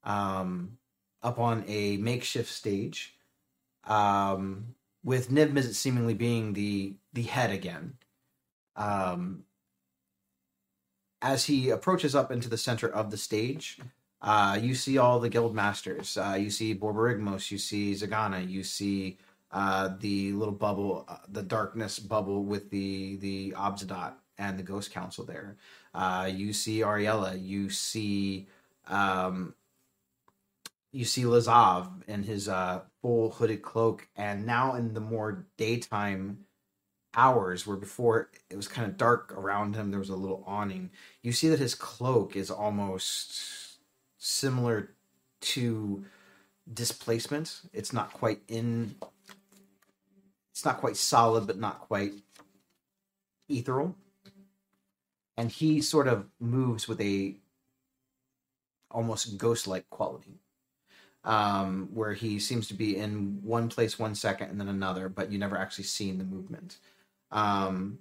um up on a makeshift stage um with Mizzet seemingly being the the head again. Um as he approaches up into the center of the stage uh, you see all the guild masters. Uh, you see Borborygmos. You see Zegana. You see uh, the little bubble, uh, the darkness bubble with the the Obzedat and the Ghost Council there. Uh, you see Ariella. You see um, you see Lazav in his uh, full hooded cloak, and now in the more daytime hours where before it was kind of dark around him there was a little awning you see that his cloak is almost similar to displacement. It's not quite in. It's not quite solid, but not quite ethereal. And he sort of moves with a almost ghost-like quality, um, where he seems to be in one place one second and then another, but you never actually seen the movement. Um,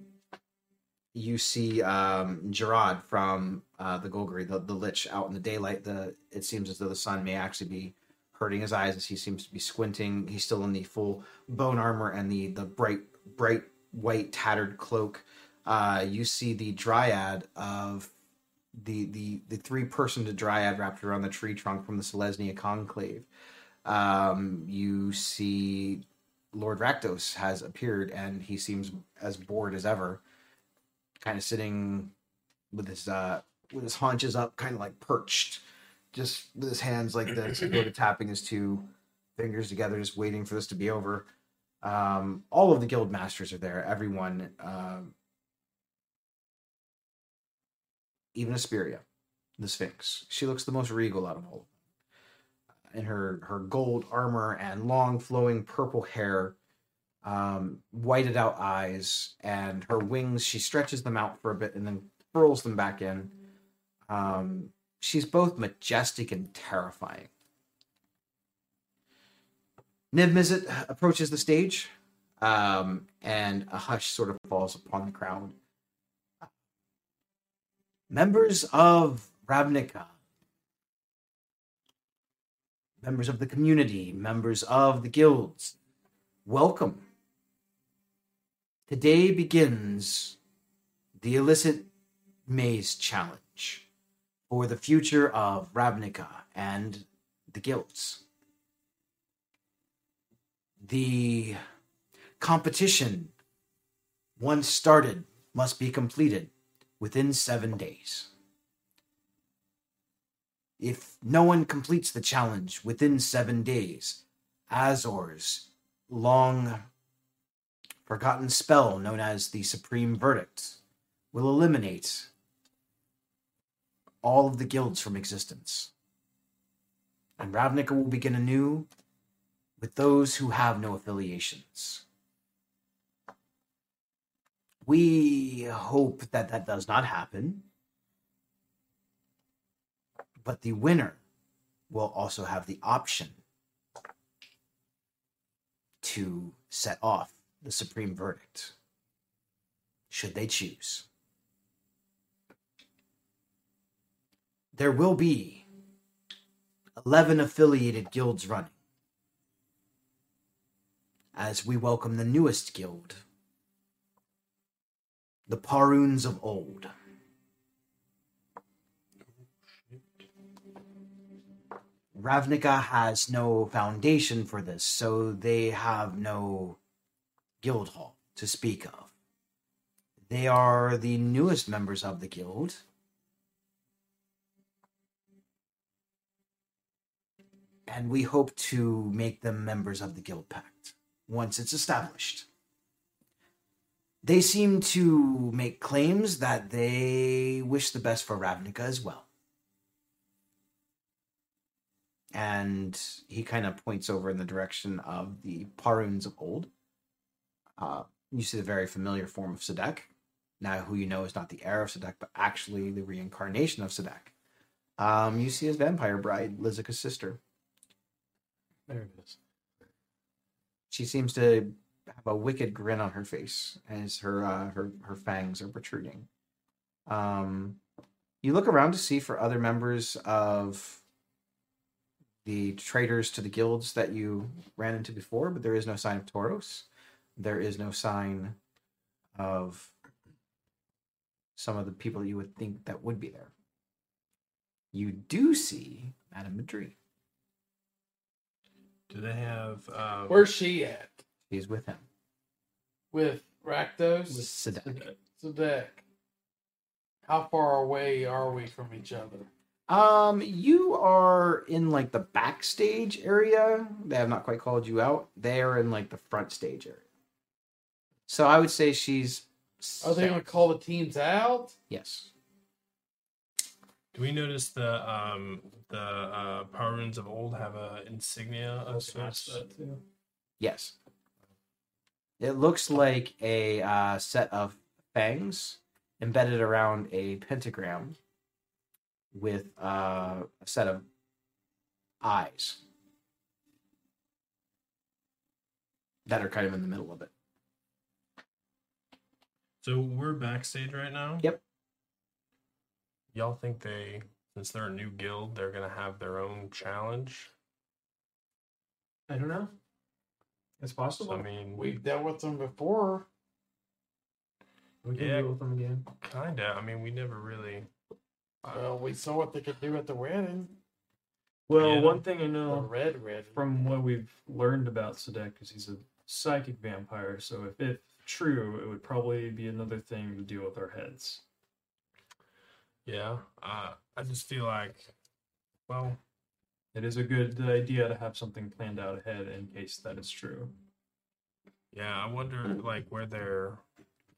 you see um, Gerard from uh, the Golgari, the, the Lich, out in the daylight. The it seems as though the sun may actually be hurting his eyes as he seems to be squinting. He's still in the full bone armor and the the bright bright white tattered cloak. Uh, you see the Dryad of the the the three person Dryad wrapped around the tree trunk from the Selesnya Conclave. Um, you see Lord Rakdos has appeared and he seems as bored as ever kind of sitting with his uh with his haunches up, kind of like perched, just with his hands like this, sort of tapping his two fingers together, just waiting for this to be over. Um, all of the guild masters are there. Everyone, um, even Isperia, the Sphinx. She looks the most regal out of all of them. In her her gold armor and long flowing purple hair, um, whited out eyes, and her wings, she stretches them out for a bit and then furls them back in. Um, she's both majestic and terrifying. Niv Mizzet approaches the stage, um, and a hush sort of falls upon the crowd. Members of Ravnica, members of the community, members of the guilds, welcome Today begins the implicit maze challenge for the future of Ravnica and the guilds. The competition, once started, must be completed within seven days. If no one completes the challenge within seven days, Azor's long forgotten spell known as the Supreme Verdict will eliminate all of the guilds from existence. And Ravnica will begin anew with those who have no affiliations. We hope that that does not happen. But the winner will also have the option to set off the supreme verdict, should they choose. There will be 11 affiliated guilds running as we welcome the newest guild, the Paruns of Old. Ravnica has no foundation for this, so they have no guild hall to speak of. They are the newest members of the guild. And we hope to make them members of the Guild Pact once it's established. They seem to make claims that they wish the best for Ravnica as well. And he kind of points over in the direction of the Paruns of old. Uh, you see the very familiar form of Szadek. Now, who you know is not the heir of Szadek, but actually the reincarnation of Szadek. Um, you see his vampire bride, Lizica's sister. There it is. She seems to have a wicked grin on her face as her uh, her her fangs are protruding. Um, you look around to see for other members of the traitors to the guilds that you ran into before, but there is no sign of Tauros. There is no sign of some of the people you would think that would be there. You do see Madame Madri. Do they have? Um, Where's she at? She's with him. With Rakdos? With Szadek. Szadek. How far away are we from each other? Um, you are in like the backstage area. They have not quite called you out. They are in like the front stage area. So I would say she's. Are they going to call the teams out? Yes. Do we notice the um the uh, Paruns of old have a insignia of sorts? Yes. It looks like a uh, set of fangs embedded around a pentagram with uh, a set of eyes that are kind of in the middle of it. So we're backstage right now. Yep. Y'all think they, since they're a new guild, they're gonna have their own challenge? I don't know. It's possible. I mean, We've dealt with them before. we can yeah. deal with them again. kinda. I mean, we never really. Uh, well, we saw what they could do at the wedding. Well, Yeah. one thing I know red red. from what we've learned about Szadek is he's a psychic vampire. So if it's true, it would probably be another thing to deal with our heads. Yeah. Uh, I just feel like, well, It is a good idea to have something planned out ahead in case that is true. yeah. I wonder like where their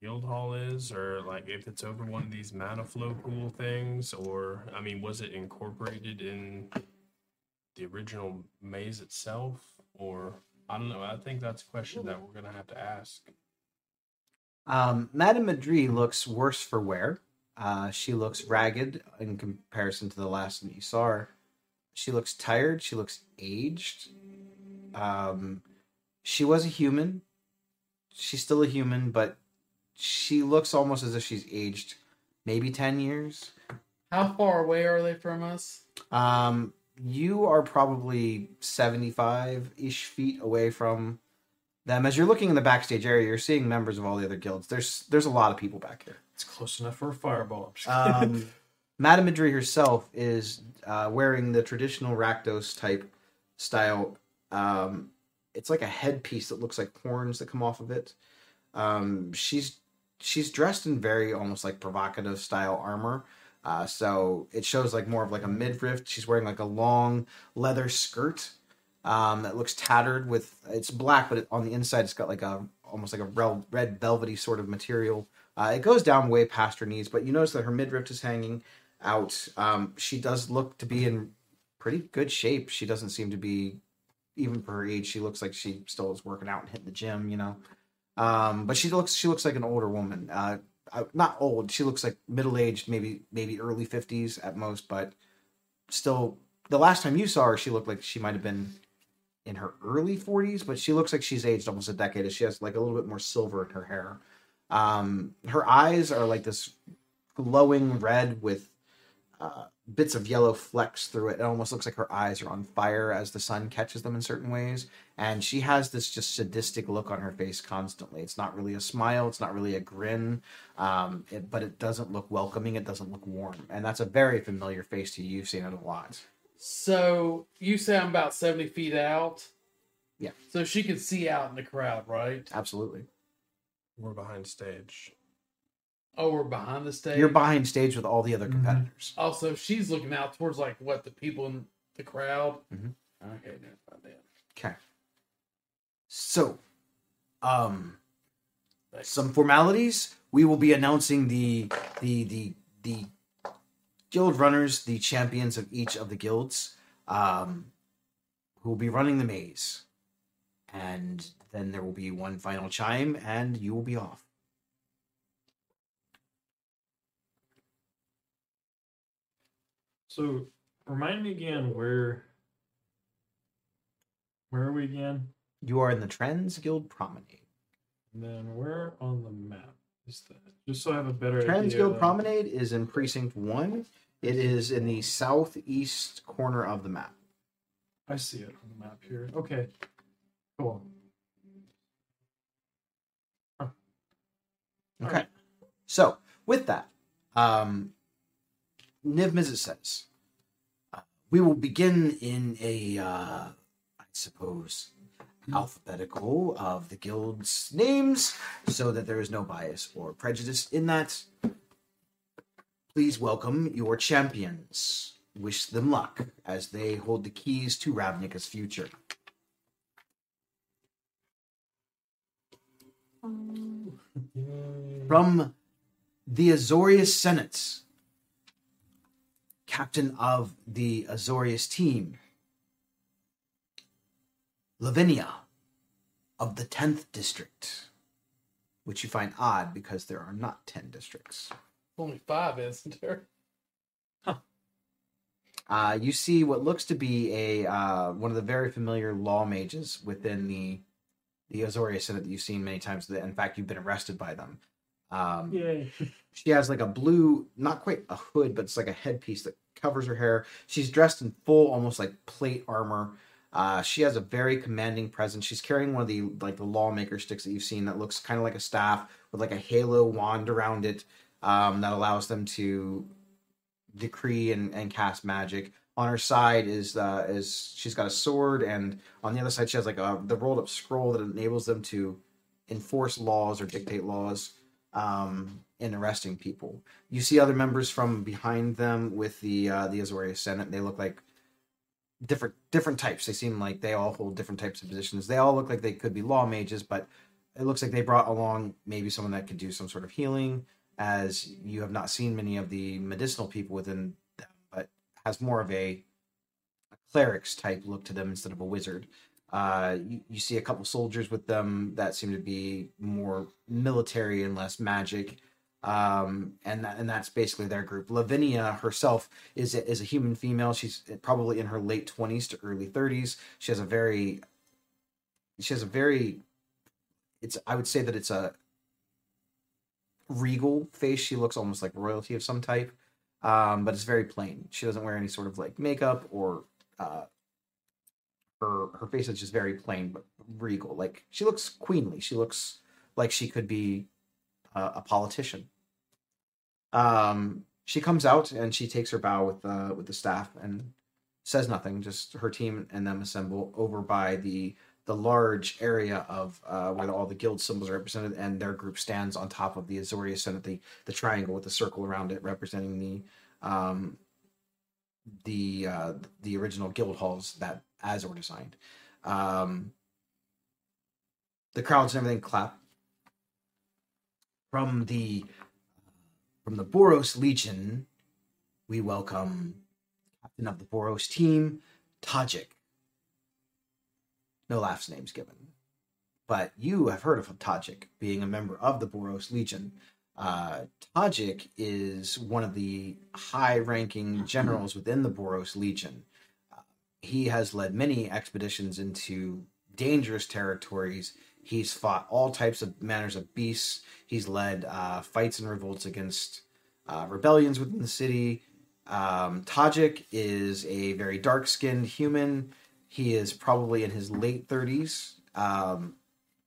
guild hall is, or like if it's over one of these mana flow pool things, or I mean, was it incorporated in the original maze itself, or I don't know. I think that's a question that we're gonna have to ask. Um, Madame Madri looks worse for wear. Uh, she looks ragged in comparison to the last one you saw her. She looks tired. She looks aged. Um, she was a human. She's still a human, but she looks almost as if she's aged maybe 10 years. How far away are they from us? Um, you are probably 75 ish feet away from them. As you're looking in the backstage area, you're seeing members of all the other guilds. There's there's a lot of people back here. It's close enough for a fireball. Um, Madame Madri herself is uh, wearing the traditional Rakdos type style. Um, it's like a headpiece that looks like horns that come off of it. Um, she's she's dressed in very almost like provocative style armor. Uh, so it shows like more of like a midriff. She's wearing like a long leather skirt um, that looks tattered with it's black, but it, on the inside it's got like a almost like a red velvety sort of material. Uh, it goes down way past her knees, but you notice that her midriff is hanging out. Um, she does look to be in pretty good shape. She doesn't seem to be, even for her age, she looks like she still is working out and hitting the gym. You know, um, but she looks she looks like an older woman. Uh, uh, not old. She looks like middle aged, maybe maybe early fifties at most, but still the last time you saw her, she looked like she might have been in her early 40s, but she looks like she's aged almost a decade. She has like a little bit more silver in her hair. Um, her eyes are like this glowing red with uh, bits of yellow flecks through it. It almost looks like her eyes are on fire as the sun catches them in certain ways. And she has this just sadistic look on her face constantly. It's not really a smile. It's not really a grin. Um, it, but it doesn't look welcoming. It doesn't look warm. And that's a very familiar face to you. You've seen it a lot. So you say I'm about seventy feet out. Yeah. So she can see out in the crowd, right? Absolutely. We're behind stage. Oh, we're behind the stage. You're behind stage with all the other Mhm. competitors. Also, she's looking out towards like what the people in the crowd. Mhm. Okay, never. Okay. So, um, Thanks. some formalities. We will be announcing the the the the guild runners, the champions of each of the guilds, um, who will be running the maze, and then there will be one final chime, and you will be off. So remind me again where where are we again? You are in the Transguild Promenade. And then where on the map is that? Just so I have a better Trans idea. Guild Promenade is in Precinct One. It is in the southeast corner of the map. I see it on the map here. Okay. Cool. Okay. So with that, um, Niv Mizzet says, uh, we will begin in a, uh, I suppose, alphabetical of the guild's names, so that there is no bias or prejudice in that. Please welcome your champions. Wish them luck as they hold the keys to Ravnica's future. From the Azorius Senate, captain of the Azorius team, Lavinia of the 10th district, which you find odd because there are not 10 districts. Only five, isn't there? Uh, you see what looks to be a uh, one of the very familiar law mages within the the Azorius Senate that you've seen many times. That in fact you've been arrested by them. Um, Yay. She has like a blue, not quite a hood, but it's like a headpiece that covers her hair. She's dressed in full, almost like plate armor. Uh, she has a very commanding presence. She's carrying one of the like the lawmaker sticks that you've seen that looks kind of like a staff with like a halo wand around it um, that allows them to decree and, and cast magic. On her side is uh, is she's got a sword, and on the other side she has like a the rolled up scroll that enables them to enforce laws or dictate laws um, in arresting people. You see other members from behind them with the uh, the Azorius Senate. They look like different different types. They seem like they all hold different types of positions. They all look like they could be law mages, but it looks like they brought along maybe someone that could do some sort of healing. As you have not seen many of the medicinal people within them, but has more of a, a cleric's type look to them instead of a wizard. Uh, you, you see a couple soldiers with them that seem to be more military and less magic. Um, and that, and that's basically their group. Lavinia herself is a, is a human female. She's probably in her late twenties to early thirties. She has a very, she has a very, it's I would say that it's a regal face. She looks almost like royalty of some type, um, but it's very plain. She doesn't wear any sort of like makeup or uh, her her face is just very plain but regal. Like she looks queenly. She looks like she could be a politician. Um, she comes out and she takes her bow with uh, with the staff and says nothing. Just her team and them assemble over by the the large area of uh, where all the guild symbols are represented, and their group stands on top of the Azorius Senate, the the triangle with the circle around it representing the um, the uh, the original guild halls that Azor designed. Um, the crowds and everything clap from the from the Boros Legion. We welcome captain of the Boros team, Tajic. No last names given, but you have heard of Tajic being a member of the Boros Legion. Uh, Tajic is one of the high-ranking generals within the Boros Legion. He has led many expeditions into dangerous territories. He's fought all types of manners of beasts. He's led uh, fights and revolts against uh, rebellions within the city. Um, Tajic is a very dark skinned human. He is probably in his late 30s. Um,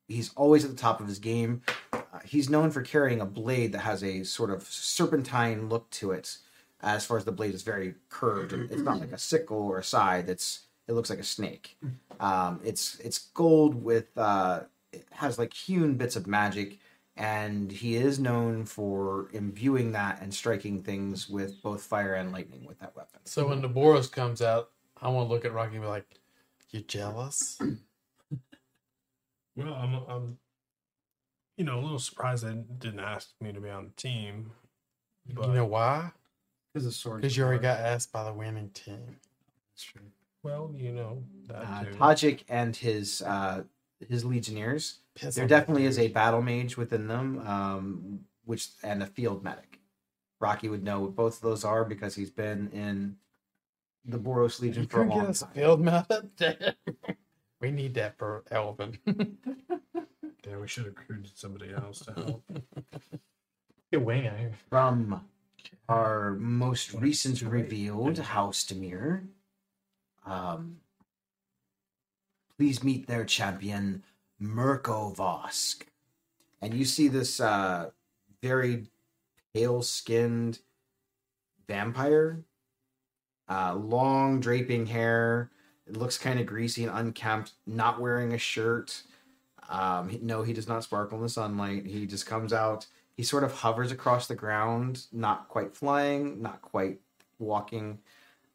he's always at the top of his game. Uh, he's known for carrying a blade that has a sort of serpentine look to it. As far as the blade is very curved, it's not like a sickle or a scythe. It's it looks like a snake. Um, it's it's gold with uh, it has like hewn bits of magic, and he is known for imbuing that and striking things with both fire and lightning with that weapon. So when the Boros comes out, I want to look at Rocky and be like, "You jealous?" Well, I'm, I'm, you know, a little surprised they didn't ask me to be on the team. But you know why? Because of sword. Because you already got asked by the winning team. That's true. well, you know that Uh, too. Tajic and his uh, his legionnaires. Piss There definitely is a battle mage within them, um, which and a field medic. Rocky would know what both of those are because he's been in the Boros. Legion You for a could get long time. field method. we need that for Elvin. yeah, we should have recruited somebody else to help. Get wing out here. From our most recent revealed House Dimir, um, please meet their champion, Mirko Vosk. And you see this uh, very pale skinned vampire, uh, long draping hair. It looks kind of greasy and unkempt, not wearing a shirt. Um, no, he does not sparkle in the sunlight. He just comes out. He sort of hovers across the ground, not quite flying, not quite walking.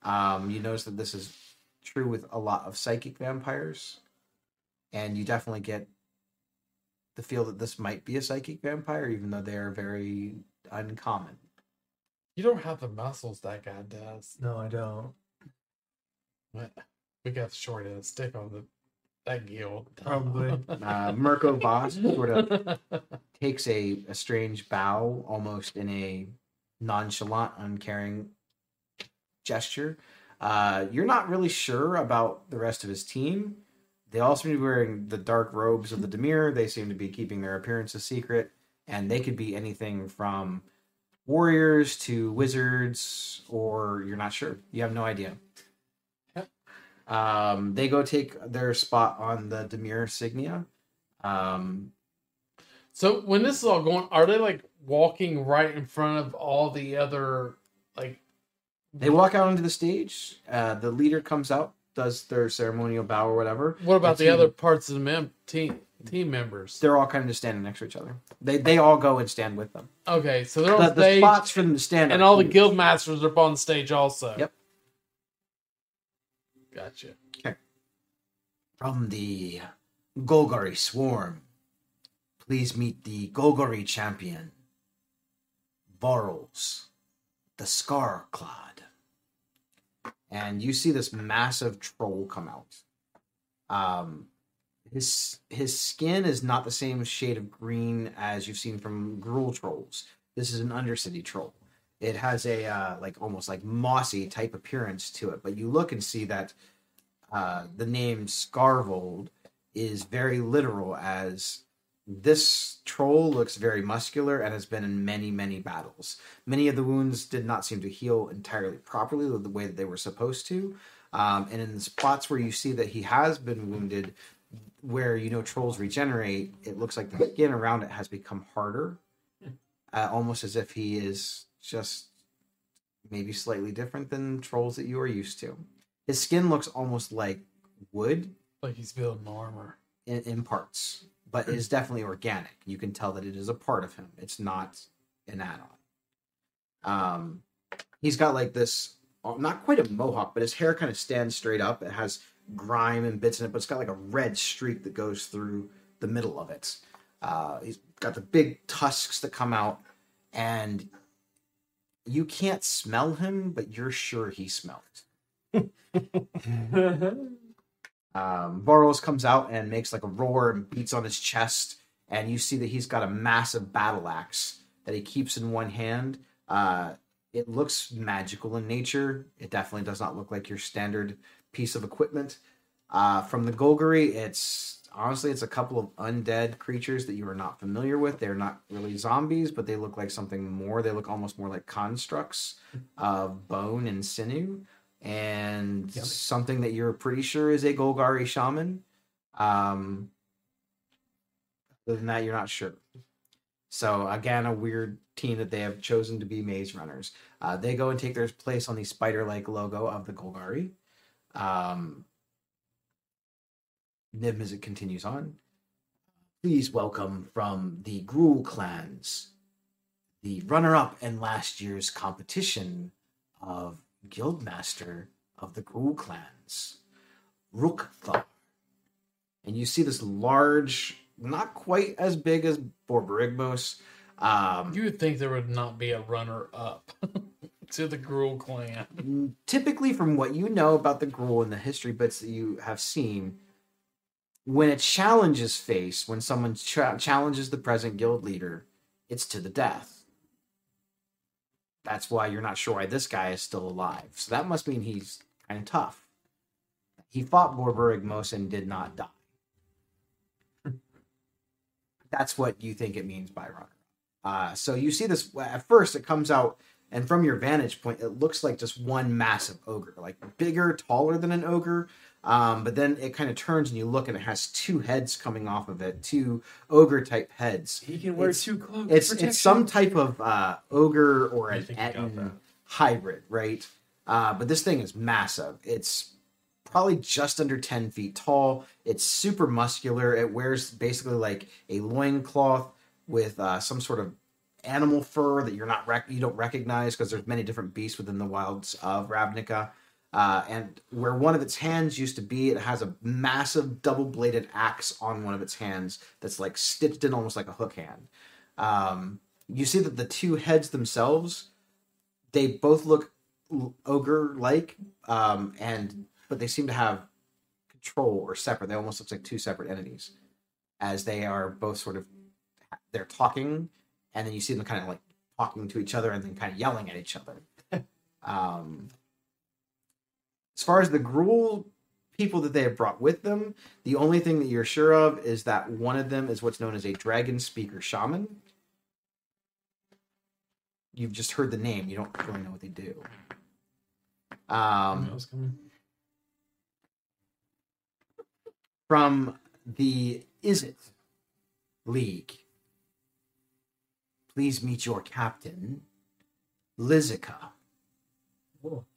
Um, you notice that this is true with a lot of psychic vampires, and you definitely get the feel that this might be a psychic vampire, even though they are very uncommon. you don't have the muscles that guy does. No, I don't. What? We got the short end stick on the that guild. Probably. Uh, Mirko Vosk sort of takes a, a strange bow, almost in a nonchalant, uncaring gesture. Uh, you're not really sure about the rest of his team. They all seem to be wearing the dark robes of the Dimir. They seem to be keeping their appearances secret, and they could be anything from warriors to wizards, or you're not sure. You have no idea. Um, they go take their spot on the Dimir Signia. Um, So when this is all going, are they like walking right in front of all the other like? They walk out onto the stage. Uh, the leader comes out, does their ceremonial bow or whatever. What about The the, other parts of the mem- team team members? They're all kind of just standing next to each other. They they all go and stand with them. Okay, so they're The, on the stage, spots for them to stand, and all the huge. guild masters are up on stage also. Yep. Gotcha. Okay. From the Golgari swarm. Please meet the Golgari champion, Varolz, the Scarclad. And you see this massive troll come out. Um, his his skin is not the same shade of green as you've seen from Gruul trolls. This is an Undercity troll. It has a uh, like almost like mossy type appearance to it, but you look and see that uh, the name Scarvold is very literal as this troll looks very muscular and has been in many, many battles. Many of the wounds did not seem to heal entirely properly the way that they were supposed to. Um, and in the spots where you see that he has been wounded, where you know trolls regenerate, it looks like the skin around it has become harder, uh, almost as if he is just maybe slightly different than trolls that you are used to. His skin looks almost like wood Like he's building armor. in, in parts, but it is definitely organic. You can tell that it is a part of him. It's not an add-on. Um, he's got like this, uh, not quite a mohawk, but his hair kind of stands straight up. It has grime and bits in it, but it's got like a red streak that goes through the middle of it. Uh, he's got the big tusks that come out, and you can't smell him, but you're sure he smelled. um, Boros comes out and makes like a roar and beats on his chest, and you see that he's got a massive battle axe that he keeps in one hand. Uh, it looks magical in nature. It definitely does not look like your standard piece of equipment. Uh, from the Golgari, it's honestly it's a couple of undead creatures that you are not familiar with. They're not really zombies, but they look like something more. They look almost more like constructs of bone and sinew, and something that you're pretty sure is a Golgari shaman. Um, other than that, you're not sure. So again, a weird team that they have chosen to be maze runners. Uh, they go and take their place on the spider-like logo of the Golgari. Um, Niv Mizzet continues on. Please welcome from the Gruul clans, the runner-up in last year's competition of Guildmaster of the Gruul clans, Ruric Thar. And you see this large, not quite as big as Borborygmos. Um, You would think there would not be a runner up to the Gruul clan. typically from what you know about the Gruul and the history bits that you have seen, when a challenge is faced, when someone cha- challenges the present guild leader, it's to the death. That's why you're not sure why this guy is still alive. So that must mean he's kind of tough. He fought Borborygmos and did not die. That's what you think it means by runner. Uh, so you see this at first. It comes out and from your vantage point, it looks like just one massive ogre, like bigger, taller than an ogre. Um, but then it kind of turns and you look and it has two heads coming off of it, two ogre type heads. He can wear two cloaks. It's it's some type of uh, ogre or an think you got that. Ettin hybrid, right? Uh, but this thing is massive. It's probably just under 10 feet tall. It's super muscular. It wears basically like a loincloth with uh, some sort of animal fur that you're not rec- you don't recognize because there's many different beasts within the wilds of Ravnica. Uh, and where one of its hands used to be, it has a massive double-bladed axe on one of its hands that's like stitched in almost like a hook hand. Um, you see that the two heads themselves, they both look ogre-like, um, and but they seem to have control or separate. They almost look like two separate entities, as they are both sort of they're talking, and then you see them kind of like talking to each other and then kind of yelling at each other. um, as far as the Gruul people that they have brought with them, the only thing that you're sure of is that one of them is what's known as a dragon speaker shaman. You've just heard the name, you don't really know what they do. Um, from the Izzet League. Please meet your captain, Lizica.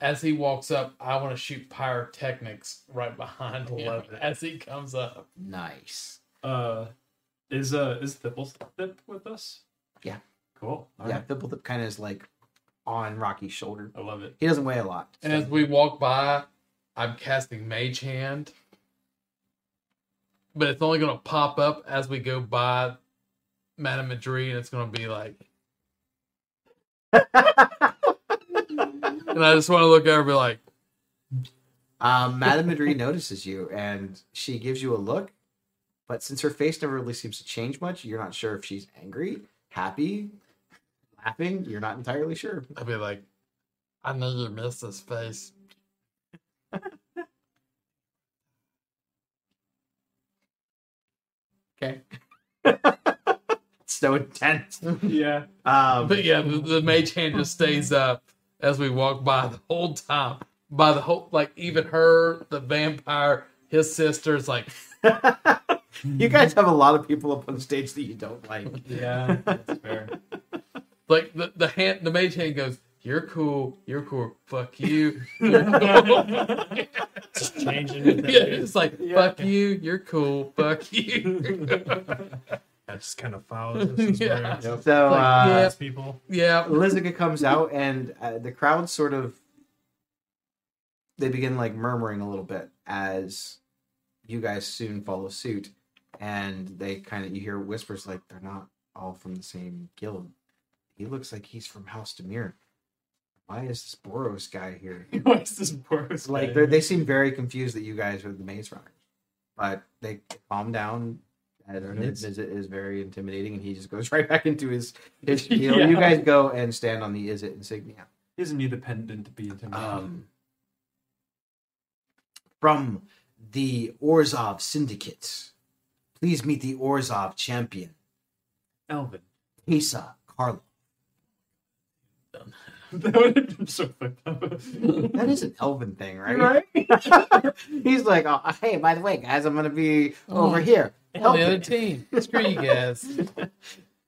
As he walks up, I want to shoot pyrotechnics right behind him Love it. as he comes up. Nice. Uh, is uh is Thipplethip with us? Yeah. Cool. All yeah, right. Thibblethip kind of is like on Rocky's shoulder. I love it. He doesn't weigh a lot. And as we walk by, I'm casting Mage Hand. But it's only going to pop up as we go by Madame Madrid, and it's going to be like. and I just want to look over and be like, Um, Madame Madrid notices you and she gives you a look, but since her face never really seems to change much, you're not sure if she's angry, happy, laughing. You're not entirely sure. I'd be like, I know you miss this face. Okay. so intense. Yeah. Um, But yeah, the, the mage hand just stays up as we walk by the whole time. By the whole, like even her, the vampire, his sister's like, you guys have a lot of people up on stage that you don't like. Yeah. That's fair. like the the hand, the mage hand goes, "You're cool, you're cool, fuck you." You're cool." Just changing it. yeah, it's like fuck you, you're cool, fuck you. That just kind of follows us Yeah. we're So Like, uh, yeah. people. yeah, Lizica comes out, and uh, the crowd sort of they begin like murmuring a little bit as you guys soon follow suit, and they kind of you hear whispers like they're not all from the same guild. He looks like he's from House Dimir. Why is this Boros guy here? Why is this Boros like guy? they seem very confused that you guys are the maze runners, but they calm down. There it visit is very intimidating, and he just goes right back into his his. Yeah. You guys go and stand on the Izzet insignia. He doesn't need the pendant to be intimidating. Um, from the Orzhov Syndicate, please meet the Orzhov champion, Elvin. Pesa Carlo. that would have been so fucked up. That is an elven thing, right? right? He's like, oh, hey, by the way, guys, I'm gonna be Oh. over here. Oh, the other team. Screw you guys.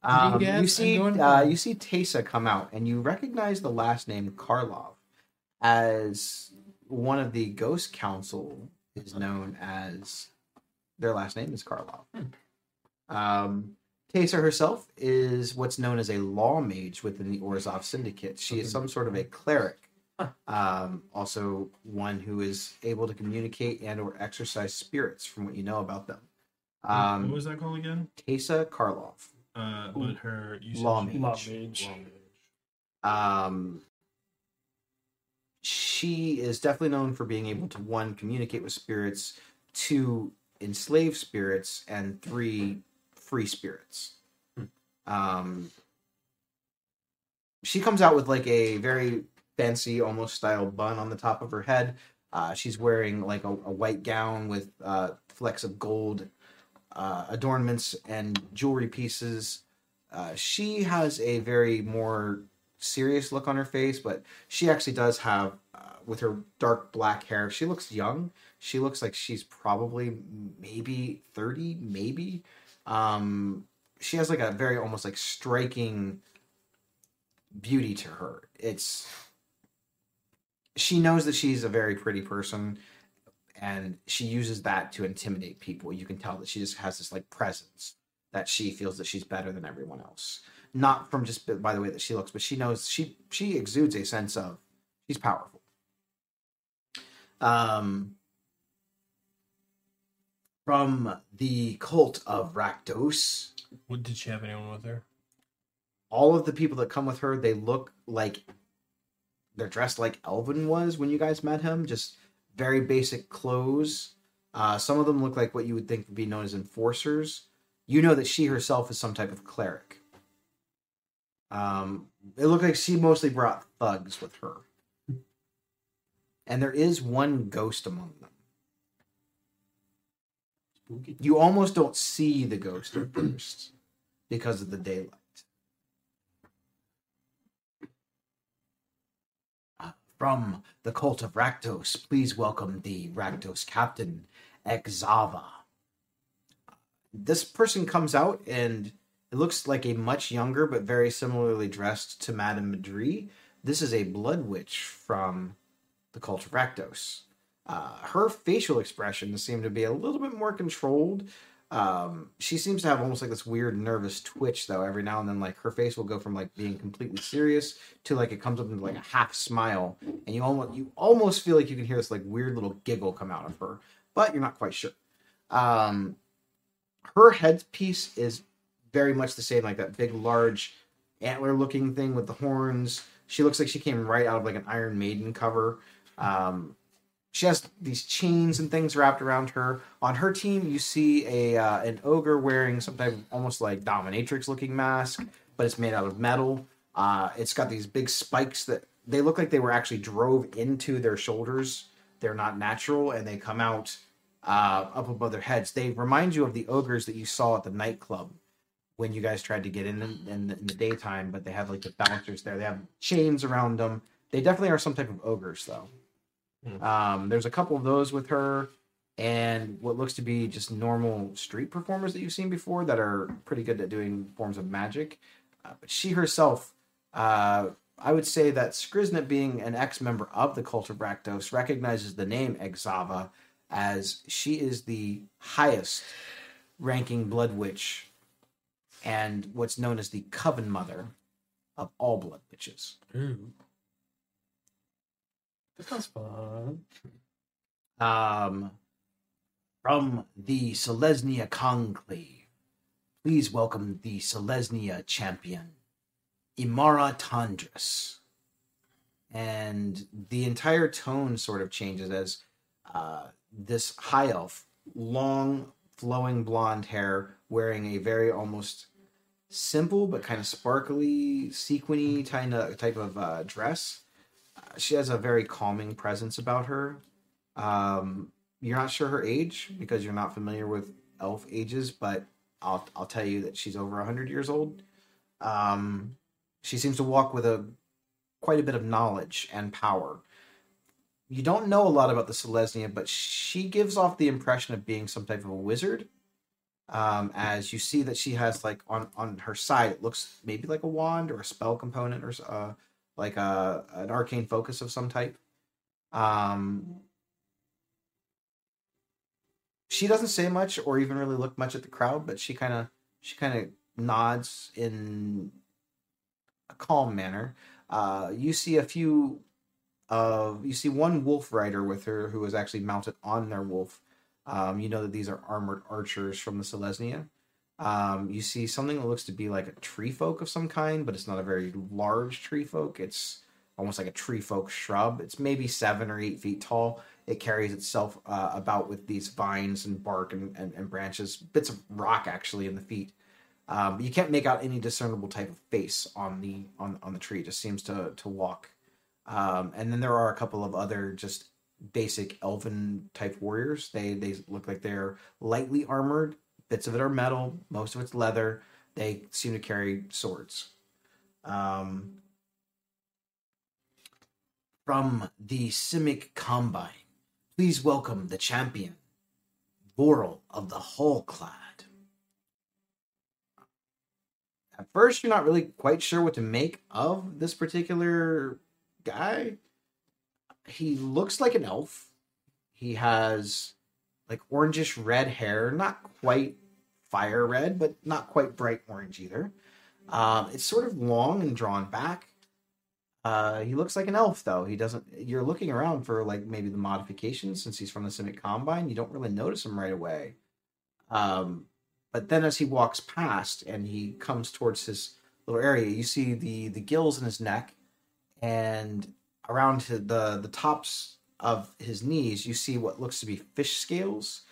Um, You you, see, uh, you see Teysa come out, and you recognize the last name Karlov as one of the Ghost Council is known as. Their last name is Karlov. Um, Teysa herself is what's known as a law mage within the Orzhov Syndicate. She is some sort of a cleric, um, also one who is able to communicate and or exercise spirits, from what you know about them. What Um, was that called again? Teysa Karlov. Uh, but her you said Law she- Law mage. mage. Um, she is definitely known for being able to one communicate with spirits, two enslave spirits, and three free spirits. Um, she comes out with like a very fancy, almost style bun on the top of her head. Uh, she's wearing like a, a white gown with uh, flecks of gold uh, adornments and jewelry pieces. Uh, she has a very more serious look on her face, but she actually does have, uh, with her dark black hair, she looks young. She looks like she's probably maybe 30, maybe. Um, she has like a very almost like striking beauty to her. It's she knows that she's a very pretty person and she uses that to intimidate people. You can tell that she just has this like presence that she feels that she's better than everyone else. Not from just by the way that she looks, but she knows she she exudes a sense of she's powerful. Um from the cult of Rakdos, What, did she have anyone with her? all of the people that come with her, they look like they're dressed like Elvin was when you guys met him, just very basic clothes. Uh, some of them look like what you would think would be known as enforcers. You know that she herself is some type of cleric. Um, it looked like she mostly brought thugs with her. And there is one ghost among them. You almost don't see the ghost at first because of the daylight. Uh, From the cult of Rakdos, please welcome the Rakdos captain, Exava. This person comes out and it looks like a much younger but very similarly dressed to Madame Madri. This is a blood witch from the cult of Rakdos. Uh, her facial expressions seem to be a little bit more controlled. Um, she seems to have almost like this weird nervous twitch though. Every now and then, like her face will go from like being completely serious to like it comes up into like a half smile, and you almost you almost feel like you can hear this like weird little giggle come out of her, but you're not quite sure. Um, her headpiece is very much the same, like that big, large antler looking thing with the horns. She looks like she came right out of like an Iron Maiden cover. Um, she has these chains and things wrapped around her. On her team, you see a uh, an ogre wearing some type of almost like dominatrix looking mask, but it's made out of metal. Uh, it's got these big spikes that they look like they were actually drove into their shoulders. They're not natural, and they come out uh, up above their heads. They remind you of the ogres that you saw at the nightclub when you guys tried to get in in, in, the, in the daytime, but they have like the bouncers there. They have chains around them. They definitely are some type of ogres, though. Um, there's a couple of those with her, and what looks to be just normal street performers that you've seen before that are pretty good at doing forms of magic. Uh, but she herself, uh, I would say that Skriznet, being an ex-member of the cult of Rakdos, recognizes the name Exava as she is the highest ranking blood witch and what's known as the coven mother of all blood witches. Ooh. Sounds fun. Um, from the Selesnya Conclave, please welcome the Selesnya champion, Emmara Tandris. And the entire tone sort of changes as uh, this high elf, long, flowing blonde hair, wearing a very almost simple but kind of sparkly, sequiny kind of type of uh, dress. She has a very calming presence about her. Um, you're not sure her age because you're not familiar with elf ages, but I'll I'll tell you that she's over hundred years old. Um, she seems to walk with a quite a bit of knowledge and power. You don't know a lot about the Selesnya, but she gives off the impression of being some type of a wizard. Um, as you see that she has like on on her side, it looks maybe like a wand or a spell component or uh, like a an arcane focus of some type. Um, she doesn't say much or even really look much at the crowd, but she kind of she kind of nods in a calm manner. Uh, you see a few of you see one wolf rider with her who is actually mounted on their wolf. Um, you know that these are armored archers from the Selesnya. Um, you see something that looks to be like a tree folk of some kind, but it's not a very large tree folk. It's almost like a tree folk shrub. It's maybe seven or eight feet tall. It carries itself uh, about with these vines and bark and, and, and branches, bits of rock actually in the feet. Um, you can't make out any discernible type of face on the on on the tree. It just seems to to walk. Um, and then there are a couple of other just basic elven type warriors. They they look like they're lightly armored. Bits of it are metal. Most of it's leather. They seem to carry swords. Um, from the Simic Combine, please welcome the champion, Vorel of the Hull Clade. At first, you're not really quite sure what to make of this particular guy. He looks like an elf. He has like orangish red hair, not quite fire red, but not quite bright orange either. Um, it's sort of long and drawn back. Uh, he looks like an elf, though. He doesn't. You're looking around for like maybe the modifications since he's from the Simic Combine. You don't really notice him right away. Um, but then as he walks past and he comes towards his little area, you see the the gills in his neck, and around the the tops of his knees, you see what looks to be fish scales.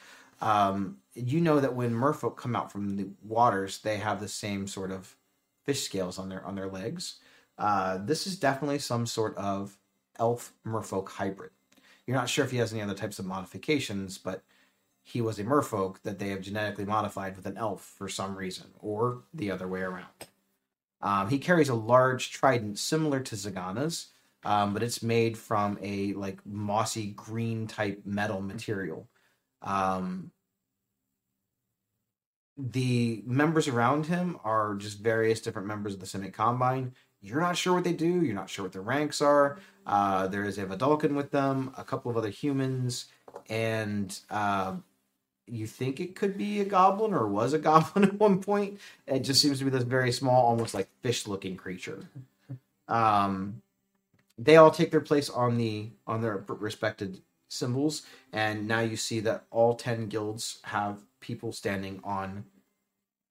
Um, you know that when merfolk come out from the waters, they have the same sort of fish scales on their on their legs. Uh, this is definitely some sort of elf merfolk hybrid. You're not sure if he has any other types of modifications, but he was a merfolk that they have genetically modified with an elf for some reason, or the other way around. Um, he carries a large trident similar to Zegana's, um, but it's made from a like mossy green type metal material. Um, the members around him are just various different members of the Simic Combine. You're not sure what they do. You're not sure what their ranks are. Uh, there is a Vedalken with them, a couple of other humans, and uh, you think it could be a goblin or was a goblin at one point. It just seems to be this very small, almost like fish-looking creature. Um, they all take their place on the on their respected symbols, and now you see that all ten guilds have people standing on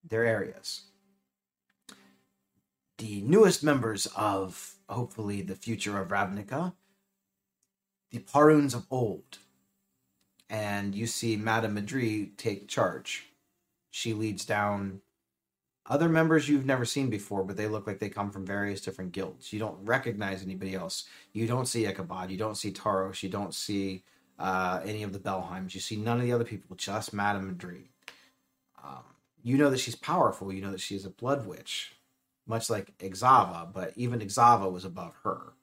their areas. The newest members of hopefully the future of Ravnica, the Paruns of old, and you see Madame Madri take charge. She leads down other members you've never seen before, but they look like they come from various different guilds. You don't recognize anybody else. You don't see Ichabod. You don't see Taros. You don't see uh, any of the Bellheims. You see none of the other people, just Madame Madri. Um, you know that she's powerful. You know that she's a blood witch, much like Exava, but even Exava was above her.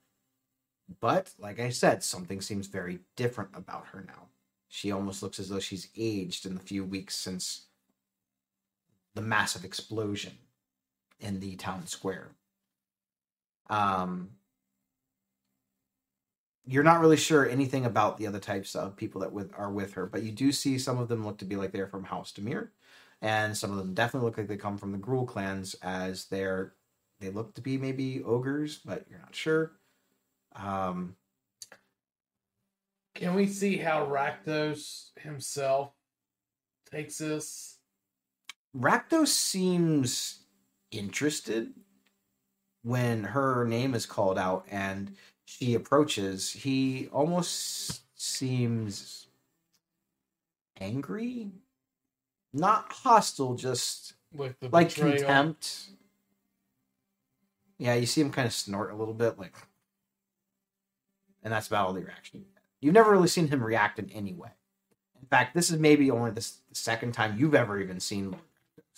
But, like I said, something seems very different about her now. She almost looks as though she's aged in the few weeks since the massive explosion in the town square. Um, you're not really sure anything about the other types of people that with are with her, but you do see some of them look to be like they're from House Dimir, and some of them definitely look like they come from the Gruul clans, as they're they look to be maybe ogres, but you're not sure. Um, Can we see how Rakdos himself takes this? Rakdos seems interested when her name is called out and she approaches. He almost seems angry, not hostile, just like contempt. Yeah, you see him kind of snort a little bit, like and that's about all the reaction you get. You've never really seen him react in any way. In fact, this is maybe only the, the second time you've ever even seen.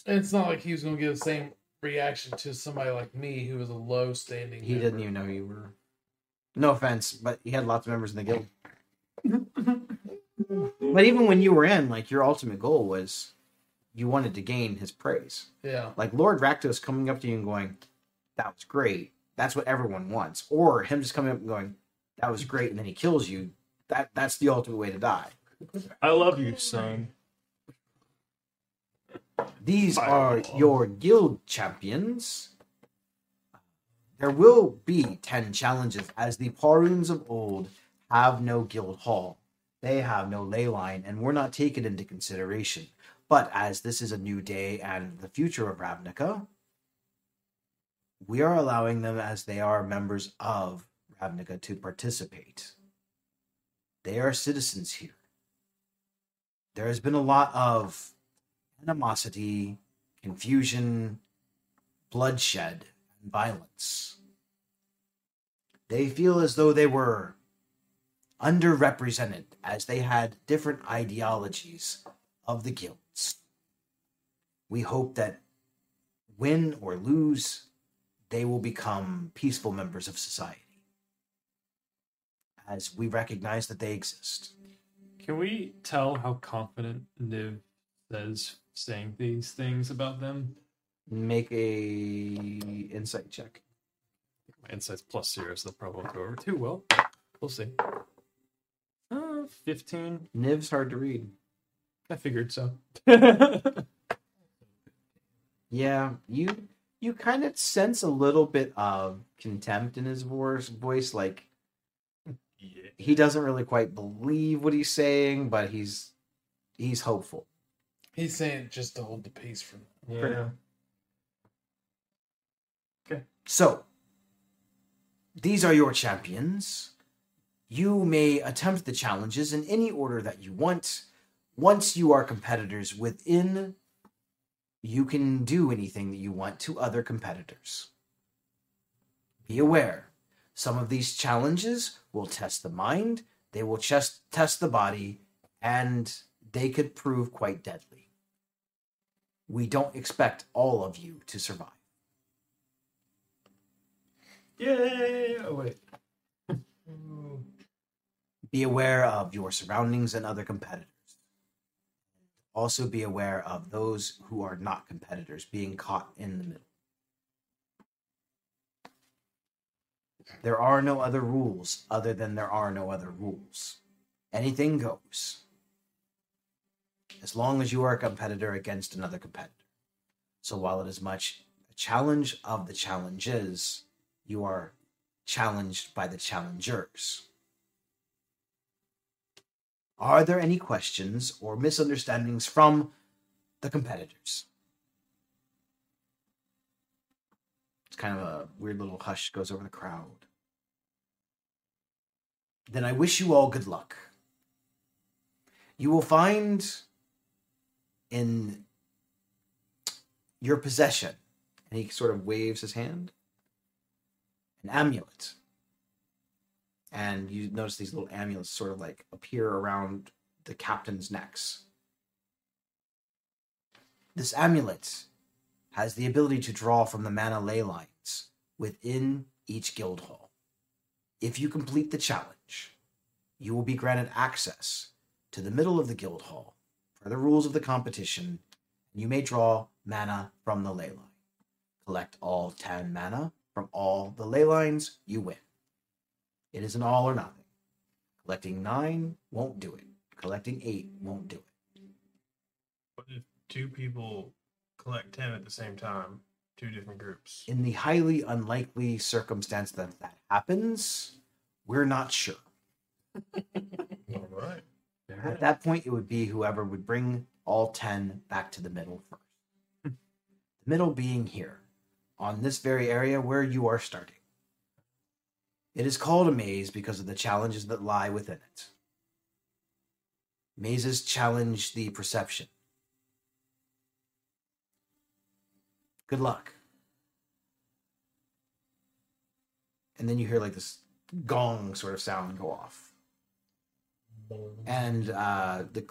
It's not like he was going to give the same reaction to somebody like me who was a low standing. He didn't even know you were. No offense, but he had lots of members in the guild. but even when you were in, like your ultimate goal was, you wanted to gain his praise. Yeah. Like Lord Rakdos coming up to you and going, "That was great." That's what everyone wants. Or him just coming up and going, "That was great," and then he kills you. That that's the ultimate way to die. I love you, son. These are Fireball. your guild champions. There will be 10 challenges, as the Paruns of old have no guild hall. They have no ley line, and were not taken into consideration. But as this is a new day and the future of Ravnica, we are allowing them, as they are members of Ravnica, to participate. They are citizens here. There has been a lot of animosity, confusion, bloodshed, and violence. They feel as though they were underrepresented as they had different ideologies of the guilds. We hope that win or lose, they will become peaceful members of society as we recognize that they exist. Can we tell how confident Niv says saying these things about them? Make a insight check. My insight's plus zero, so they'll probably go over too well. We'll see. Uh, 15. Niv's hard to read. I figured so. Yeah, you you kind of sense a little bit of contempt in his voice, voice like Yeah. he doesn't really quite believe what he's saying, but he's he's hopeful. He's saying just to hold the peace for yeah. Okay. So, these are your champions. You may attempt the challenges in any order that you want. Once you are competitors within, you can do anything that you want to other competitors. Be aware, some of these challenges will test the mind, they will just test the body, and they could prove quite deadly. We don't expect all of you to survive. Yay! Oh, wait. Be aware of your surroundings and other competitors. Also, be aware of those who are not competitors being caught in the middle. There are no other rules other than there are no other rules. Anything goes. As long as you are a competitor against another competitor. So while it is much a challenge of the challenges, you are challenged by the challengers. Are there any questions or misunderstandings from the competitors? It's kind of a weird little hush goes over the crowd. Then I wish you all good luck. You will find in your possession, and he sort of waves his hand, an amulet and you notice these little amulets sort of like appear around the captain's necks. This amulet has the ability to draw from the mana ley lines within each guild hall. If you complete the challenge, you will be granted access to the middle of the guild hall for the rules of the competition. You may draw mana from the ley line. Collect all 10 mana from all the ley lines, you win. It is an all or nothing. Collecting nine won't do it. Collecting eight won't do it. What if two people collect 10 at the same time? Two different groups. In the highly unlikely circumstance that that happens, we're not sure. All right. At that point, it would be whoever would bring all 10 back to the middle first. Hmm. the middle being here, on this very area where you are starting. It is called a maze because of the challenges that lie within it. Mazes challenge the perception. Good luck. And then you hear like this gong sort of sound go off, and uh, the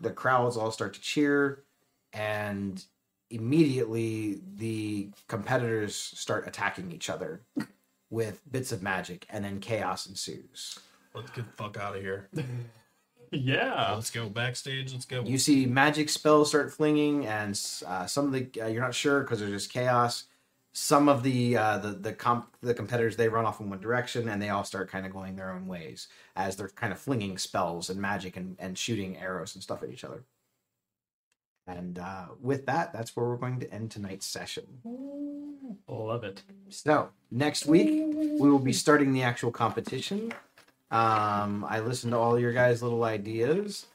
the crowds all start to cheer, and immediately the competitors start attacking each other with bits of magic, and then chaos ensues. Let's get the fuck out of here. Yeah. Let's go backstage. Let's go. You see magic spells start flinging, and uh, some of the uh, you're not sure because there's just chaos. Some of the uh, the the comp the competitors they run off in one direction, and they all start kind of going their own ways as they're kind of flinging spells and magic and, and shooting arrows and stuff at each other. And uh, with that, that's where we're going to end tonight's session. Love it. So next week we will be starting the actual competition. Um, I listened to all your guys' little ideas.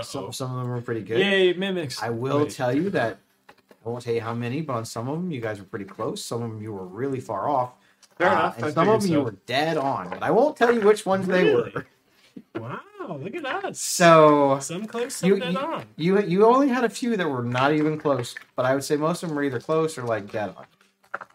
Some, some of them were pretty good. Yay, mimics. I will Wait. tell you that I won't tell you how many, but on some of them you guys were pretty close. Some of them you were really far off. Fair Uh, enough. And I some of them figured you were dead on, but I won't tell you which ones they were. Wow, look at us. So Some close, some you, dead you, on. you you only had a few that were not even close, but I would say most of them were either close or like dead on.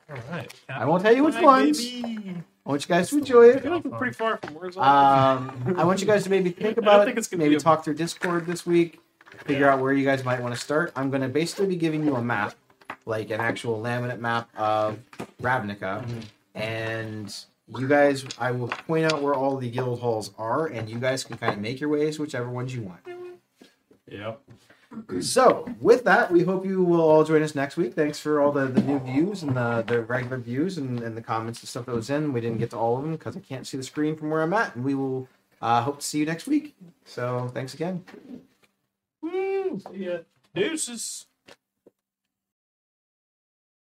All right. I won't tell you which Flag, ones. baby. I want you guys to enjoy it. feel like pretty far from where's all Um, I want you guys to maybe think about I think it's gonna maybe be a- talk through Discord this week. Figure out where you guys might want to start. I'm going to basically be giving you a map, like an actual laminate map of Ravnica, Mm-hmm. and you guys. I will point out where all the guild halls are, and you guys can kind of make your ways whichever ones you want. Yep. So, with that, we hope you will all join us next week. Thanks for all the, the new views and the, the regular views and, and the comments and stuff that was in. We didn't get to all of them because I can't see the screen from where I'm at. And we will uh, hope to see you next week. So, thanks again. Woo! See ya. Deuces.